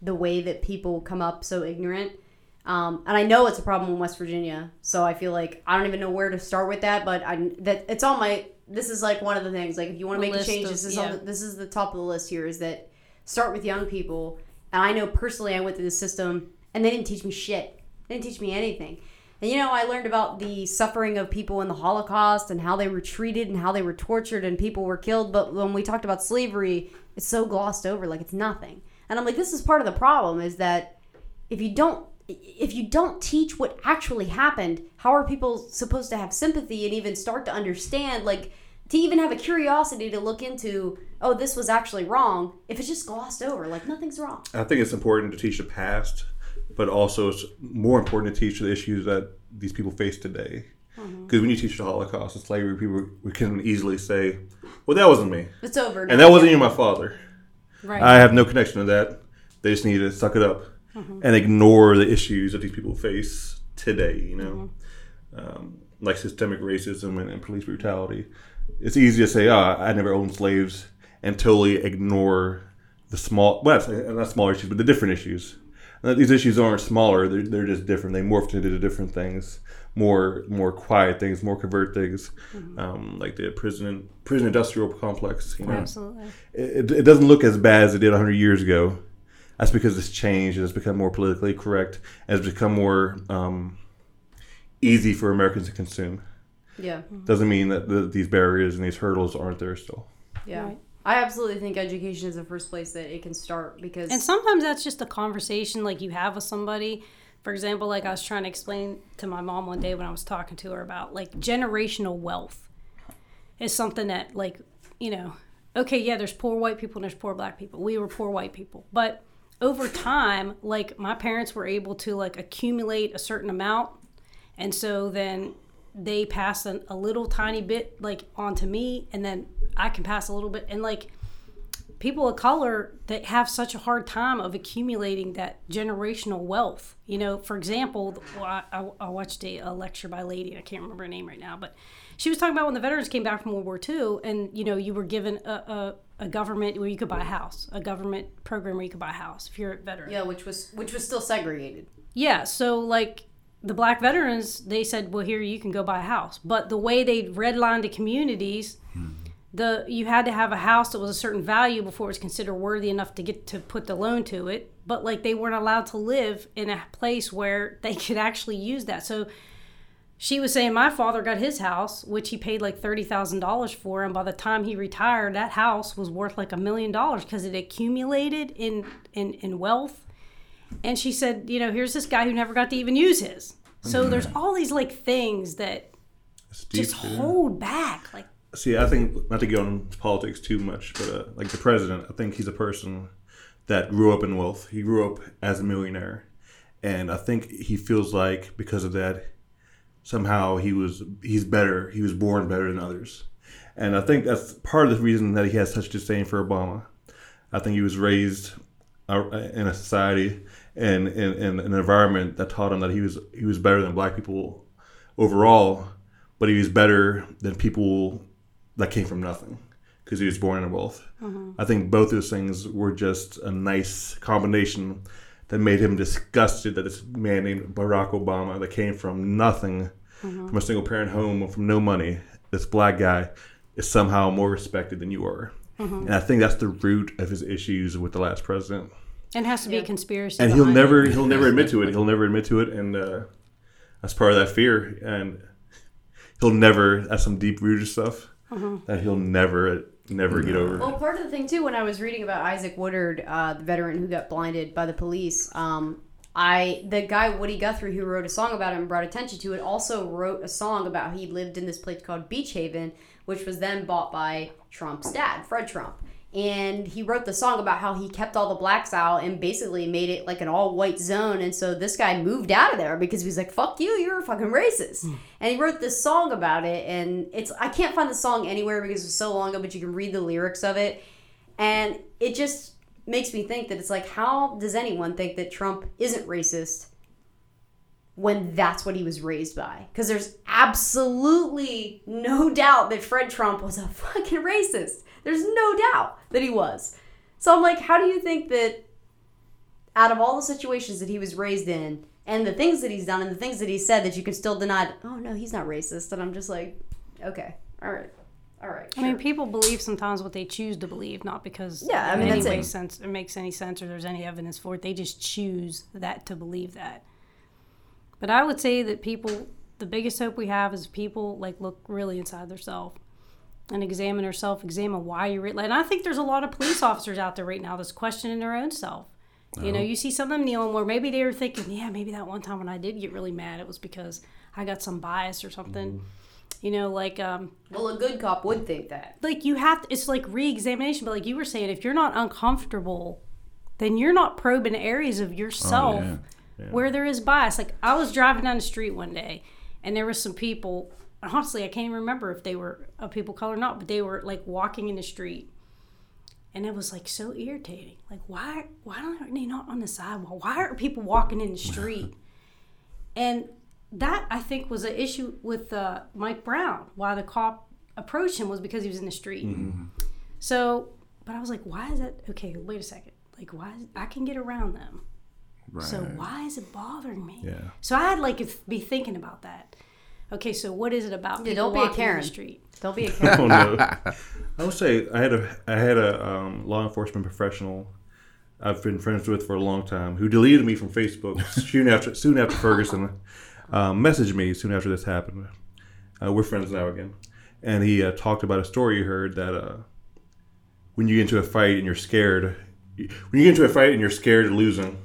the way that people come up so ignorant. Um, and I know it's a problem in West Virginia, so I feel like I don't even know where to start with that. But I that it's on my. This is like one of the things. Like if you want to make a change, of- this is yeah. on the, this is the top of the list here. Is that start with young people. And I know personally, I went through the system, and they didn't teach me shit. They didn't teach me anything. And you know, I learned about the suffering of people in the Holocaust and how they were treated and how they were tortured and people were killed. But when we talked about slavery, it's so glossed over, like it's nothing. And I'm like, this is part of the problem: is that if you don't if you don't teach what actually happened, how are people supposed to have sympathy and even start to understand like to even have a curiosity to look into, oh, this was actually wrong, if it's just glossed over, like nothing's wrong. I think it's important to teach the past, but also it's more important to teach the issues that these people face today. Mm-hmm. Because when you teach the Holocaust and slavery, people we can easily say, "Well, that wasn't me, It's over. and that wasn't even my father. Right. I have no connection to that. They just need to suck it up and ignore the issues that these people face today." You know, um, like systemic racism and, and police brutality. It's easy to say, "Ah, I never owned slaves," and totally ignore the small, well, uh, not smaller issues, but the different issues. These issues aren't smaller; they're, they're just different. They morphed into different things, more more quiet things, more covert things, um, like the prison prison industrial complex. You know, Absolutely. it, it doesn't look as bad as it did 100 years ago. That's because it's changed and it's become more politically correct and it's become more um, easy for Americans to consume. Yeah, Doesn't mean that the, these barriers and these hurdles aren't there still. yeah. Right. I absolutely think education is the first place that it can start because And sometimes that's just a conversation like you have with somebody. For example, like I was trying to explain to my mom one day when I was talking to her about like generational wealth is something that like, you know, okay, yeah, there's poor white people and there's poor black people. We were poor white people. But over time, like my parents were able to like accumulate a certain amount and so then they pass an, a little tiny bit like onto me and then I can pass a little bit and like people of color that have such a hard time of accumulating that generational wealth. You know, for example, I, I, I watched a, a lecture by a lady, I can't remember her name right now, but she was talking about when the veterans came back from World War II and, you know, you were given a, a, a government where you could buy a house, a government program where you could buy a house if you're a veteran. yeah, which was which was still segregated. Yeah, so like the black veterans, they said, "Well, here you can go buy a house." But the way they redlined the communities, hmm. the you had to have a house that was a certain value before it was considered worthy enough to get to put the loan to it. But like they weren't allowed to live in a place where they could actually use that. So she was saying my father got his house, which he paid like thirty thousand dollars for, and by the time he retired, that house was worth like a million dollars because it accumulated in in in wealth and she said, you know, here's this guy who never got to even use his. So there's all these like things that deep, just hold back. Like, See, I think not to get on politics too much, but uh, like the president, I think he's a person that grew up in wealth. He grew up as a millionaire, and I think he feels like because of that, somehow he was he's better. He was born better than others, and I think that's part of the reason that he has such disdain for Obama. I think he was raised uh, in a society and in, in an environment that taught him that he was he was better than black people overall, but he was better than people that came from nothing because he was born in wealth. I think both those things were just a nice combination that made him disgusted that this man named Barack Obama that came from nothing, from a single parent home, from no money, this black guy is somehow more respected than you are. And I think that's the root of his issues with the last president. And has to be a conspiracy. And he'll behind it. never he'll never (laughs) admit to it. He'll never admit to it, and uh, that's part of that fear. And he'll never that's some deep rooted stuff Mm-hmm. that he'll never never get over. Well, part of the thing too, when I was reading about Isaac Woodard, uh, the veteran who got blinded by the police, um, I the guy Woody Guthrie who wrote a song about him and brought attention to it also wrote a song about he lived in this place called Beach Haven, which was then bought by Trump's dad, Fred Trump. And he wrote the song about how he kept all the blacks out and basically made it like an all white zone. And so this guy moved out of there because he was like, fuck you, you're a fucking racist. Hmm. And he wrote this song about it. And it's, I can't find the song anywhere because it was so long ago, but you can read the lyrics of it. And it just makes me think that it's like, how does anyone think that Trump isn't racist when that's what he was raised by? Because there's absolutely no doubt that Fred Trump was a (laughs) fucking racist. There's no doubt that he was. So I'm like, how do you think that out of all the situations that he was raised in and the things that he's done and the things that he said that you can still deny, oh no, he's not racist? And I'm just like, okay, all right. All right. I mean, people believe sometimes what they choose to believe, not because Yeah, I mean, that's it. sense it makes any sense or there's any evidence for it. They just choose that to believe that. But I would say that people, the biggest hope we have is people like look really inside themselves and examine yourself, examine why you're. Re- and I think there's a lot of police officers out there right now that's questioning their own self. You know, you see some of them kneeling where maybe they were thinking, yeah, maybe that one time when I did get really mad, it was because I got some bias or something. You know, like um, well, a good cop would think that. like you have to, it's like re-examination but like you were saying if you're not uncomfortable then you're not probing areas of yourself yeah. where there is bias like i was driving down the street one day and there were some people and honestly i can't even remember if they were a people color or not but they were like walking in the street and it was like so irritating like why why aren't they not on the sidewalk why are people walking in the street (laughs) and that I think was an issue with uh, Mike Brown. Why the cop approached him was because he was in the street. So, but I was like, why is that? Okay, wait a second. Like, why? Is, I can get around them. Right. So why is it bothering me? Yeah. So I had like to be thinking about that. Okay, so what is it about people don't be a walking Karen. the street? Don't be a (laughs) Karen. Oh no! (laughs) I would say I had a I had a um, law enforcement professional I've been friends with for a long time who deleted me from Facebook soon after soon after Ferguson um, messaged me soon after this happened. Uh, we're friends now again, and he uh, talked about a story he heard that uh, when you get into a fight and you're scared, when you get into a fight and you're scared of losing,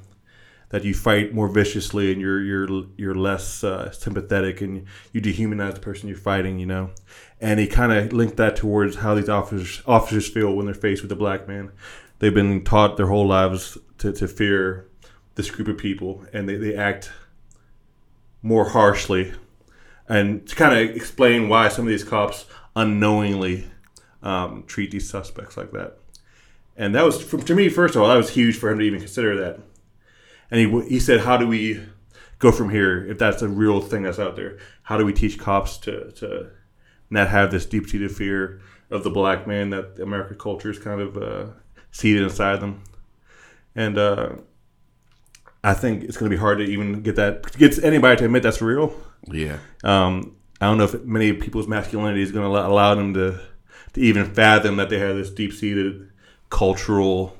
that you fight more viciously and you're you're you're less uh, sympathetic and you dehumanize the person you're fighting, you know. And he kind of linked that towards how these officers officers feel when they're faced with a black man. They've been taught their whole lives to, to fear this group of people, and they, they act more harshly. And to kind of explain why some of these cops unknowingly um, treat these suspects like that. And that was, for, to me, first of all, that was huge for him to even consider that. And he, he said, How do we go from here if that's a real thing that's out there? How do we teach cops to, to not have this deep seated fear of the black man that American culture is kind of uh, seated inside them? And uh, I think it's going to be hard to even get that, get anybody to admit that's real. Yeah. Um, I don't know if many people's masculinity is going to allow them to, to even fathom that they have this deep seated cultural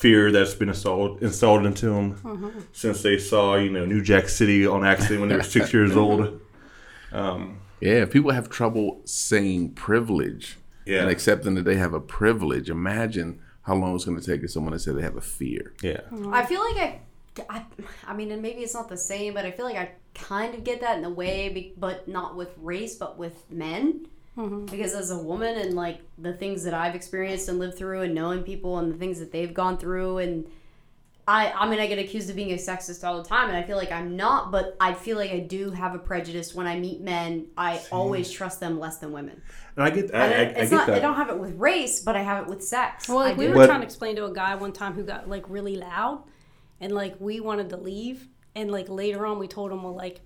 fear that's been installed installed into them since they saw you know New Jack City on accident when they were six years old. (laughs) Um, Yeah, if people have trouble saying privilege Yeah. and accepting that they have a privilege, imagine how long it's going to take for someone to say they have a fear. yeah, I feel like I, I, I mean, and maybe it's not the same, but I feel like I kind of get that in a way, but not with race, but with men. Mm-hmm. Because as a woman and like the things that I've experienced and lived through, and knowing people and the things that they've gone through, and I, I mean, I get accused of being a sexist all the time, and I feel like I'm not, but I feel like I do have a prejudice when I meet men. I always trust them less than women. and I get I, I, I it's get not. that. I don't have it with race, but I have it with sex. Well, like we were But- trying to explain to a guy one time who got like really loud, and like we wanted to leave, and like later on we told him, well, like,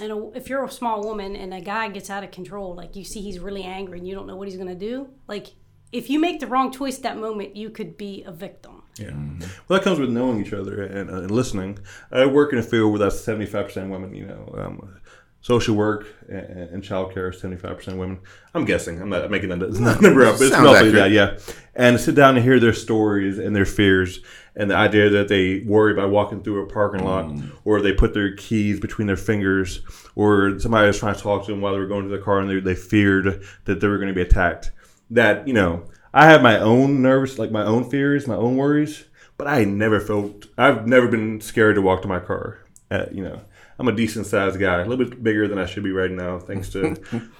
you know, if you're a small woman and a guy gets out of control, like you see he's really angry and you don't know what he's gonna do, like if you make the wrong choice at that moment, you could be a victim. Yeah. Well, that comes with knowing each other and, uh, and listening. I work in a field where that's seventy five percent women. You know, um, social work and, and childcare is seventy five percent women. I'm guessing. I'm not making that number up, but it's Sounds roughly accurate. that. Yeah. And to sit down and hear their stories and their fears and the idea that they worry about walking through a parking lot mm. or they put their keys between their fingers or somebody was trying to talk to them while they were going to the car and they, they feared that they were going to be attacked. That you know. I have my own nervous, like my own fears, my own worries, but I never felt. I've never been scared to walk to my car. At, you know, I'm a decent sized guy, a little bit bigger than I should be right now, thanks to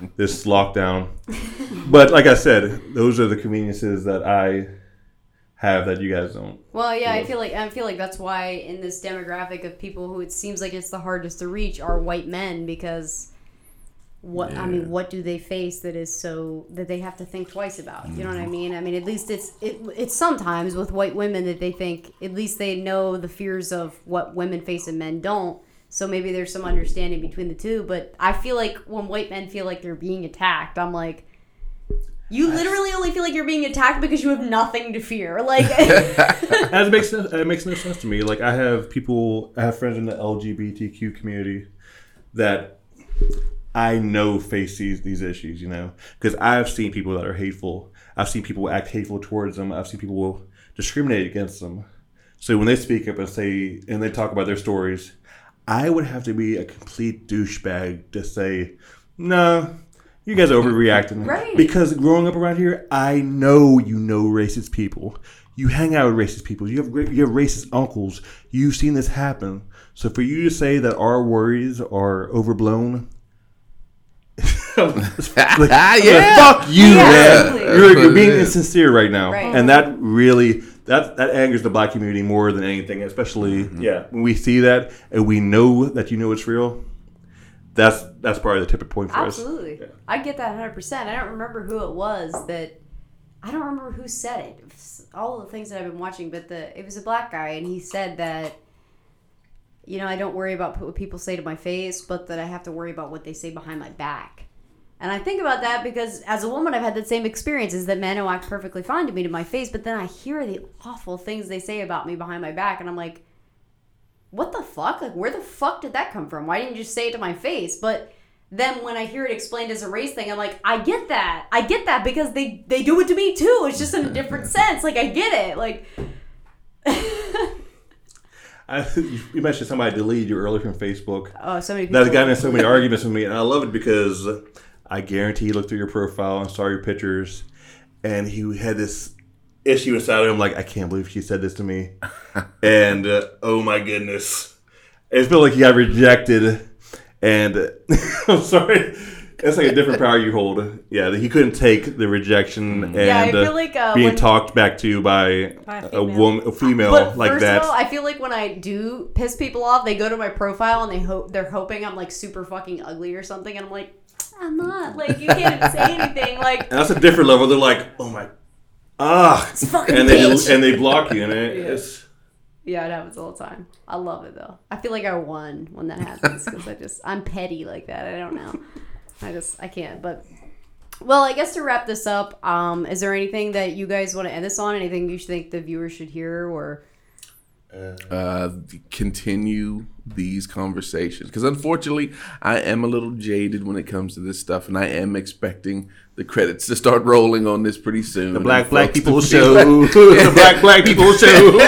(laughs) this lockdown. But like I said, those are the conveniences that I have that you guys don't. Well, yeah, I feel like I feel like that's why in this demographic of people who it seems like it's the hardest to reach are white men because what I mean, what do they face that is so that they have to think twice about? You know what I mm-hmm. mean? I mean, at least it's it, it's sometimes with white women that they think at least they know the fears of what women face and men don't. So maybe there's some understanding between the two. But I feel like when white men feel like they're being attacked, I'm like. You literally only feel like you're being attacked because you have nothing to fear. Like, (laughs) That makes no, it makes no sense to me. Like I have people, I have friends in the LGBTQ community that I know face these these issues. You know, because I've seen people that are hateful. I've seen people act hateful towards them. I've seen people discriminate against them. So when they speak up and say and they talk about their stories, I would have to be a complete douchebag to say, no. You guys are overreacting. Right. Because growing up around here, I know you know racist people. You hang out with racist people. You have ra- you have racist uncles. You've seen this happen. So for you to say that our worries are overblown, (laughs) like, (laughs) yeah. fuck you, Yeah, man. absolutely. You're, you're being insincere right now, Right. and that really that that angers the black community more than anything. Especially, Mm-hmm. yeah, when we see that and we know that you know it's real. That's that's probably the tipping point for us. Absolutely. I get that 100%. I don't remember who it was that I don't remember who said it. It all the things that I've been watching, but the it was a black guy and he said that you know, I don't worry about what people say to my face, but that I have to worry about what they say behind my back. And I think about that because as a woman, I've had that same experience is that men will act perfectly fine to me to my face, but then I hear the awful things they say about me behind my back, and I'm like, what the fuck? Like, where the fuck did that come from? Why didn't you just say it to my face? But then when I hear it explained as a race thing, I'm like, I get that. I get that because they they do it to me too. It's just in a different (laughs) sense. Like, I get it. Like, (laughs) I, you mentioned somebody deleted you earlier from Facebook. oh, so many people. That's gotten in so many (laughs) arguments with me, and I love it because I guarantee he looked through your profile and saw your pictures, and he had this issue inside of him, like I can't believe she said this to me, (laughs) and uh, oh my goodness, it felt like he got rejected, and uh, (laughs) I'm sorry. That's like a different power you hold. Yeah, he couldn't take the rejection and Yeah, I uh, feel like, uh, being when- talked back to by, By a a woman, a female But like first that. of all, I feel like when I do piss people off, they go to my profile and they hope they're hoping I'm like super fucking ugly or something, and I'm like, I'm not. Like, you can't say (laughs) anything. Like, And that's a different level. They're like, oh my, ah, fucking and they bitch. and they block you, and it, it's yeah, it happens all the time. I love it though. I feel like I won when that happens because I just I'm petty like that. I don't know. I just I can't. But well, I guess to wrap this up, um, is there anything that you guys want to end this on? Anything you think the viewers should hear or? Uh, continue these conversations because unfortunately I am a little jaded when it comes to this stuff, and I am expecting the credits to start rolling on this pretty soon. the (laughs) (laughs) black black people show. like- the black black people show.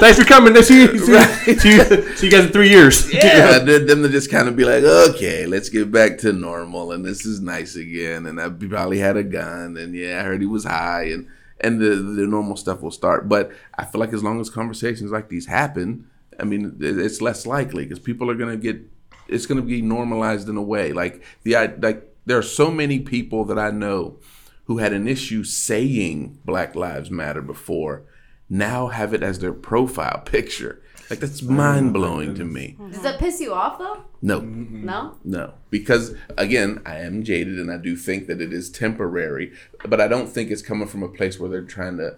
Thanks for coming. See you, see, you, see, see you guys in three years. yeah, (laughs) then them to just kind of be like, okay, let's get back to normal, and this is nice again. And I probably had a gun, and yeah, I heard he was high, and and the the normal stuff will start. But I feel like as long as conversations like these happen, I mean, it's less likely because people are gonna get, it's gonna be normalized in a way. Like the I like there are so many people that I know who had an issue saying Black Lives Matter before, now have it as their profile (laughs) picture. Like that's mind blowing to me. Does that piss you off though? No, No. no, because again, I am jaded, and I do think that it is temporary. But I don't think it's coming from a place where they're trying to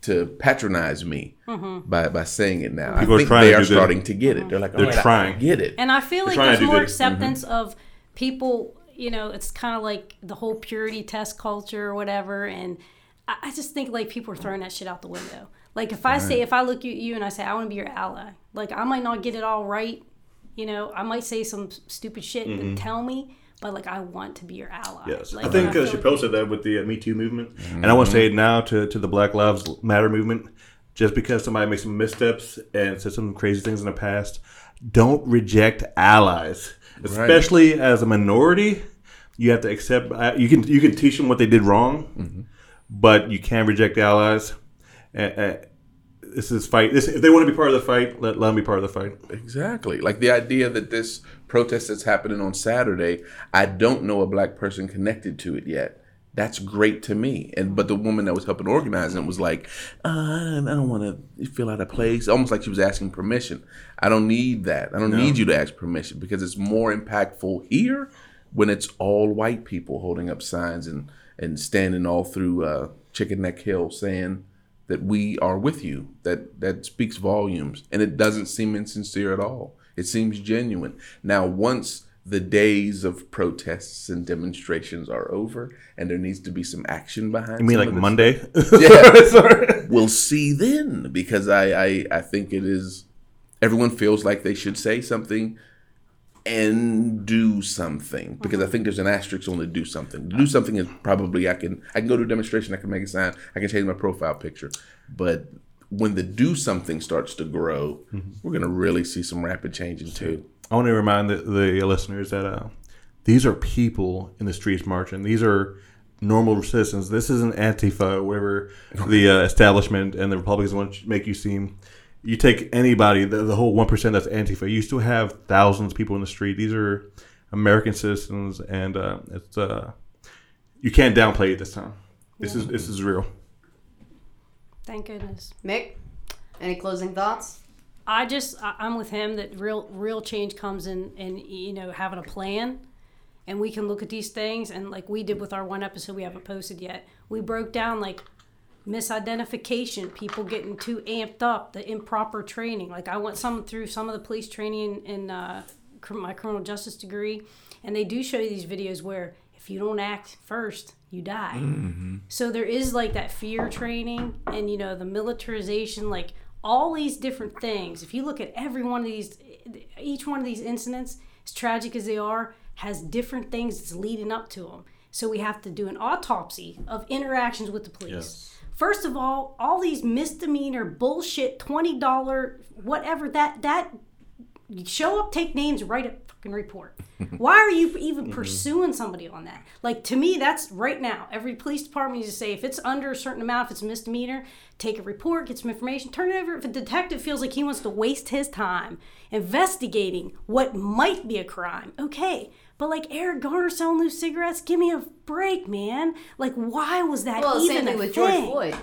to patronize me mm-hmm. by by saying it now. People are I think trying they to are do good. starting to get it. They're like, They're oh, trying. I get it. And I feel like there's to do more good. Mm-hmm. acceptance of people, you know, it's kind of like the whole purity test culture or whatever. And I, I just think like people are throwing that shit out the window. Like if I say, if I look at you and I say, I want to be your ally, like I might not get it all right. You know, I might say some stupid shit and tell me, but like I want to be your ally. Yes, Like, I think feel uh, like- Chappelle said that with the uh, Me Too movement, and I want to say it now to, to the Black Lives Matter movement. Just because somebody makes some missteps and said some crazy things in the past, don't reject allies, especially as a minority. You have to accept. uh, You can you can teach them what they did wrong, but you can't reject allies. This is fight. This, if they want to be part of the fight, let, let them be part of the fight. Exactly. Like the idea that this protest that's happening on Saturday, I don't know a black person connected to it yet. That's great to me. And but the woman that was helping organize it was like, uh, I don't want to feel out of place. Almost like she was asking permission. I don't need that. I don't need you to ask permission because it's more impactful here when it's all white people holding up signs and and standing all through uh, Chicken Neck Hill saying that we are with you. That that speaks volumes, and it doesn't seem insincere at all. It seems genuine. Now, once the days of protests and demonstrations are over, and there needs to be some action behind. You mean like Monday? (laughs) Yeah. We'll see then because I, I I think it is everyone feels like they should say something and do something because I think there's an asterisk on the do something. Do something is probably I can I can go to a demonstration, I can make a sign, I can change my profile picture, but when the do something starts to grow, we're gonna really see some rapid changes too. I want to remind the, the listeners that uh, these are people in the streets marching. These are normal citizens. This isn't Antifa, whatever (laughs) the uh, establishment and the Republicans want to make you seem. You take anybody, the, the whole one percent that's Antifa. You still have thousands of people in the street. These are American citizens, and uh, it's uh, you can't downplay it this time. This is this is real. Thank goodness. Mick, any closing thoughts? I just I'm with him that real real change comes in in you know having a plan, and we can look at these things and like we did with our one episode we haven't posted yet. We broke down like misidentification, people getting too amped up, the improper training. Like I went some through some of the police training in uh, my criminal justice degree, and they do show you these videos where if you don't act first, you die. So there is like that fear training and you know the militarization, like all these different things. If you look at every one of these, each one of these incidents, as tragic as they are, has different things that's leading up to them. So we have to do an autopsy of interactions with the police. Yes. First of all, all these misdemeanor bullshit, twenty dollar whatever that that show up, take names, write a fucking report. (laughs) Why are you even pursuing somebody on that? Like to me, that's right now. Every police department needs to say if it's under a certain amount, if it's a misdemeanor, take a report, get some information, turn it over. If a detective feels like he wants to waste his time investigating what might be a crime, okay. But like Eric Garner selling loose cigarettes, give me a break, man. Like why was that Well, even same thing a with thing? George Floyd.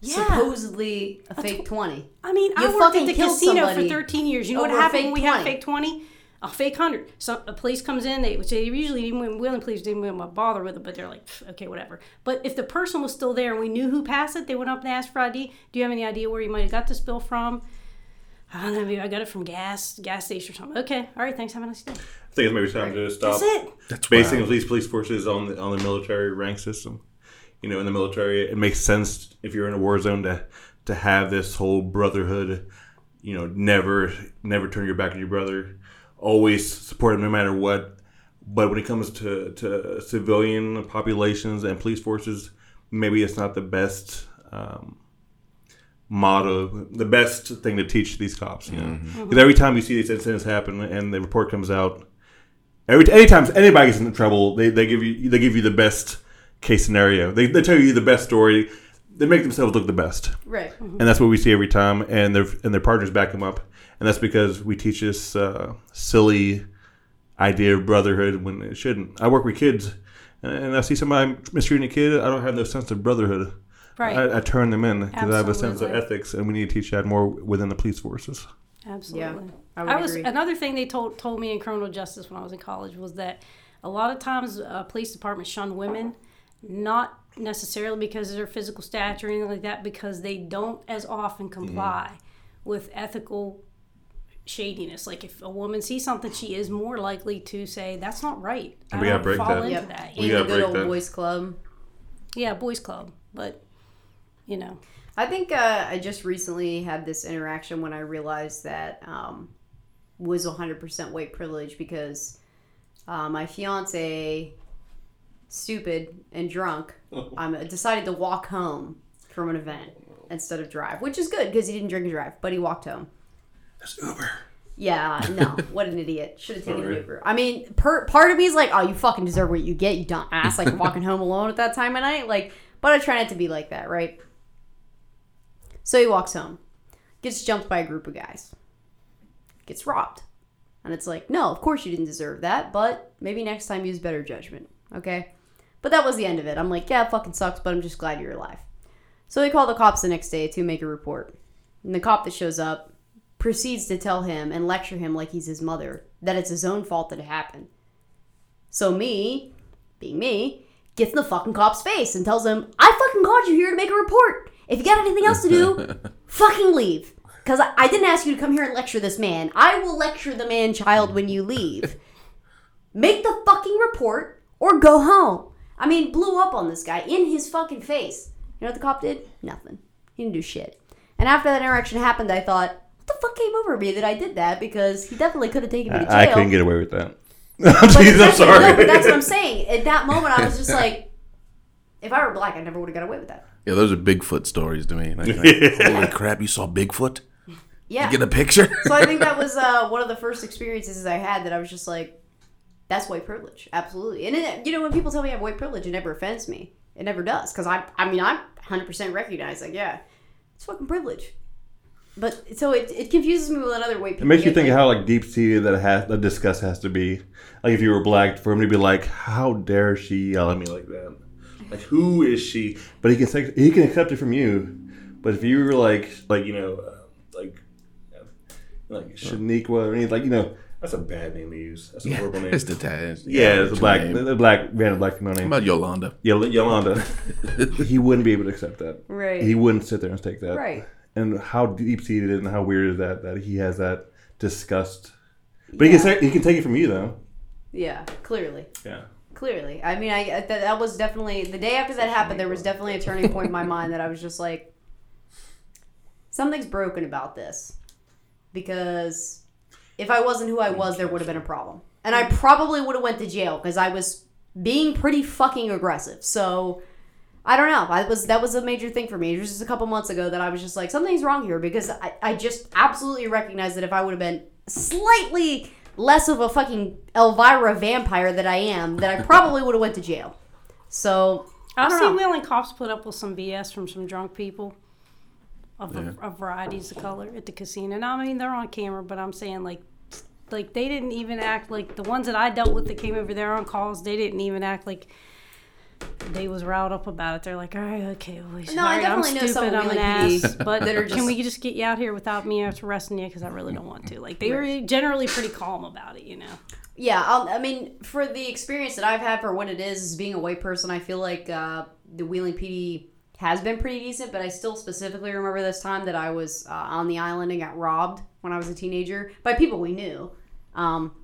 Yeah. Supposedly a fake twenty. I mean, I worked at the casino for 13 years. You know what happened when we had 20. fake 20? A fake 100. So a police comes in, they would say, usually even when Wheeling police didn't even bother with it, but they're like, okay, whatever. But if the person was still there and we knew who passed it, they went up and asked for ID. Do you have any idea where you might have got this bill from? I don't know, maybe I got it from gas, gas station or something. Okay, all right, thanks, have a nice day. I think it's maybe time to stop That's it. That's basing wild. these police forces on the on the military rank system. You know, in the military, it makes sense if you're in a war zone to to have this whole brotherhood. You know, never never turn your back on your brother. Always support him no matter what. But when it comes to to civilian populations and police forces, maybe it's not the best. Um, motto, the best thing to teach these cops. You know, mm-hmm. Mm-hmm. because every time you see these incidents happen and the report comes out, every anytime anybody gets in trouble, they, they give you they give you the best case scenario. They, they tell you the best story. They make themselves look the best, Right. and mm-hmm. that's what we see every time. And their and their partners back them up, and that's because we teach this uh, silly idea of brotherhood when it shouldn't. I work with kids, and I see somebody mistreating a kid. I don't have no sense of brotherhood. Right. I, I turn them in because I have a sense of ethics, and we need to teach that more within the police forces. Absolutely. I would I was agree. another thing they told told me in criminal justice when I was in college was that a lot of times uh, police departments shun women, not necessarily because of their physical stature or anything like that, because they don't as often comply with ethical shadiness. Like if a woman sees something, she is more likely to say that's not right. I We gotta break fall that. into Yep. that. We In gotta the good break old that. boys club. Yeah, boys club, but you know, I think uh, I just recently had this interaction when I realized that um, was 100% white privilege because uh, my fiance, stupid and drunk, (laughs) um, decided to walk home from an event instead of drive, which is good because he didn't drink and drive, but he walked home. That's Uber. Yeah, no, (laughs) what an idiot. Should have taken an Uber. I mean, per, part of me is like, oh, you fucking deserve what you get, you dumb ass. Like walking home alone at that time of night. Like, But I try not to be like that, right? So he walks home, gets jumped by a group of guys, gets robbed. And it's like, no, of course you didn't deserve that, but maybe next time use better judgment, okay? But that was the end of it. I'm like, yeah, it fucking sucks, but I'm just glad you're alive. So they call the cops the next day to make a report. And the cop that shows up proceeds to tell him and lecture him like he's his mother that it's his own fault that it happened. So me, being me, gets in the fucking cop's face and tells him, I fucking called you here to make a report. If you got anything else to do, (laughs) fucking leave. Because I, I didn't ask you to come here and lecture this man. I will lecture the man child when you leave. (laughs) Make the fucking report or go home. I mean, blew up on this guy in his fucking face. You know what the cop did? Nothing. He didn't do shit. And after that interaction happened, I thought, what the fuck came over me that I did that? Because he definitely could have taken me to jail. I, couldn't get away with that. (laughs) Jeez, I'm sorry. No, but that's what I'm saying. At that moment, I was just like, if I were black, I never would have got away with that. Yeah, those are Bigfoot stories to me. Like, like, (laughs) Holy crap, you saw Bigfoot? Yeah. Get a picture? so I think that (laughs) was uh, one of the first experiences I had that I was just like, that's white privilege, absolutely. And it, you know, when people tell me I have white privilege, it never offends me. It never does, because I, I mean, I'm 100% recognized. Like, yeah, it's fucking privilege. But so it, it confuses me with other white people. It makes you think like- how like deep seated that has that disgust has to be. Like if you were black, for him to be like, "How dare she yell at me like that? Like who is she?" But he can say, he can accept it from you. But if you were like like you know uh, like uh, like Shaniqua or anything like you know that's a bad name to use. That's a horrible name. it's the tag. yeah, it's a black Name. the black random black female How name. about Yolanda? Yol- Yolanda. (laughs) he wouldn't be able to accept that. Right. He wouldn't sit there and take that. Right. And how deep seated and how weird is that that he has that disgust. But he can say, he can take it from you though. Yeah, clearly. Yeah. Clearly. I mean, I that, that was definitely the day after that happened. There was definitely a turning point in my mind that I was just like, something's broken about this, because if I wasn't who I was, there would have been a problem, and I probably would have went to jail because I was being pretty fucking aggressive. So. I don't know. I was that was a major thing for me. It was just a couple months ago that I was just like, something's wrong here because I, I just absolutely recognized that if I would have been slightly less of a fucking Elvira vampire that I am, that I probably would have went to jail. So I I've don't seen know. Wheeling cops put up with some BS from some drunk people of, of varieties of color at the casino. Now, I mean, they're on camera, but I'm saying like, like they didn't even act like the ones that I dealt with that came over there on calls. They didn't even act like they was riled up about it. They're like, all right, okay, well, No, I definitely I'm know some stupid, I'm an ass, but that are can we just get you out here without me arresting you? Because I really don't want to. Like they were generally pretty calm about it, you know. Yeah, I'll, I mean, for the experience that I've had for what it is, being a white person, I feel like uh, the Wheeling PD has been pretty decent, but I still specifically remember this time that I was uh, on the island and got robbed when I was a teenager by people we knew. Um,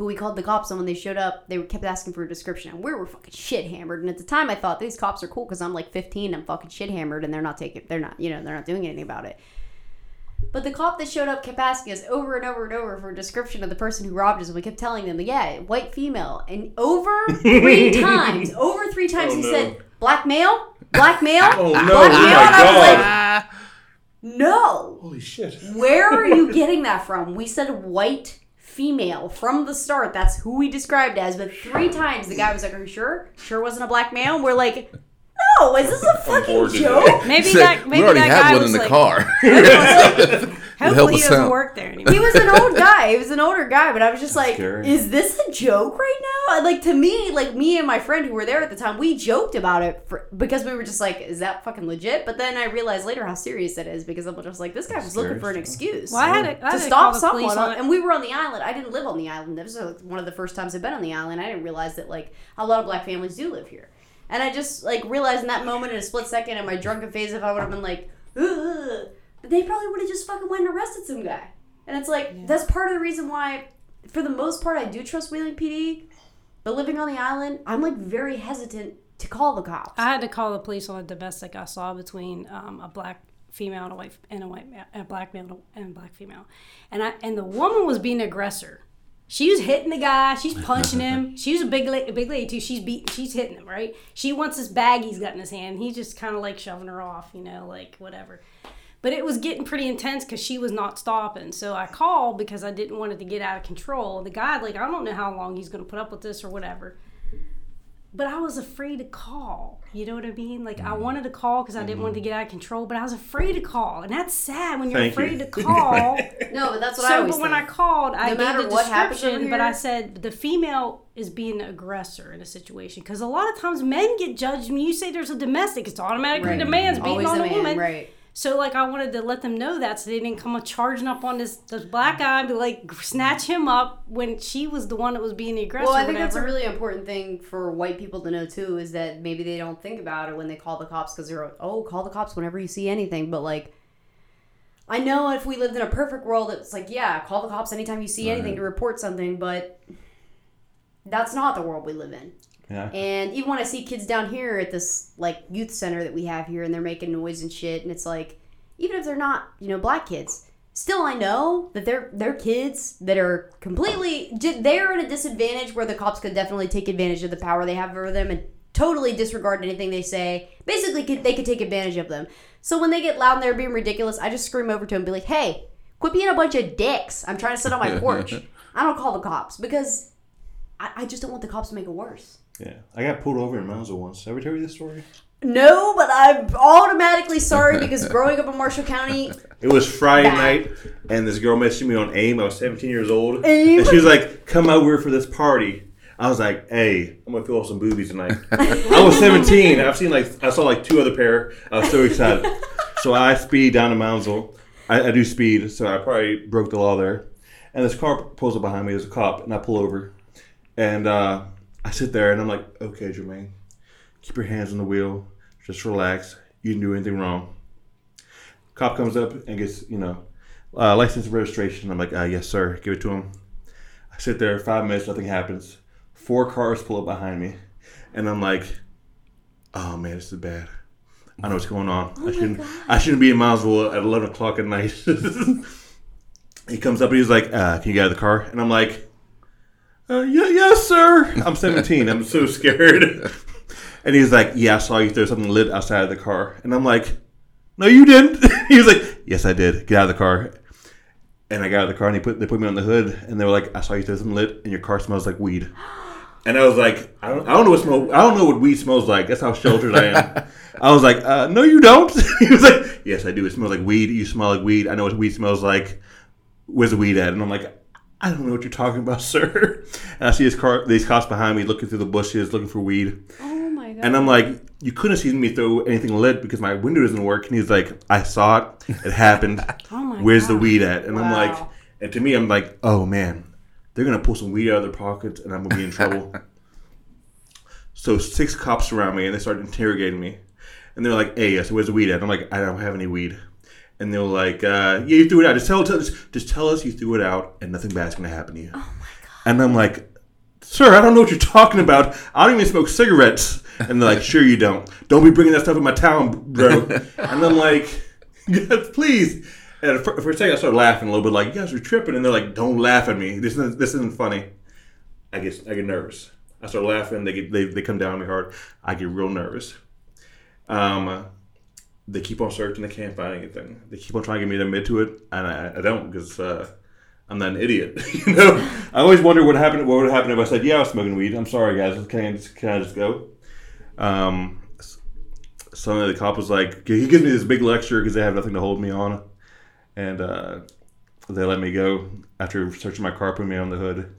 but we called the cops, and when they showed up, they kept asking for a description, and we were fucking shit hammered. And at the time, I thought these cops are cool because I'm like 15, I'm fucking shit hammered, and they're not taking, they're not, you know, they're not doing anything about it. But the cop that showed up kept asking us over and over and over for a description of the person who robbed us, and we kept telling them, yeah, white female. And over three (laughs) times, over three times, Oh, he no. said, black male, black male, Oh no! black Oh male. my and I was like, no, Holy shit! where are you getting that from? We said white female from the start. That's who we described as. But three times the guy was like, are you sure? Sure wasn't a black male? And we're like, no, is this a fucking joke? Maybe Said, that maybe we already that have guy one was in the like, car. (laughs) (laughs) help Hopefully he us doesn't out. work there anymore. he was an old (laughs) guy. He was an older guy, but I was just like, Scary. "Is this a joke right now?" Like to me, like me and my friend who were there at the time, we joked about it for, because we were just like, "Is that fucking legit?" But then I realized later how serious it is because I'm just like, "This guy was looking for an excuse." Well, I had to, I to had stop to call someone, on and we were on the island. I didn't live on the island. This was like, one of the first times I've been on the island. I didn't realize that like a lot of black families do live here, and I just like realized in that moment in a split second in my drunken phase, if I would have been like, Ugh, but they probably would have just fucking went and arrested some guy. And it's like that's part of the reason why, for the most part, I do trust Wheeling PD. But living on the island, I'm like very hesitant to call the cops. I had to call the police on a domestic I saw between um, a black female and a white and a white a black male and a black female, and I and the woman was being aggressor. She was hitting the guy. She's punching him. (laughs) She was a big, la- a big lady too. She's beat. She's hitting him. Right. She wants this bag he's got in his hand. He's just kind of like shoving her off. You know, like whatever. But it was getting pretty intense because she was not stopping. So I called because I didn't want it to get out of control. The guy, like, I don't know how long he's going to put up with this or whatever. but I was afraid to call. You know what I mean? Like. I mm-hmm. wanted to call because I didn't want it to mm-hmm. get out of control, but I was afraid to call, and that's sad when you're Thank you. afraid to (laughs) call. No, but that's what I so, always but when. I called, I No gave the what happens over description, but I said the female is being the aggressor in a situation because a lot of times men get judged when you say there's a domestic. It's automatically Right. the man's beating Always on the the, man, woman. right? So like I wanted to let them know that so they didn't come charging up on this this black guy and be like snatch him up when she was the one that was being the aggressor. Well, I or think that's a really important thing for white people to know too. Is that maybe they don't think about it when they call the cops because they're oh call the cops whenever you see anything. But like, I know if we lived in a perfect world, it's like yeah, call the cops anytime you see anything to report something. But that's not the world we live in. Yeah. And even when I see kids down here at this like youth center that we have here, and they're making noise and shit, and it's like, even if they're not, you know, black kids, still I know that they're they're kids that are completely they're at a disadvantage where the cops could definitely take advantage of the power they have over them and totally disregard anything they say. Basically, could, they could take advantage of them. So when they get loud and they're being ridiculous, I just scream over to them and be like, "Hey, quit being a bunch of dicks! I'm trying to sit on my (laughs) porch. I don't call the cops because I, I just don't want the cops to make it worse." Yeah. I got pulled over in Moundsville once. Did I ever tell you this story? No, but I'm automatically sorry because (laughs) growing up in Marshall County, It was Friday Bad. night, and this girl messaged me on AIM. I was 17 years old. AIM? And she was like, come over for this party. I was like, hey, I'm going to feel some boobies tonight. (laughs) I was 17. I've seen like, I saw like two other pair. I was so excited. so I speed down to Moundsville. I, I do speed, so I probably broke the law there. And this car pulls up behind me. There's a cop, and I pull over. And uh, I sit there, and I'm like, okay, Jermaine, keep your hands on the wheel. Just relax. You didn't do anything wrong. Cop comes up and gets, you know, uh, license and registration. I'm like, uh, yes, sir. Give it to him. I sit there, five minutes, nothing happens. Four cars pull up behind me. And I'm like, oh, man, this is bad. I know what's going on. I shouldn't. I shouldn't be in Moundsville at 11 o'clock at night. (laughs) he comes up and he's like, uh, "Can you get out of the car?" And I'm like, uh, "Yeah, yes, sir." I'm 17. I'm so scared. (laughs) and he's like, "Yeah, I saw you throw something lit outside of the car." And I'm like, "No, you didn't." (laughs) he was like, "Yes, I did. Get out of the car." And I got out of the car and they put they put me on the hood and they were like, "I saw you throw something lit and your car smells like weed." (gasps) And I was like, I don't, I don't know what smell. I don't know what weed smells like. That's how sheltered I am. (laughs) I was like, uh, no, you don't. he was like, yes, I do. It smells like weed. You smell like weed. I know what weed smells like. Where's the weed at? And I'm like, I don't know what you're talking about, (laughs) sir. And I see his car, these cops behind me, looking through the bushes, looking for weed. oh my god! And I'm like, you couldn't have seen me throw anything lit because my window doesn't work. And he's like, I saw it. It happened. (laughs) Oh my Where's the weed at? And I'm like, and to me, I'm like, oh man, they're gonna pull some weed out of their pockets, and I'm gonna be in trouble. (laughs) so six cops surround me, and they start interrogating me, and they're like, hey, so where's the weed at? And I'm like, I don't have any weed. And they're like, uh, yeah, you threw it out. Just tell, tell just, just tell us you threw it out, and nothing bad's gonna happen to you. Oh my god. And I'm like, sir, I don't know what you're talking about. I don't even smoke cigarettes. And they're like, sure you don't. Don't be bringing that stuff in my town, bro. (laughs) and I'm like, yes, please. And for, for a second, I started laughing a little bit, like, Yes, you guys are tripping. And they're like, don't laugh at me. This isn't, this isn't funny. I get, I get nervous. I start laughing. They, get, they, they come down on me hard. I get real nervous. Um, they keep on searching. They can't find anything. They keep on trying to get me to admit to it, and I, I don't because uh, I'm not an idiot. (laughs) you know, I always wonder what happened. What would happen if I said, "Yeah, I was smoking weed." I'm sorry, guys. Can I just, can I just go? Um, s- some of the cop was like, he gives me this big lecture because they have nothing to hold me on, and uh, they let me go after searching my car, putting me on the hood,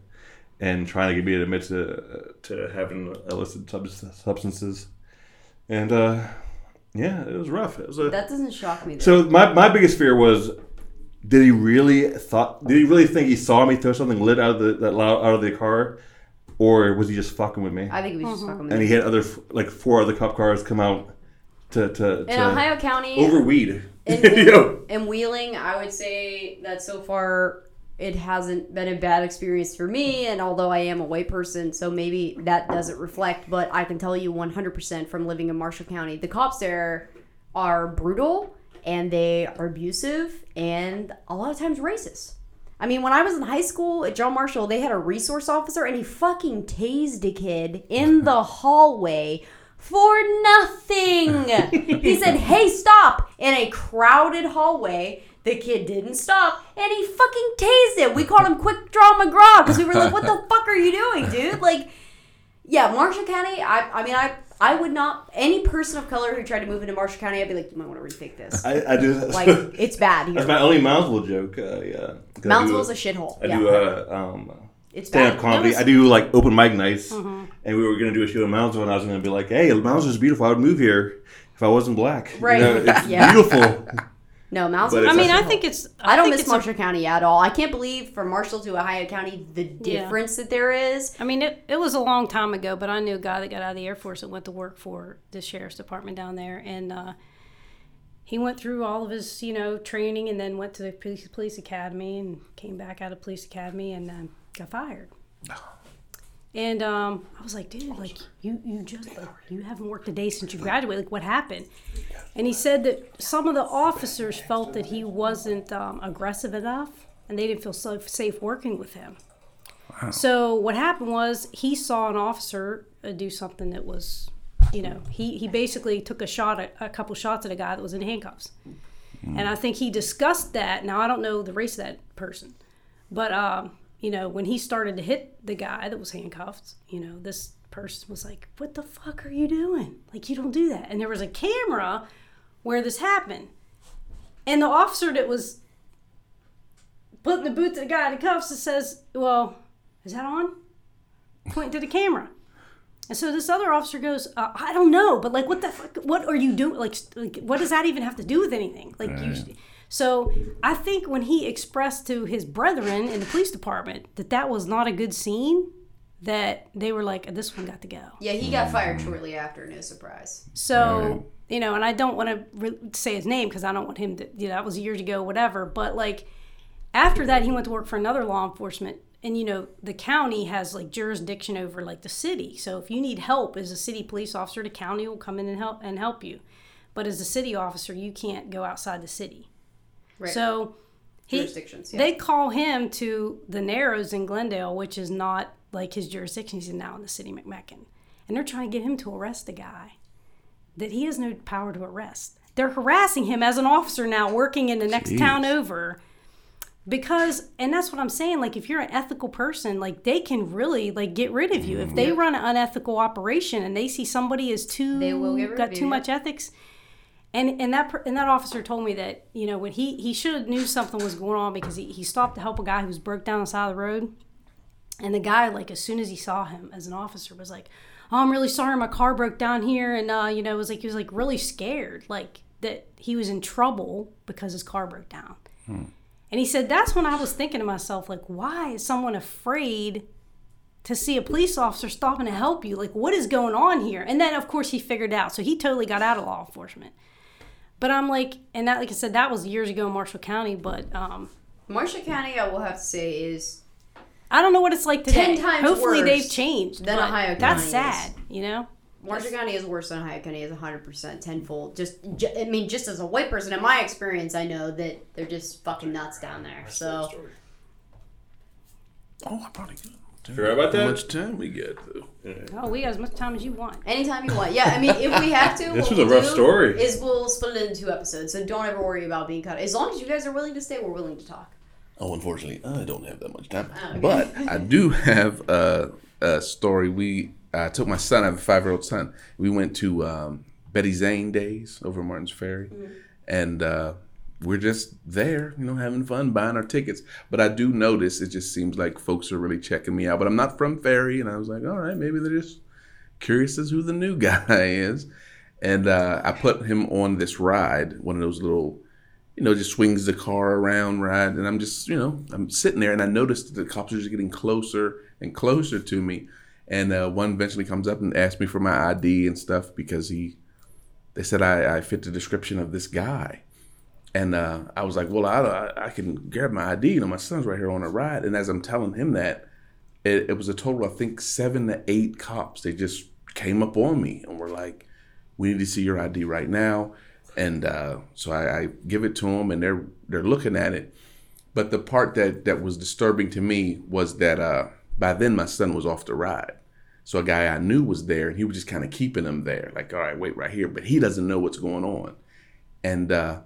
and trying to get me to admit to to having illicit substances, and uh, yeah, it was rough. It was a that doesn't shock me. Though. so my, my biggest fear was, did he really thought? Did he really think he saw me throw something lit out of the that loud, out of the car, or was he just fucking with me? I think we should just fucking with me. and he had other like four other cop cars come out to to, In to Ohio County, over weed. in, (laughs) know? in Wheeling, I would say that so far it hasn't been a bad experience for me. And although I am a white person, so maybe that doesn't reflect, but I can tell you 100% from living in Marshall County, the cops there are brutal and they are abusive and a lot of times racist. I mean, when I was in high school at John Marshall, they had a resource officer and he fucking tased a kid in the (laughs) hallway for nothing. (laughs) he said, hey, stop, in a crowded hallway. The kid didn't stop and he fucking tased him. We called him Quick Draw McGraw because we were like, what the (laughs) fuck are you doing, dude? Like, Yeah, Marshall County. I, I mean, I, I would not. Any person of color who tried to move into Marshall County, I'd be like, you might want to rethink this. I, I do. Like, (laughs) it's bad that's my only Moundsville joke. Uh, yeah, Moundsville's do a shithole. I yeah, do uh, um, it's stand bad. up comedy. was- I do like open mic nights, Mm-hmm. and we were gonna do a show in Moundsville, and I was gonna be like, "Hey, Moundsville's beautiful. I would move here if I wasn't black. You Right. know, it's (laughs) Yeah. beautiful. No, But I mean, I think it's. I don't miss it's a- Marshall County at all. I can't believe from Marshall to Ohio County the Yeah. difference that there is. I mean, it, it was a long time ago, but I knew a guy that got out of the Air Force that went to work for the sheriff's department down there, and uh, he went through all of his, you know, training, and then went to the police, police academy, and came back out of police academy, and um, got fired. And um, I was like, dude, like you, you just like you haven't worked a day since you graduated. Like, what happened? And he said that some of the officers felt that he wasn't um, aggressive enough, and they didn't feel so safe working with him. So what happened was he saw an officer uh, do something that was, you know, he, he basically took a shot at a couple shots at a guy that was in handcuffs, and I think he discussed that. Now I don't know the race of that person, but um, you know when he started to hit the guy that was handcuffed, you know this person was like, "What the fuck are you doing? Like you don't do that." And there was a camera where this happened, and the officer that was putting the boot to the guy in the cuffs says, "Well, is that on?" Pointing to the camera. And so this other officer goes, uh, "I don't know, but like, what the fuck? What are you doing? Like, like, what does that even have to do with anything? Like, you." So I think when he expressed to his brethren in the police department that that was not a good scene, that they were like, "This one got to go." Yeah, he got fired shortly after. No surprise. So you know, and I don't want to re- say his name because I don't want him to. You know, that was years ago, whatever. But like after that, he went to work for another law enforcement, and you know, the county has like jurisdiction over like the city. So if you need help as a city police officer, the county will come in and help and help you. But as a city officer, you can't go outside the city. Right. So he, Jurisdictions, yeah. they call him to the Narrows in Glen Dale, which is not like his jurisdiction. He's now in the city of McMechen, and they're trying to get him to arrest a guy that he has no power to arrest. They're harassing him as an officer now, working in the next town over. Because, and that's what I'm saying. Like, if you're an ethical person, like they can really like get rid of you if mm-hmm. they run an unethical operation and they see somebody is too They will get rid got of too you, much ethics. And and that and that officer told me that you know when he he should have knew something was going on because he, he stopped to help a guy who was broke down on the side of the road, and the guy like as soon as he saw him as an officer was like, oh I'm really sorry my car broke down here and uh you know it was like he was like really scared like that he was in trouble because his car broke down, and he said that's when I was thinking to myself like why is someone afraid to see a police officer stopping to help you. Like, what is going on here? And then, of course, he figured out. So he totally got out of law enforcement. But I'm like, and that, like I said, that was years ago in Marshall County. But um, Marshall County, I will have to say, is I don't know what it's like today. Ten times Hopefully, worse they've changed. than but Ohio That's County sad, you know. Marshall County is worse than Ohio County is 100% tenfold. Just, ju- I mean, just as a white person, in my experience, I know that they're just fucking nuts down there. So, Oh, I probably could. Sure about How much time we get though? Oh, we got as much time as you want. anytime you want. Yeah, I mean, if we have to, (laughs) This what was a we'll rough do story. Is we'll split it into two episodes. So don't ever worry about being cut. As long as you guys are willing to stay, we're willing to talk. Oh, unfortunately, I don't have that much time. Oh, okay. But I do have a, a story. We I took my son. I have a five year old son. We went to um, Betty Zane Days over Martins Ferry, Mm-hmm. and uh, we're just there, you know, having fun, buying our tickets. But I do notice it just seems like folks are really checking me out. But I'm not from Ferry, and I was like, all right, maybe they're just curious as who the new (laughs) guy is. And uh, I put him on this ride, one of those little you know, just swings the car around, ride. And I'm just, you know, I'm sitting there and I noticed that the cops are just getting closer and closer to me. And uh, one eventually comes up and asks me for my ID and stuff because he, they said I, I fit the description of this guy. And uh, I was like, well, I, I, can grab my ID. You know, my son's right here on a ride. And as I'm telling him that, it, it was a total, I think, seven to eight cops. They just came up on me and were like, we need to see your ID right now. And uh, so I, I give it to them, and they're they're looking at it. But the part that that was disturbing to me was that uh, by then my son was off the ride. So a guy I knew was there, and he was just kind of keeping him there, like, all right, wait right here. But he doesn't know what's going on, and uh,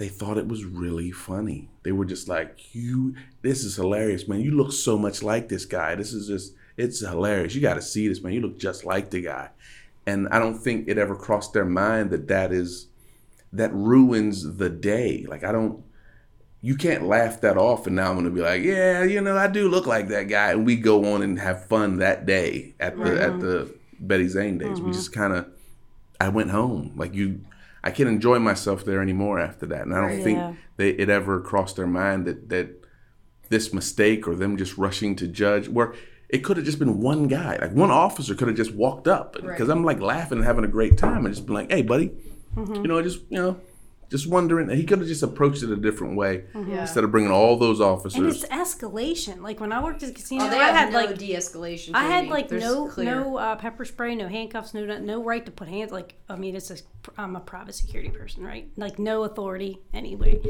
they thought it was really funny. They were just like, "You, this is hilarious, man. You look so much like this guy. This is just." It's hilarious. You got to see this man. You look just like the guy, and I don't think it ever crossed their mind that that is that ruins the day. Like I don't. You can't laugh that off, and now I'm gonna be like, yeah, you know, I do look like that guy, and we go on and have fun that day at the at the Betty Zane days. We mm-hmm. just kind of, I went home. Like you, I can't enjoy myself there anymore after that, and I don't Right. think they, it ever crossed their mind that that this mistake or them just rushing to judge where it could have just been one guy like one officer could have just walked up because Right. i'm like laughing and having a great time and just been like hey buddy Mm-hmm. you know just you know just wondering he could have just approached it a different way Yeah. instead of bringing all those officers. And officers it's escalation. Like when I worked at the casino, Oh, they I have had no like de-escalation. I had like There's no clear. no uh, pepper spray, no handcuffs, no no right to put hands. Like I mean, it's a I'm a private security person, right? Like no authority anyway.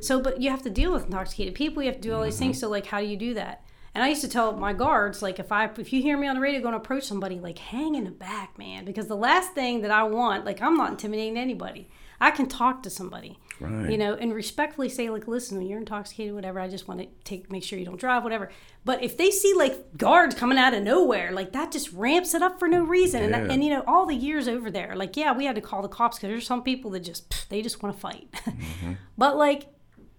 So, but you have to deal with intoxicated people. You have to do all these things. So, like, how do you do that? And I used to tell my guards, like, if I if you hear me on the radio going to approach somebody, like, hang in the back, man, because the last thing that I want, like, I'm not intimidating anybody. I can talk to somebody, Right. you know, and respectfully say, like, listen, when you're intoxicated, whatever, I just want to take make sure you don't drive, whatever. But if they see like guards coming out of nowhere, like that just ramps it up for no reason. And, Yeah. and you know, all the years over there, like, yeah, we had to call the cops because there's some people that just pff, they just want to fight. (laughs) Mm-hmm. but like,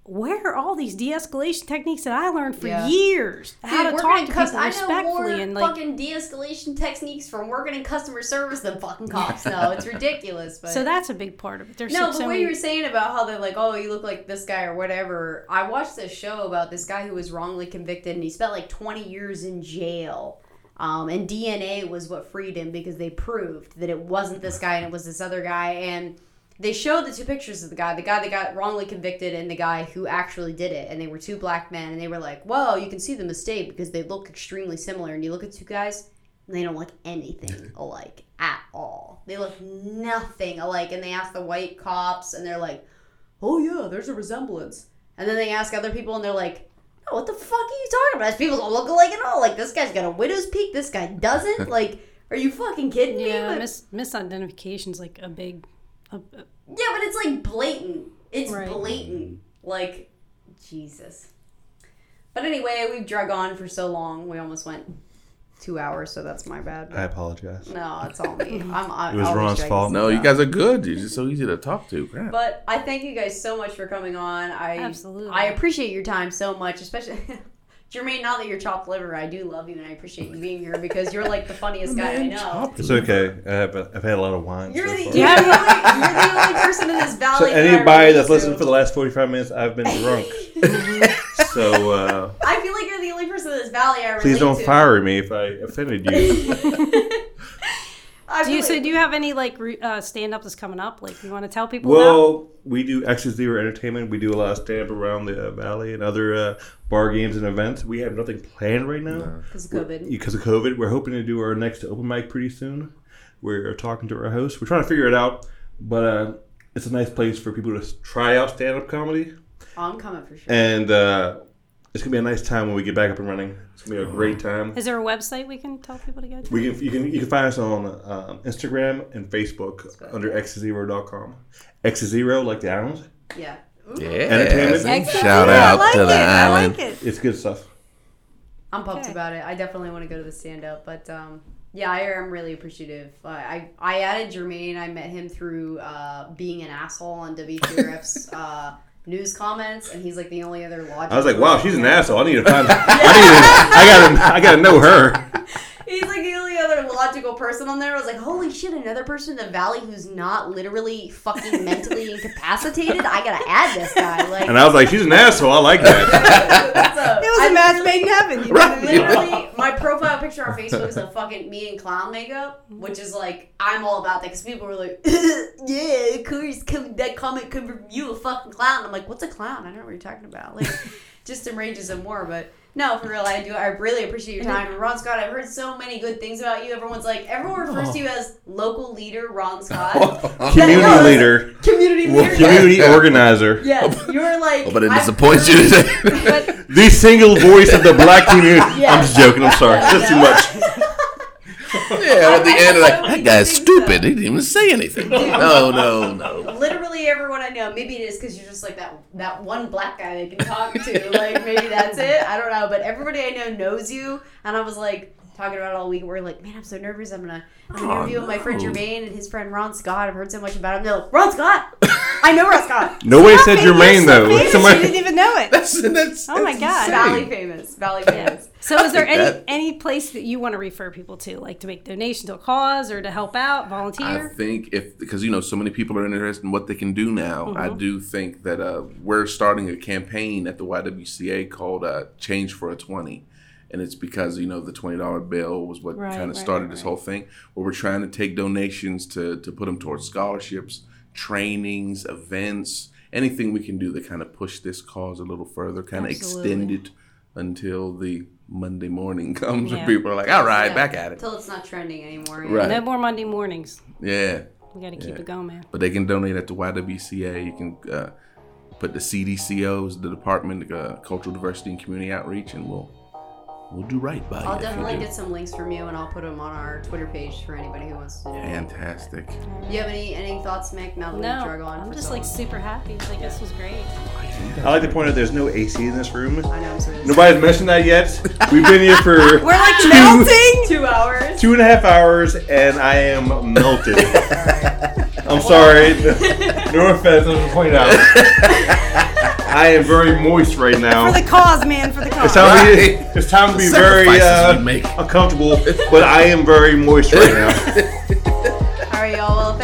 where are all these de-escalation techniques that I learned for Yeah. years? How to talk to cuss- people I know more respectfully and like. fucking de-escalation techniques from working in customer service than fucking cops. No, it's (laughs) ridiculous. But So that's a big part of it. There's no, like but so what many, you were saying about how they're like, oh, you look like this guy or whatever. I watched this show about this guy who was wrongly convicted and he spent like 20 years in jail. Um, and DNA was what freed him because they proved that it wasn't this guy and it was this other guy. And they showed the two pictures of the guy, the guy that got wrongly convicted and the guy who actually did it. And they were two black men. And they were like, well, you can see the mistake because they look extremely similar. And you look at two guys, and they don't look anything alike at all. They look nothing alike. And they ask the white cops, and they're like, "Oh yeah, there's a resemblance." And then they ask other people, and they're like, "No, what the fuck are you talking about? These people don't look alike at all. Like this guy's got a widow's peak, this guy doesn't. (laughs) Like, are you fucking kidding me?" yeah, But- mis- misidentification's like a big. A, a- yeah, but it's like blatant. It's Right. blatant. Like, Jesus. But anyway, we've drug on for so long. We almost went two hours, so that's my bad. I apologize. No, it's all me. (laughs) I'm, I, It was Ron's fault. no you guys are good you're just so easy to talk to Crap. But I thank you guys so much for coming on. I Absolutely. I appreciate your time so much, especially (laughs) Jermaine. Now that you're chopped liver, I do love you and I appreciate you being here because you're like the funniest guy I know. It's okay. I have, I've had a lot of wine. You're so the, you're, the only, you're the only person in this (laughs) So valley. that anybody relate that's to. listened for the last 45 minutes, I've been drunk. (laughs) so uh, I feel like you're the only person in this valley I relate please don't to. fire me if I offended you. (laughs) I do you feel so? Do you have any like uh, stand up that's coming up? Like you want to tell people about? well, we do X's Zero Entertainment. We do a lot of stand up around the uh, valley and other uh, bar games and events. We have nothing planned right now. because of COVID. because of COVID. We're hoping to do our next open mic pretty soon. We're talking to our host. We're trying to figure it out, but uh, it's a nice place for people to try out stand up comedy, Oh, I'm coming for sure. and uh, it's gonna be a nice time when we get back up and running. It's gonna be a great time. Is there a website we can tell people to go to? We can you can you can find us on um, Instagram and Facebook under xzero.com. X zero like the island. yeah. Ooh. yeah Entertainment. Excellent. shout I out like to it. the I like it. It's good stuff. I'm pumped Okay. about it. I definitely want to go to the stand up, but um, yeah, I am really appreciative. I, I I added Jermaine. I met him through uh, being an asshole on WTRF's uh, news comments, and he's like the only other logical. I was like, wow, she's an asshole. I need to find. I need to. I gotta. I gotta know her. (laughs) He's like the only other logical person on there. I was like, holy shit, another person in the valley who's not literally fucking (laughs) mentally incapacitated. I gotta add this guy. (laughs) Like, And I was like, she's an asshole. I like that. (laughs) what's? It was I a match made in heaven. You know what I mean? Literally, my profile picture on Facebook is a fucking me in clown makeup, which is like I'm all about that because people were like, "Yeah, of course, come, that comment come from you, a fucking clown." I'm like, "What's a clown? I don't know what you're talking about." Like, just enrages them more. But no, for real, I do. I really appreciate your time, and Ron Scott. I've heard so many good things about you. Everyone's like, everyone refers to you oh. as local leader, Ron (laughs) Scott, Community No, leader, community leader. community organizer, Yes, you're like. Oh, but it disappoints you heard- today. (laughs) The single voice of the black community. Yeah. I'm just joking. I'm sorry. That's too much. (laughs) yeah, at the end, like that guy's stupid. though. He didn't even say anything. No, no, no. literally everyone I know. Maybe it is because you're just like that that one black guy they can talk to. Like maybe that's it. I don't know. But everybody I know knows you, and I was like, talking about it all week. We're like, man, I'm so nervous. I'm gonna, I'm gonna oh, interview my friend no. Jermaine and his friend Ron Scott. I've heard so much about him. They're like, Ron Scott. I know Ron Scott. (laughs) Nobody said Famous, Jermaine so though. famous, you Somebody, didn't even know it. That's that's. Oh my that's God. insane. Valley famous. Valley famous. So, is there any that- any place that you want to refer people to, like to make donation to a cause or to help out, volunteer? I think if because you know so many people are interested in what they can do now, I Mm-hmm. do think that uh, we're starting a campaign at the YWCA called uh, "Change for a 20. and it's because you know the twenty dollar bill was what Right, kind of right, started right, this right. whole thing. Where we're trying to take donations to to put them towards scholarships, trainings, events, anything we can do to kind of push this cause a little further, kind of extend it until the Monday morning (laughs) comes Yeah. and people are like, all right, Yeah, back at it. Until it's not trending anymore. yeah. Right. No more Monday mornings. Yeah. We got to keep Yeah. it going, man. But they can donate at the YWCA. You can uh, put the CDCOs, the Department of uh, Cultural Diversity and Community Outreach, and we'll we'll do right by you. I'll if you definitely get some links from you, and I'll put them on our Twitter page for anybody who wants to do it. Fantastic. You have any any thoughts, Mick? Now that No, we've drug on I'm just so like super happy. Like this was great. I like to point out there's no AC in this room. I know I'm sorry. Nobody's mentioned that yet. (laughs) We've been here for We're like melting. (laughs) Two hours. two and a half hours, and I am melted. (laughs) I'm sorry. (laughs) no offense, I was point out. (laughs) I am very moist right now. For the cause, man, for the cause. It's time, to, be, it's time to be very uh, uncomfortable, but I am very moist right now. (laughs) All right, y'all. Well,